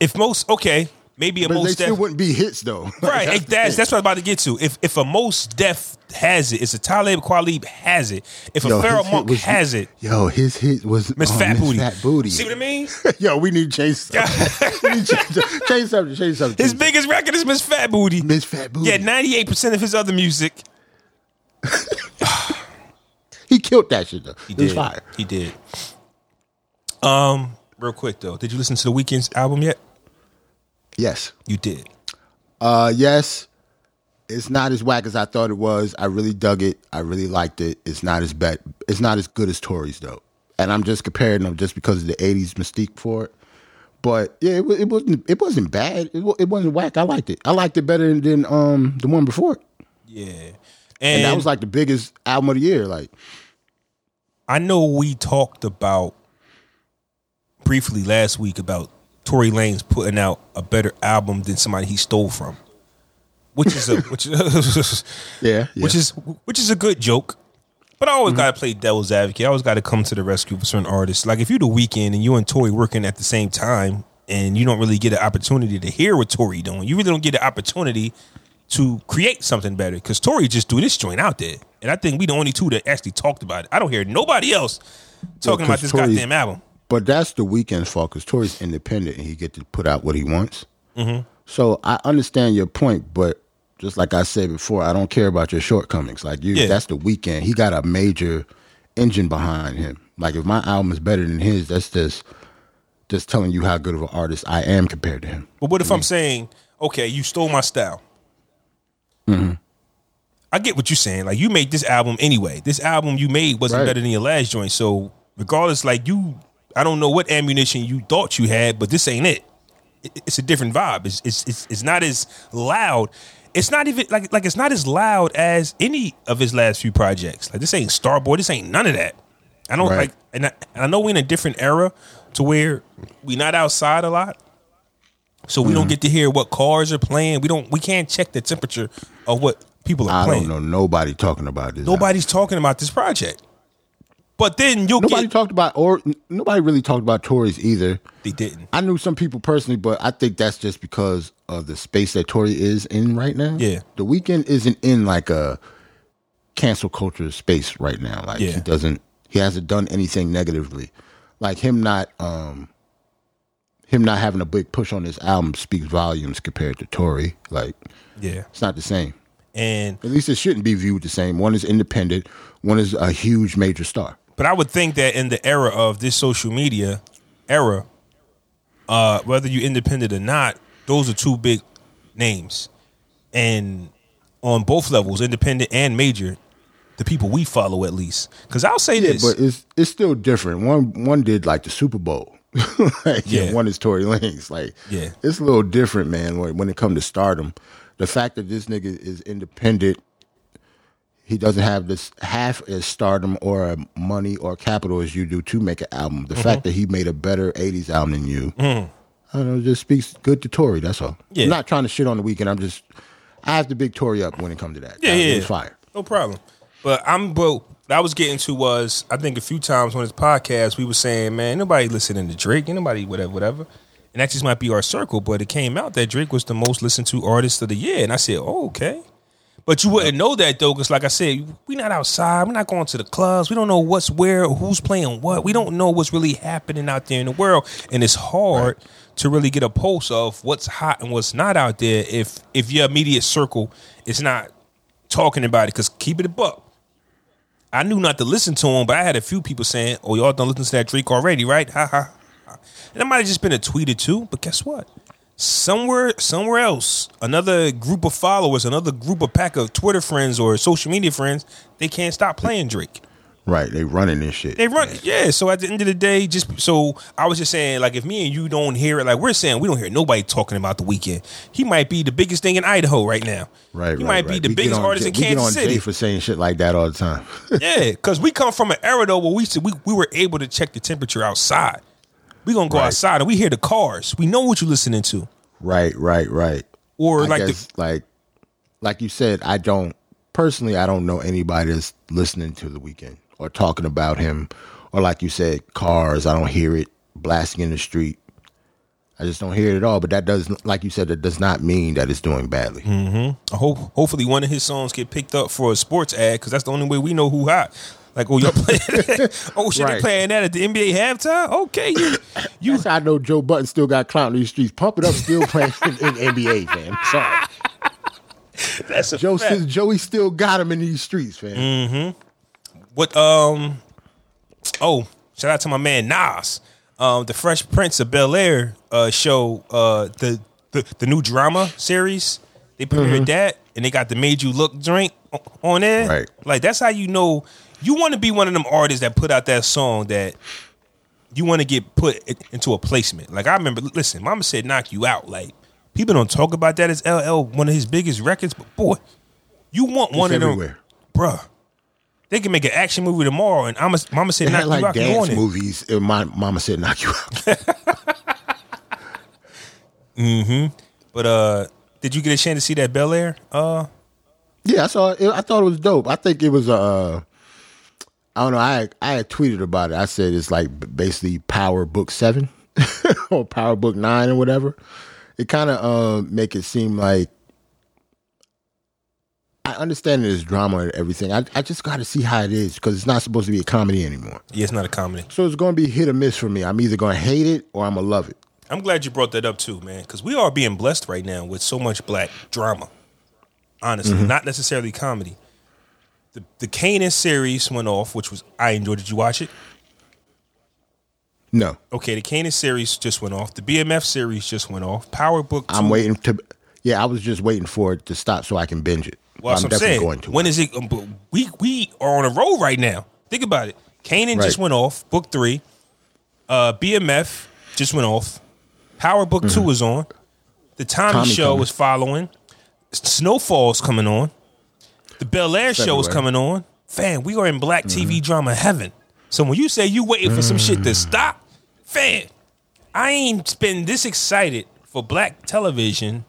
if most okay, maybe a but they most still def wouldn't be hits though. right. That's That's that's, what I'm about to get to. If if a Mos Def has it, it's a Talib Kweli has it. If a Yo, Pharoahe his Monch was- has it, Yo, his hit was Miss on Fat Miss Booty. Fat Booty. See what I mean? Yo, we need to change something. we need to change, change something. Change something. His change biggest record is Miss Fat Booty. Miss Fat Booty. Yeah, ninety eight percent of his other music. He killed that shit though. He it was did. fire. He did. Um, real quick though, did you listen to the Weeknd's album yet? Yes. You did. Uh, yes. It's not as whack as I thought it was. I really dug it. I really liked it. It's not as bad. It's not as good as Tory's though. And I'm just comparing them just because of the '80s mystique for it. But yeah, it, it wasn't. It wasn't bad. It, it wasn't whack. I liked it. I liked it better than, than um the one before. it. Yeah, And, and, that was like the biggest album of the year. Like I know we talked about briefly last week about Tory Lanez putting out a better album than somebody he stole from, which is a which is yeah, yeah. which is which is a good joke. But I always Mm-hmm. gotta play devil's advocate. I always gotta come to the rescue for certain artists. Like if you're the Weeknd and you and Tory working at the same time, and you don't really get an opportunity to hear what Tory doing, you really don't get an opportunity to create something better. Because Tory just threw this joint out there, and I think we the only two that actually talked about it. I don't hear nobody else talking about this Tory- goddamn album. But that's the Weeknd's fault because Tory's independent and he get to put out what he wants. Mm-hmm. So I understand your point, but just like I said before, I don't care about your shortcomings. Like you, Yeah. that's the Weeknd. He got a major engine behind him. Like if my album is better than his, that's just just telling you how good of an artist I am compared to him. But what if I'm saying, okay, you stole my style? I get what you're saying. Like you made this album anyway. This album you made wasn't Right. better than your last joint. So regardless, like you, I don't know what ammunition you thought you had, but this ain't it. It- It's a different vibe. It's it's it's, it's not as loud. It's not even like like it's not as loud as any of his last few projects. Like this ain't Starboy. This ain't none of that. I don't Right. like, and I, and I know we're in a different era to where we not outside a lot. So we Mm-hmm. don't get to hear what cars are playing. We don't. We can't check the temperature of what people are I playing. don't know nobody talking about this. Nobody's talking about this project. But then you'll Nobody get. talked about or nobody really talked about Tory's either. they didn't. I knew some people personally, but I think that's just because of the space that Tory is in right now. Yeah. The Weeknd isn't in like a cancel culture space right now. Like Yeah. he doesn't he hasn't done anything negatively. Like him not um him not having a big push on this album speaks volumes compared to Tory. Like Yeah, it's not the same. And At least it shouldn't be viewed the same. One is independent, one is a huge major star. but I would think that in the era of this social media era, uh, whether you're independent or not, those are two big names, and on both levels, independent and major, the people we follow at least. Because I'll say Yeah, this, but it's it's still different. One one did like the Super Bowl. like, yeah. One is Tory Lanez. Like, Yeah. it's a little different, man. When, when it comes to stardom, the fact that this nigga is independent, he doesn't have this half as stardom or money or capital as you do to make an album. Mm-hmm. The fact that he made a better '80s album than you, I don't know, just speaks good to Tory. That's all. Yeah. I'm not trying to shit on the Weeknd. I'm just, I have to big Tory up when it comes to that. Yeah, That yeah, fire. No problem. But I'm what I was getting to was I think a few times on this podcast we were saying, man, nobody listening to Drake, nobody whatever, whatever. And that just might be our circle, but it came out that Drake was the most listened to artist of the year. And I said, Oh, okay. But you wouldn't know that though, because like I said, we're not outside, we're not going to the clubs, we don't know what's where, who's playing what, we don't know what's really happening out there in the world. And it's hard to really get a pulse of what's hot and what's not out there if if your immediate circle is not talking about it. Because keep it a buck. I knew not to listen to him, but I had a few people saying, "Oh, y'all done listen to that Drake already, right?" Ha ha. And it might have just been a tweet or two, but guess what? Somewhere, somewhere else, another group of followers, another group of pack of Twitter friends or social media friends, they can't stop playing Drake. Right. They running this shit. They run, yeah. So at the end of the day, just so I was just saying, like, if me and you don't hear it, like we're saying, we don't hear nobody talking about the Weeknd. He might be the biggest thing in Idaho right now. Right, He right, might be right. the We biggest on artist Jay- in we get Kansas on City. Jay for saying shit like that all the time. Yeah, because we come from an era though where we we, we were able to check the temperature outside. We gonna go Right. outside and we hear the cars. We know what you're listening to. right, right, right. or I like guess, the like like you said, I don't personally I don't know anybody that's listening to the Weeknd or talking about him or like you said, cars. I don't hear it blasting in the street. I just don't hear it at all. But that does like you said, it does not mean that it's doing badly. Mm-hmm. I hope hopefully one of his songs get picked up for a sports ad because that's the only way we know who hot. Like, oh, y'all playing that? Oh, shit, they playing that at the NBA halftime? Okay, you, you That's how I know Joe Budden still got clout in these streets. Pump it up, still playing in, in NBA, man. Sorry. that's a Joe fact. still, Joey still got him in these streets, man. hmm What um oh, shout out to my man Nas. Um the Fresh Prince of Bel Air uh show uh the, the the new drama series. They premiered that and they got the Made You Look drink on there. Right. Like that's how you know you want to be one of them artists that put out that song that you want to get put into a placement. Like I remember listen, Mama said knock you out. Like people don't talk about that as LL one of his biggest records, but boy, you want one of them everywhere. bruh. They can make an action movie tomorrow, and I'm a, Mama said They knock had like out. You on dance movies. And my mama said knock you out. Mm-hmm. But uh, did you get a chance to see that Bel Air? Uh, Yeah, I saw it. I thought it was dope. I think it was uh I don't know. I I had tweeted about it. I said it's like basically Power Book Seven or Power Book Nine or whatever. It kind of uh, make it seem like I understand there's drama and everything. I I just got to see how it is because it's not supposed to be a comedy anymore. yeah, it's not a comedy. So it's going to be hit or miss for me. I'm either going to hate it or I'm gonna love it. I'm glad you brought that up too, man, because we are being blessed right now with so much black drama. Honestly, Mm-hmm. not necessarily comedy. The the Kanan series went off, which was I enjoyed. Did you watch it? No, Okay, the Kanan series just went off. The BMF series just went off. Power Book. 2, I'm waiting to. Yeah, I was just waiting for it to stop so I can binge it. Well, I'm definitely saying. going to. When is it? um, we we are on a roll right now. Think about it. Kanan just went off. Book three. Uh, BMF just went off. Power Book two is on. The Tommy, Mm-hmm. Tommy Show coming. is following. Snowfall's coming on. The Bel Air Show is coming on. Fam, we are in black Mm-hmm. TV drama heaven. So when you say you waiting for some shit Mm. to stop, fam, I ain't been this excited for black television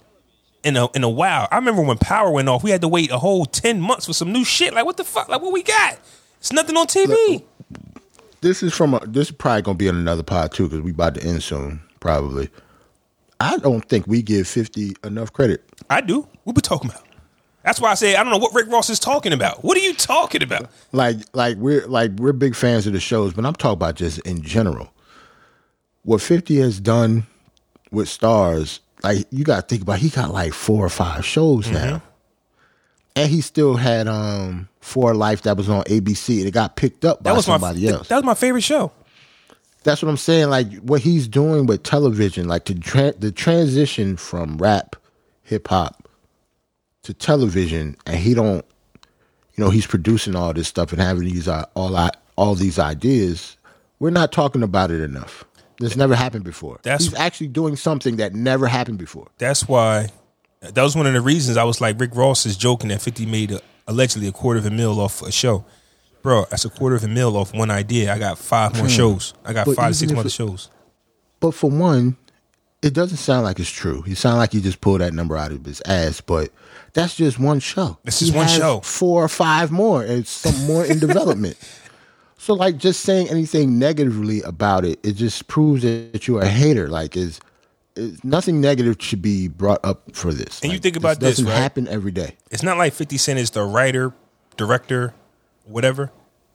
in a in a while. I remember when Power went off, we had to wait a whole ten months for some new shit. Like what the fuck? Like what we got? It's nothing on TV. this is from a, this is probably gonna be on another pod too because we about to end soon probably. I don't think we give Fifty enough credit. I do. What we talking about? That's why I say I don't know what Rick Ross is talking about. What are you talking about? Like like we're like we're big fans of the shows, but I'm talking about just in general. What Fifty has done with stars, like you got to think about. He got like four or five shows Mm-hmm. now, and he still had um For Life that was on ABC. and It got picked up by That was somebody my else. that was my favorite show. That's what I'm saying. Like what he's doing with television, like the tra- the transition from rap, hip hop to television, and he don't, you know, he's producing all this stuff and having these uh, all I, all these ideas. We're not talking about it enough. This never happened before. That's- he's actually doing something that never happened before. That's why that was one of the reasons I was like Rick Ross is joking that Fifty made a, allegedly a quarter of a mil off a show. Bro, that's a quarter of a mil off one idea. I got five more shows. I got But five to six more shows. But for one, it doesn't sound like it's true. He sound like he just pulled that number out of his ass. But that's just one show. This He is one show. Four or five more, and some more in development. So, like, just saying anything negatively about it, it just proves that you're a hater. Like, is nothing negative should be brought up for this. And you think about this, doesn't right? happen every day. It's not like 50 Cent is the writer, director, whatever.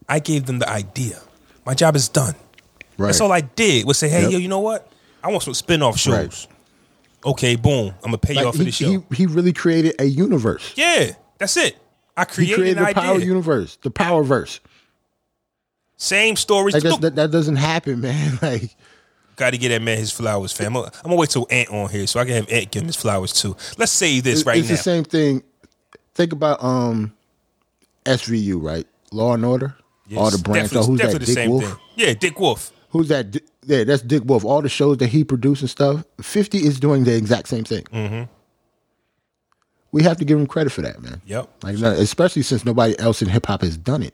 I gave them the idea. My job is done. Right. That's all I did was say, hey, Yep. yo, you know what? I want some spin off shows. Right. Okay, boom. I'm going to pay you Like, off for he, this show. he he really created a universe. yeah, that's it. I He created, created an the idea. power universe, the power verse. Same stories. Like that that doesn't happen, man. Like Got to get that man his flowers, fam. I'm gonna wait till Ant on here so I can have Ant give him his flowers too. Let's say this right it's now. the same thing. Think about um SVU, right? Law and Order. All the brands. Oh, who's that? Dick Wolf. thing. Yeah, Dick Wolf. Who's that? Yeah, that's Dick Wolf. All the shows that he produced and stuff. Fifty is doing the exact same thing. Mm-hmm. We have to give him credit for that, man. Yep. Like, especially since nobody else in hip hop has done it.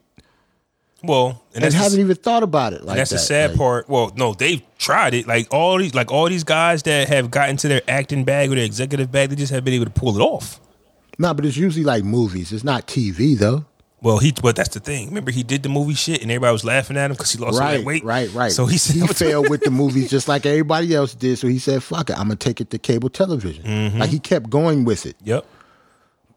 Well, and and haven't even thought about it like that's the sad Like, part. Well, no, they've tried it. Like all these, like all these guys that have gotten to their acting bag or their executive bag, they just have been able to pull it off. No, but it's usually like movies. It's not TV though. Well, he, but that's the thing. Remember, he did the movie shit, and everybody was laughing at him because he lost all Right, that weight. right, right. So he said, he failed with the movies just like everybody else did. So he said, "Fuck it, I'm gonna take it to cable television." Mm-hmm. Like he kept going with it. "Yep,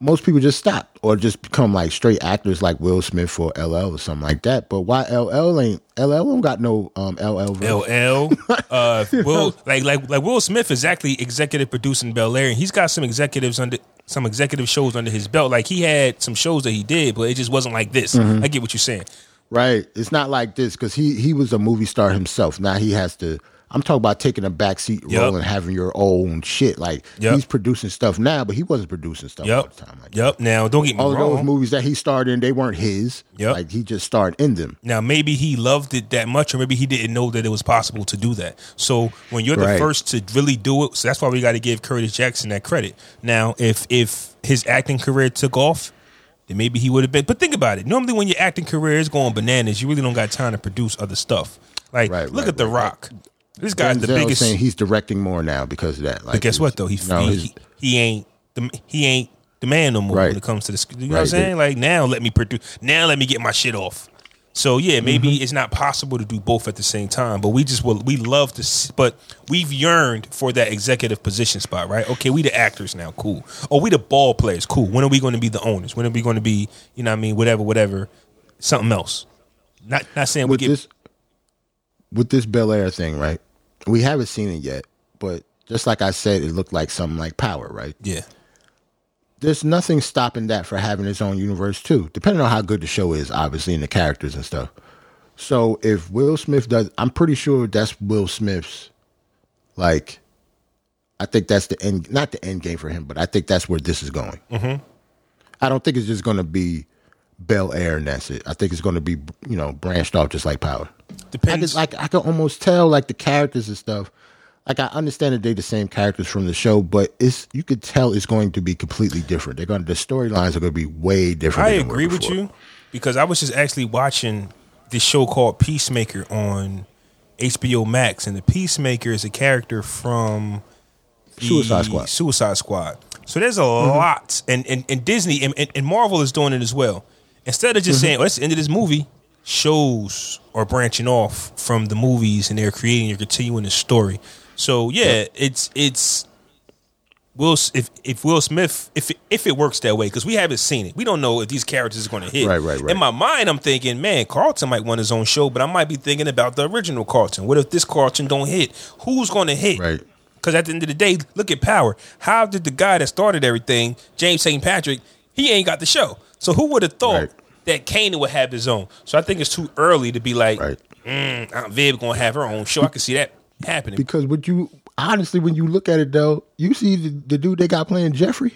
Most people just stop or just become like straight actors, like Will Smith or LL or something like that. But why LL ain't LL don't got no um LL? verse. LL, uh, Will, like like like Will Smith is actually executive producing Bel Air, and he's got some executives under some executive shows under his belt. Like he had some shows that he did, but it just wasn't like this. Mm-hmm. I get what you're saying. Right. It's not like this because he he was a movie star himself. Now he has to. I'm talking about taking a backseat Yep. role and having your own shit. Like Yep. he's producing stuff now, but he wasn't producing stuff all Yep, the time. Like yep. Now, don't get me all wrong. those movies that he starred in, they weren't his. Yep. Like he just starred in them. Now, maybe he loved it that much, or maybe he didn't know that it was possible to do that. So, when you're the Right. first to really do it, so that's why we got to give Curtis Jackson that credit. Now, if if his acting career took off, then maybe he would have been. But think about it. Normally, when your acting career is going bananas, you really don't got time to produce other stuff. Like, Right, look right, at The right, Rock. This guy's the biggest. saying he's directing more now because of that. Like, But guess what though? He no, he, he, he ain't the he ain't the man no more Right. when it comes to the you know what I'm saying? Like now let me produce now let me get my shit off. So yeah, maybe Mm-hmm. it's not possible to do both at the same time, but we just will we love to but we've yearned for that executive position spot, right? Okay, we the actors now, cool. Or we the ball players, cool. When are we going to be the owners? When are we going to be, you know what I mean, whatever whatever something else. Not not saying we get this with this Bel Air thing, right? We haven't seen it yet, but just like I said, it looked like something like Power, right? yeah. there's nothing stopping that for having its own universe too, depending on how good the show is, obviously, and the characters and stuff. So if Will Smith does, I'm pretty sure that's Will Smith's. Like, I think that's the end, not the end game for him, but I think that's where this is going. Mm-hmm. I don't think it's just going to be Bel Air and that's it. I think it's going to be, you know, branched off just like Power. I could, like I can almost tell like the characters and stuff. Like I understand that they're the same characters from the show, but it's you could tell it's going to be completely different. They're going to the storylines are going to be way different. I agree with before. you because I was just actually watching this show called Peacemaker on HBO Max, and the Peacemaker is a character from Suicide Squad. Mm-hmm. Suicide Squad. So there's a lot, and, and and Disney and, and, Marvel is doing it as well. Instead of just Mm-hmm. saying, "Oh, that's the end of this movie," shows are branching off from the movies, and they're creating or continuing the story. So yeah, it's it's Will if if Will Smith if it, if it works that way because we haven't seen it, we don't know if these characters are going to hit. Right, right, right. In my mind, I'm thinking, man, Carlton might want his own show, but I might be thinking about the original Carlton. What if this Carlton don't hit? Who's going to hit? Right. Because at the end of the day, look at Power. How did the guy that started everything, James St. Patrick, he ain't got the show. So who would have thought Right. That Kanan would have his own? So I think it's too early to be like, Right. mm, Aunt Viv going to have her own show. I can see that happening. Because what you honestly, when you look at it though, you see the, the dude they got playing Jeffrey.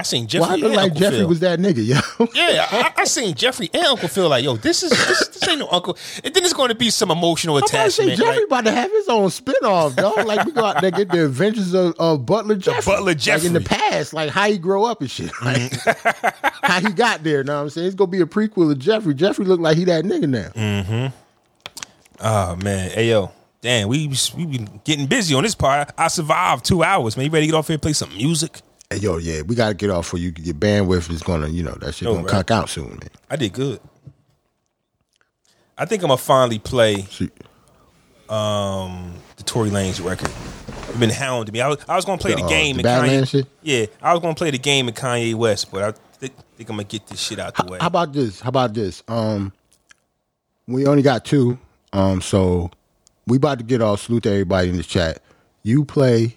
I seen Jeffrey. Why I look like Uncle Jeffrey Phil. was that nigga, yo? Yeah, I, I seen Jeffrey and Uncle Phil like, yo, this is this, this ain't no Uncle. And then it's going to be some emotional I'm about to say. Jeffrey like- about to have his own spinoff, dog. Like we go out there get the adventures of, of Butler Jeffrey. Butler Like in the past, like how he grow up and shit. Like Mm-hmm. how he got there. Know what I'm saying? It's gonna be a prequel of Jeffrey. Jeffrey look like he that nigga now. Mm. Hmm. Oh man, hey yo, damn, we we been getting busy on this part. I survived two hours. Man, you ready to get off here and play some music? Hey, yo, yeah, we gotta get off for you. Your bandwidth is gonna, you know, that shit No, gonna right. conk out soon, man. I did good. I think I'm gonna finally play um, the Tory Lanez record. You've been hounding me. I was, I was gonna play the, The, uh, game the and Badlands Kanye. shit? Yeah, I was gonna play the game and Kanye West, but I think, think I'm gonna get this shit out the way. How about this? How about this? Um, we only got two. Um, so we about to get off. Salute to everybody in the chat. You play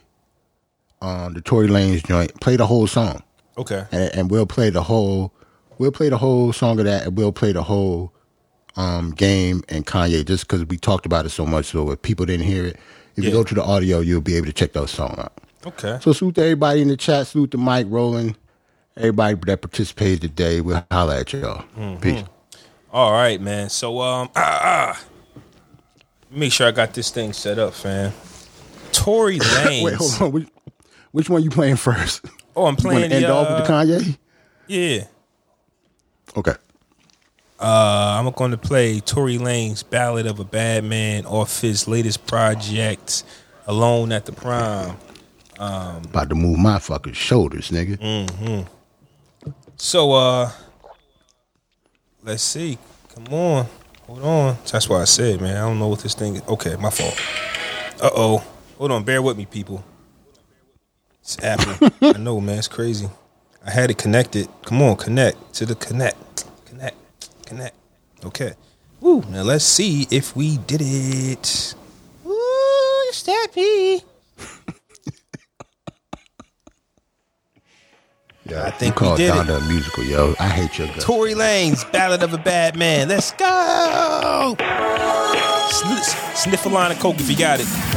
um the Tory Lanez joint. Play the whole song, okay. and, and we'll play the whole. We'll play the whole song of that, and we'll play the whole um game and Kanye just because we talked about it so much. So if people didn't hear it, if you go to the audio, you'll be able to check that song out. Okay. So salute to everybody in the chat. Salute to Mike Roland. Everybody that participated today. We'll holla at y'all. Mm-hmm. Peace. All right, man. So um ah, ah. make sure I got this thing set up, fam. Tory Lanez. Wait, hold on. Which one you playing first? Oh, I'm playing want to end the, off with the uh, Kanye? Yeah. Okay. Uh, I'm going to play Tory Lanez "Ballad of a Bad Man" off his latest project, "Alone at the Prime." Um, About to move my fucking shoulders, nigga. Mm-hmm. So, uh, let's see. Come on, hold on. That's why I said, man. I don't know what this thing is. Okay, my fault. Uh oh. Hold on. Bear with me, people. It's happening. I know, man. It's crazy. I had it connected. Come on, connect to the connect, connect, connect. Okay. Woo. Now let's see if we did it. Woo, Steppy. Yeah, I think you we call did it. Donda a musical, yo. I hate your guts. Tory Lanez Ballad of a Bad Man. Let's go. Sn- sniff a line of coke if you got it.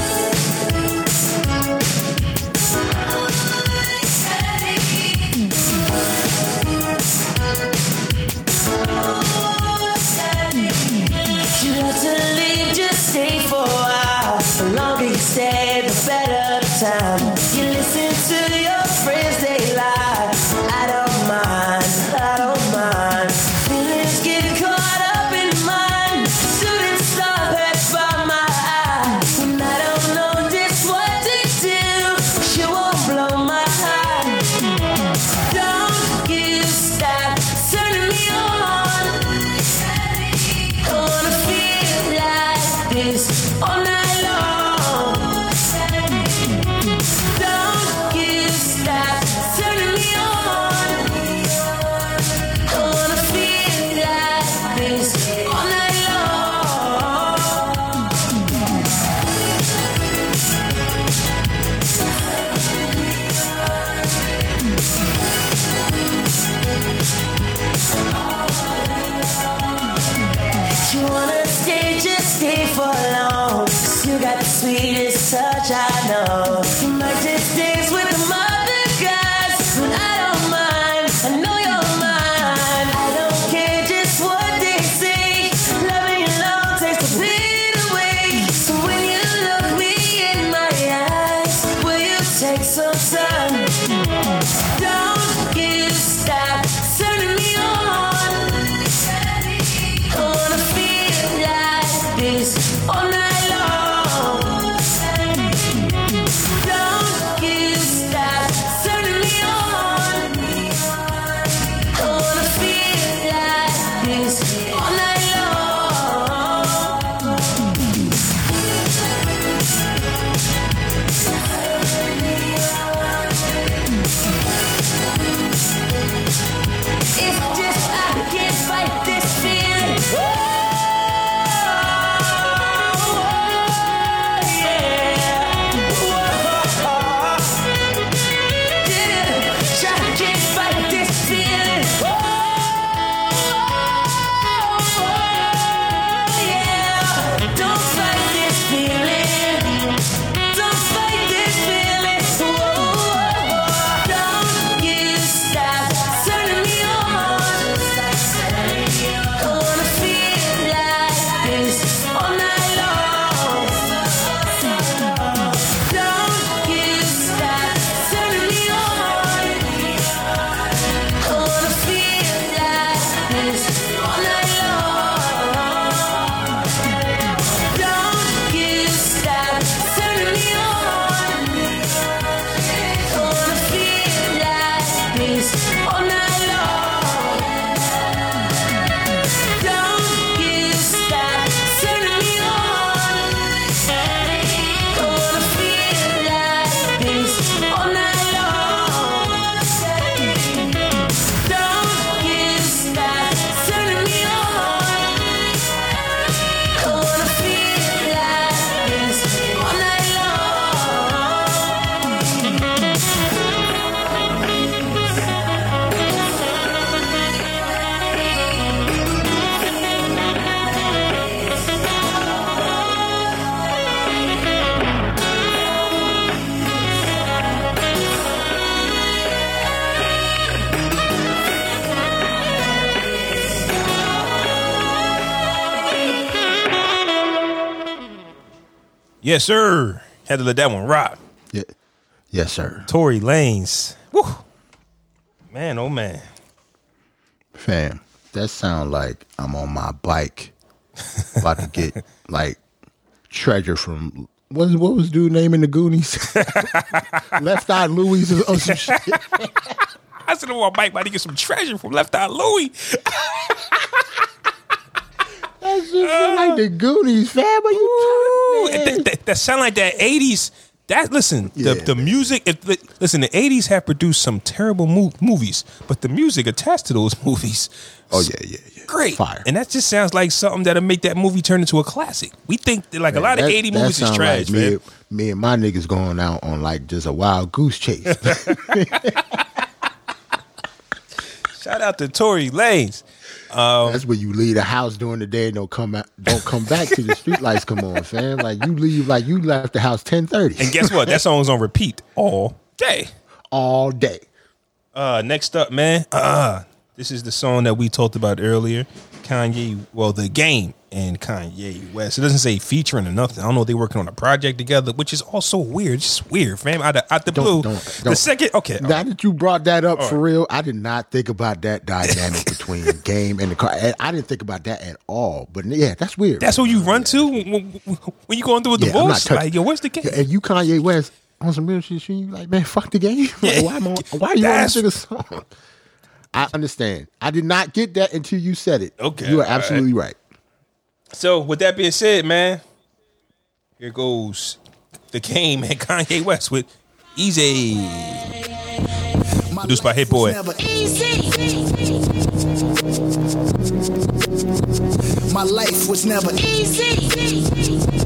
Yes, sir. Had to let that one rock. Yeah. Yes, sir. Tory Lanez. Woo. Man, oh man. Fam. that sound like I'm on my bike about to get like treasure from what, what was dude name in the Goonies? Left Eye Louie or or some shit. I said I'm on my bike about to get some treasure from Left Eye Louie. That shit feel like uh, the Goonies, fam. Are you Ooh, man? that, that, that sound like that '80s. That listen, Yeah, the the music. If, the- listen, the '80s have produced some terrible mo- movies, but the music attached to those movies, Oh yeah, yeah, yeah. great. Fire. And that just sounds like something that'll make that movie turn into a classic. We think that, like a lot of That- '80 that movies is sound trash, like man. me, me and my niggas going out on like just a wild goose chase. Shout out to Tory Lanez. That's where you leave the house during the day and don't come out, don't come back till the street lights come on, fam. Like you leave like you left the house ten thirty And guess what? That song's on repeat all day. all day. Uh, next up, man. Uh, this is the song that we talked about earlier. Kanye, well, the game and Kanye West. It doesn't say featuring or nothing. I don't know if they're working on a project together, which is also weird. Just weird, fam. Out the, out the Don't- blue. don't- the don't. second, okay. Now that you brought that up for real, I did not think about that dynamic between the game and the car. I- didn't think about that at all. But yeah, that's weird. That's who you run to when, you going through a Yeah, divorce. like, yo, where's the game? And you Kanye West on some real shit, you like, man, fuck the game. Like, why, am I, why are you on this That's- song? I understand. I did not get that until you said it. Okay, you are absolutely right. So, with that being said, man, here goes the game and Kanye West with Easy. Produced by Hit Boy. Easy, My life was never easy,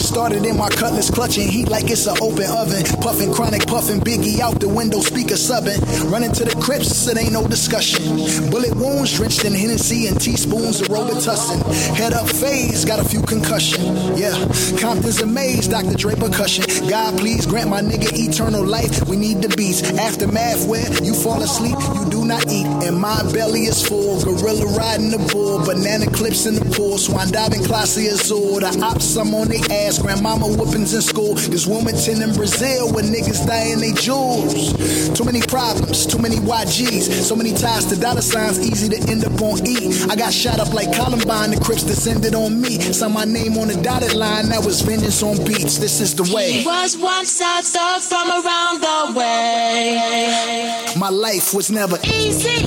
Started in my cutlass, clutching heat like it's an open oven. Puffing chronic, puffing Biggie out the window, speaker subbing. Running to the Crips, it ain't no discussion. Bullet wounds drenched in Hennessy and teaspoons of Robitussin. Head up phase, got a few concussion. Yeah, Compton's amazed, Dr. Dre percussion. God, please grant my nigga eternal life. We need the beats. Aftermath where you fall asleep, you do not eat. And my belly is full. Gorilla riding the bull, banana clips in the pool. Swan diving, Clase Azul. The ops, I'm on they ass. Grandmama whoopings in school. This Wilmington in Brazil where niggas dying they jewels. Too many problems, too many YGs. So many ties to dollar signs, easy to end up on E. I got shot up like Columbine, the Crips descended on me. Saw my name on the dotted line, that was vengeance on beats. This is the way. was once a thought from around the way. My life was never Easy,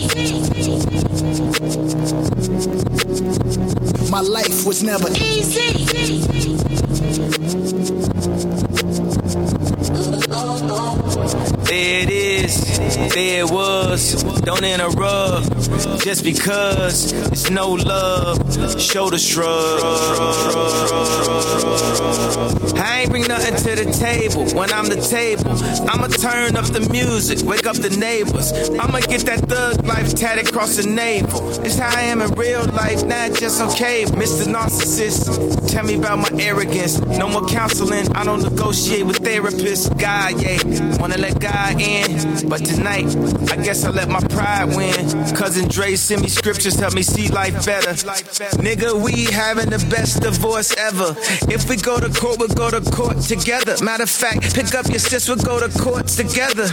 My life was never easy, Thank you. There it is, there it was. Don't interrupt. Just because it's no love, shoulder shrug. I ain't bring nothing to the table when I'm the table. I'ma turn up the music, wake up the neighbors. I'ma get that thug life tatted across the navel. It's how I am in real life, not just okay. Mr. Narcissist, tell me about my arrogance. No more counseling, I don't negotiate with therapists. God, yeah, wanna let God in. But tonight, I guess I let my pride win. Cousin Dre send me scriptures, help me see life better. Nigga, we having the best divorce ever. If we go to court, we'll go to court together. Matter of fact, pick up your sis, we'll go to court together.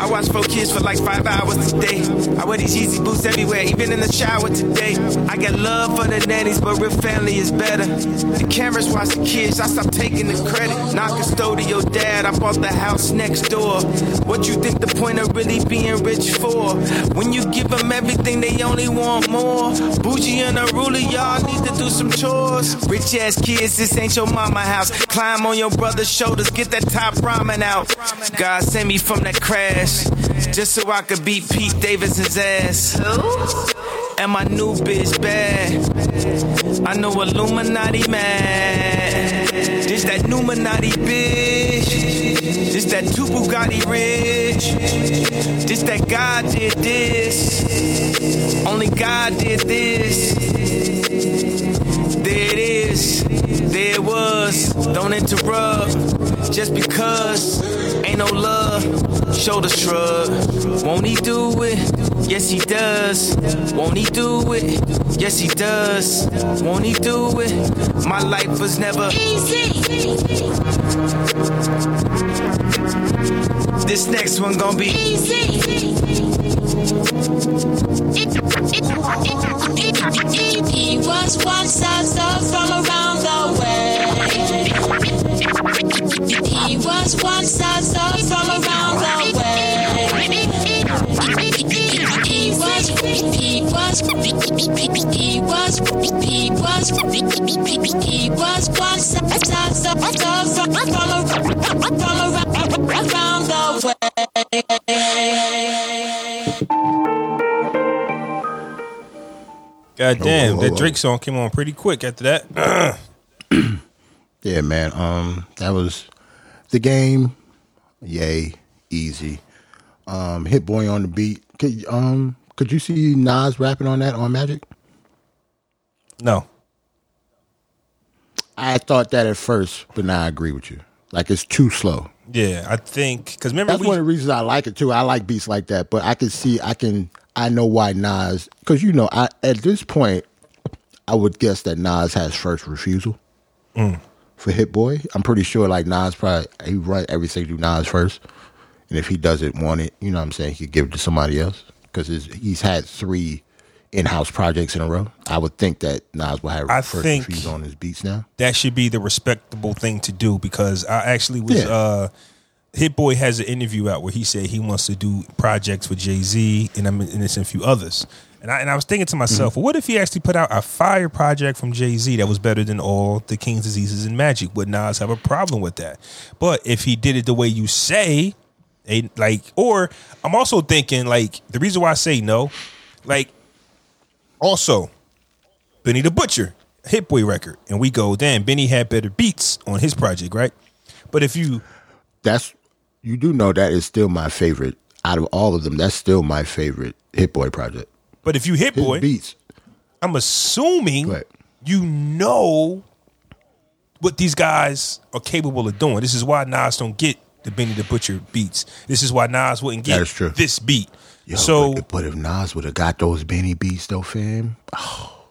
I watch four kids for like five hours today. I wear these Yeezy boots everywhere, even in the shower today. I got love for the nannies, but real family is better. The cameras watch the kids, I stop taking the credit. Not custodial dad, I bought the house next door. What you think the point of really being rich for? When you give them everything, they only want more. Bougie and a ruler, y'all need to do some chores. Rich ass kids, this ain't your mama house. Climb on your brother's shoulders, get that top ramen out. God sent me from that crash, just so I could beat Pete Davidson's ass. And my new bitch bad. I know Illuminati man. This that Numinati bitch. This that two Bugatti rich. This that God did this. Only God did this. There it is. There it was. Don't interrupt. Just because ain't no love. Shoulder shrug. Won't he do it? Yes, he does. Won't he do it? Yes, he does. Won't he do it? My life was never. easy, This next one gonna be easy. He was one size up from around the way. He was one size up from around the was, he was, he was, he was one size up from, from, from around the way. God damn, that. Drake song came on pretty quick after that. Yeah, man. Um, that was the game. Yay, easy. Um, Hit Boy on the beat. Um, could you see Nas rapping on that on Magic? no. I thought that at first, but now I agree with you. Like it's too slow. Yeah, I think because remember That's we one of the reasons I like it too. I like beats like that, but I can see, I can, I know why Nas, because you know, I at this point, I would guess that Nas has first refusal mm. for Hit Boy. I'm pretty sure, like Nas probably he run everything through Nas first, and if he doesn't want it, you know, what I'm saying he could give it to somebody else because he's had three in-house projects in a row. I would think that Nas will have I first think- refusal on his beats now. that should be the respectable thing to do because I actually was Yeah. uh Hit Boy has an interview out where he said he wants to do projects with Jay Z and I'm and it's a few others. And I and I was thinking to myself, well, what if he actually put out a fire project from Jay Z that was better than all the King's diseases and magic? Would Nas have a problem with that? But if he did it the way you say, a, like, or I'm also thinking like the reason why I say no, like, also Benny the Butcher, Hit Boy record, and we go, damn, Benny had better beats on his project, right? But if you, that's you do know that is still my favorite out of all of them. That's still my favorite Hit Boy project. but if you Hit His Boy, beats, I'm assuming you know what these guys are capable of doing. This is why Nas don't get the Benny the Butcher beats. This is why Nas wouldn't get That is true. this beat. Yo, so but, but if Nas would have got those Benny beats though, fam, oh,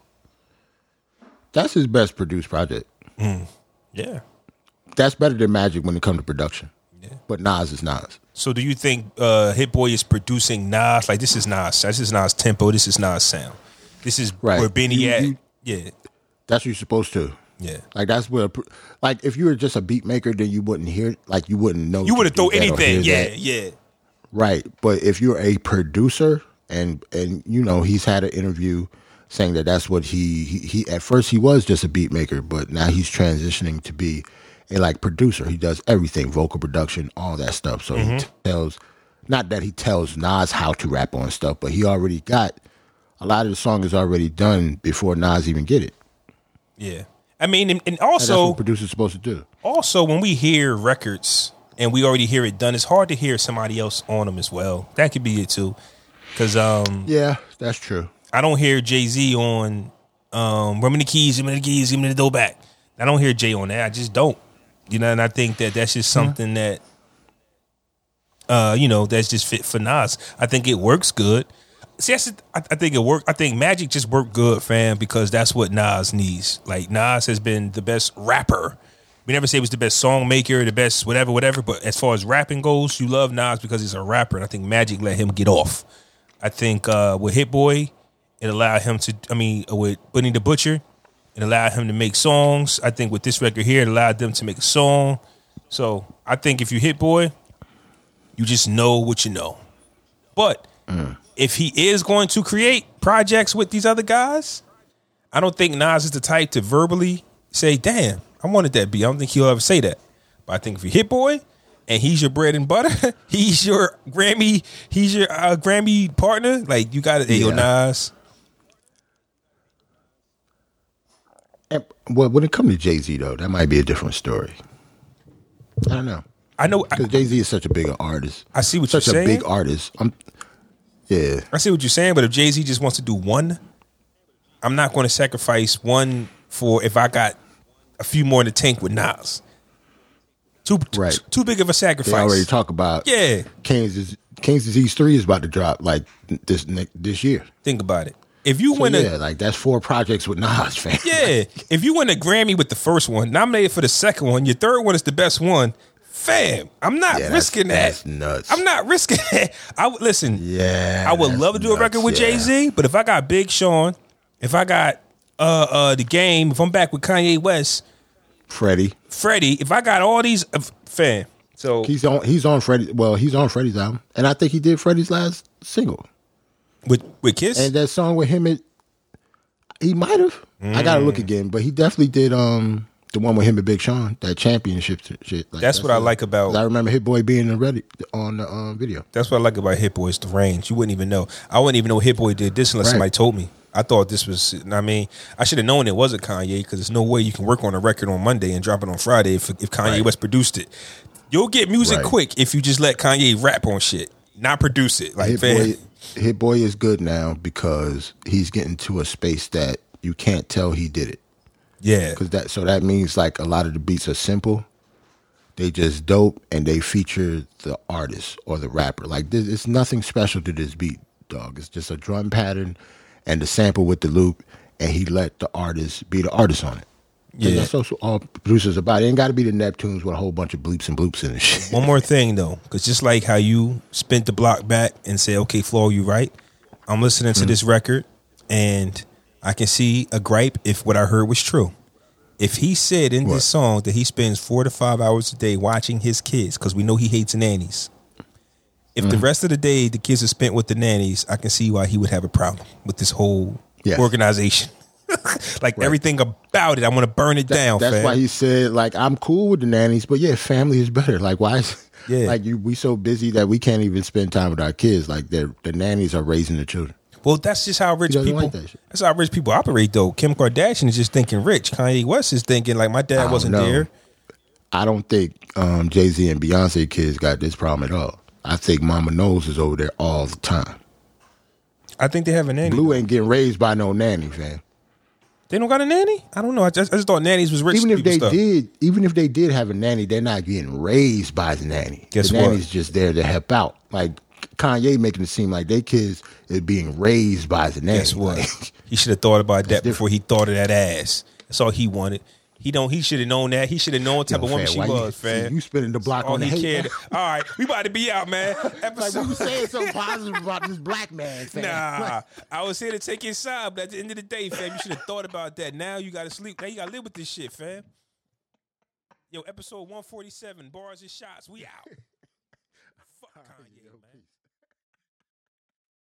that's his best produced project. yeah. That's better than Magic when it comes to production. Yeah. But Nas is Nas. So do you think uh, Hit Boy is producing Nas like this is Nas? This is Nas tempo. This is Nas sound. This is Right. where Benny You- at. you- yeah, That's what you're supposed to. Yeah. Like that's where, like if you were just a beat maker, then you wouldn't hear, like you wouldn't know. You would have do thrown that or anything. Yeah, that. yeah. Right. But if you're a producer and and you know he's had an interview saying that that's what he, he he at first he was just a beat maker, but now he's transitioning to be a like producer. He does everything, vocal production, all that stuff. So he mm-hmm. tells not that he tells Nas how to rap on stuff, but he already got a lot of the song is already done before Nas even get it. Yeah. I mean, and, and And also, what producers supposed to do. also when we hear records and we already hear it done, it's hard to hear somebody else on them as well. That could be it too, because um, Yeah, that's true. I don't hear Jay Z on um, "Run Me the Keys, Give Me the Keys, Give Me the Dough Back." I don't hear Jay on that. I just don't. You know, and I think that that's just something that, uh, you know, that's just fit for Nas. I think it works good. See, I, I think it worked. I think Magic just worked good, fam, because that's what Nas needs. Like Nas has been the best rapper. We never say he was the best song maker, the best whatever, whatever. But as far as rapping goes, you love Nas because he's a rapper, and I think Magic let him get off. I think uh, with Hit Boy, it allowed him to. I mean, with Benny the Butcher, it allowed him to make songs. I think with this record here, it allowed them to make a song. So I think if you Hit Boy, you just know what you know. But if he is going to create projects with these other guys, I don't think Nas is the type to verbally say, "Damn, I wanted that beat." I don't think he'll ever say that. But I think if you Hit Boy and he's your bread and butter, he's your Grammy, he's your uh, Grammy partner. Like you got to, hey, yo, Yeah. Nas. And, well, when it comes to Jay Z though, that might be a different story. I don't know. I know. Because Jay Z is such a big artist. I see what such you're saying. Such a big artist. I'm, yeah, I see what you're saying, but if Jay Z just wants to do one, I'm not going to sacrifice one for if I got a few more in the tank with Nas. Too Right. too, too big of a they sacrifice. already talk about. Yeah. Kansas King's Disease Three is about to drop like this this year. Think about it. If you So win yeah, a like that's four projects with Nas, fam. yeah, if you win a Grammy with the first one, nominated for the second one, your third one is the best one. Fam, I'm not Yeah, that's- risking that. that's nuts. I'm not risking that. I would listen. Yeah, I would love to do a record with yeah. Jay Z, but if I got Big Sean, if I got uh uh the game, if I'm back with Kanye West, Freddie. Freddie, if I got all these, uh, fam. So He's on. He's on Freddie. Well, he's on Freddie's album, and I think he did Freddie's last single. with with Kiss, And that song with him, it, he might have. I gotta Mm. look again, but he definitely did. Um, the one with him and Big Sean, that championship shit. Like, That's what I like about- I remember Hit Boy being ready on the um, video. That's what I like about Hit Boy. It's the range. You wouldn't even know. I wouldn't even know Hit Boy did this unless Right. somebody told me. I thought this was. I mean, I should have known it wasn't Kanye because there's no way you can work on a record on Monday and drop it on Friday if if Kanye Right. West produced it. You'll get music Right. quick if you just let Kanye rap on shit, not produce it. Like, Hit Boy, Hit Boy is good now because he's getting to a space that you can't tell he did it. Yeah, Cause that so that means like a lot of the beats are simple. They just dope and they feature the artist or the rapper. Like this, it's nothing special to this beat, dog. It's just a drum pattern and the sample with the loop, and he let the artist be the artist on it. And Yeah. that's also all producers about. It ain't got to be the Neptunes with a whole bunch of bleeps and bloops in and shit. One more thing though, because just like how you spent the block back and say, "Okay, Flo, you right." I'm listening Mm-hmm. to this record, and I can see a gripe if what I heard was true. If he said in this song that he spends four to five hours a day watching his kids, because we know he hates nannies. If Mm-hmm. the rest of the day the kids are spent with the nannies, I can see why he would have a problem with this whole Yes. organization. like everything about it, I want to burn it down. That's fam. why he said, like, I'm cool with the nannies, but yeah, family is better. Like, why? Is, Yeah. Like, you, we so busy that we can't even spend time with our kids. Like, they're, the nannies are raising the children. Well, that's just how rich people. like that. That's how rich people operate, though. Kim Kardashian is just thinking rich. Kanye West is thinking like my dad wasn't know. there. I don't think um, Jay Z and Beyonce kids got this problem at all. I think Mama Knowles is over there all the time. I think they have a nanny. Blue ain't getting raised by no nanny, fam. They don't got a nanny. I don't know. I just, I just thought nannies was rich. Even if they stuff. did, even if they did have a nanny, they're not getting raised by the nanny. Guess the what? nanny's just there to help out. Like Kanye making it seem like they kids is being raised by the nanny. Guess what? Like, he should have thought about that before he thought of that ass. That's all he wanted. He don't. He should have known that. He should have known what type Yo, of woman fam, she you- was, see, fam. you spinning the block on the hate, cared. All right, we about to be out, man. like Episode. we saying so positive about this black man, fam. Nah, I was here to take your side, but at the end of the day, fam, you should have thought about that. Now you got to sleep. Now you got to live with this shit, fam. Yo, episode 147, bars and shots. We out. Fuck Kanye, man.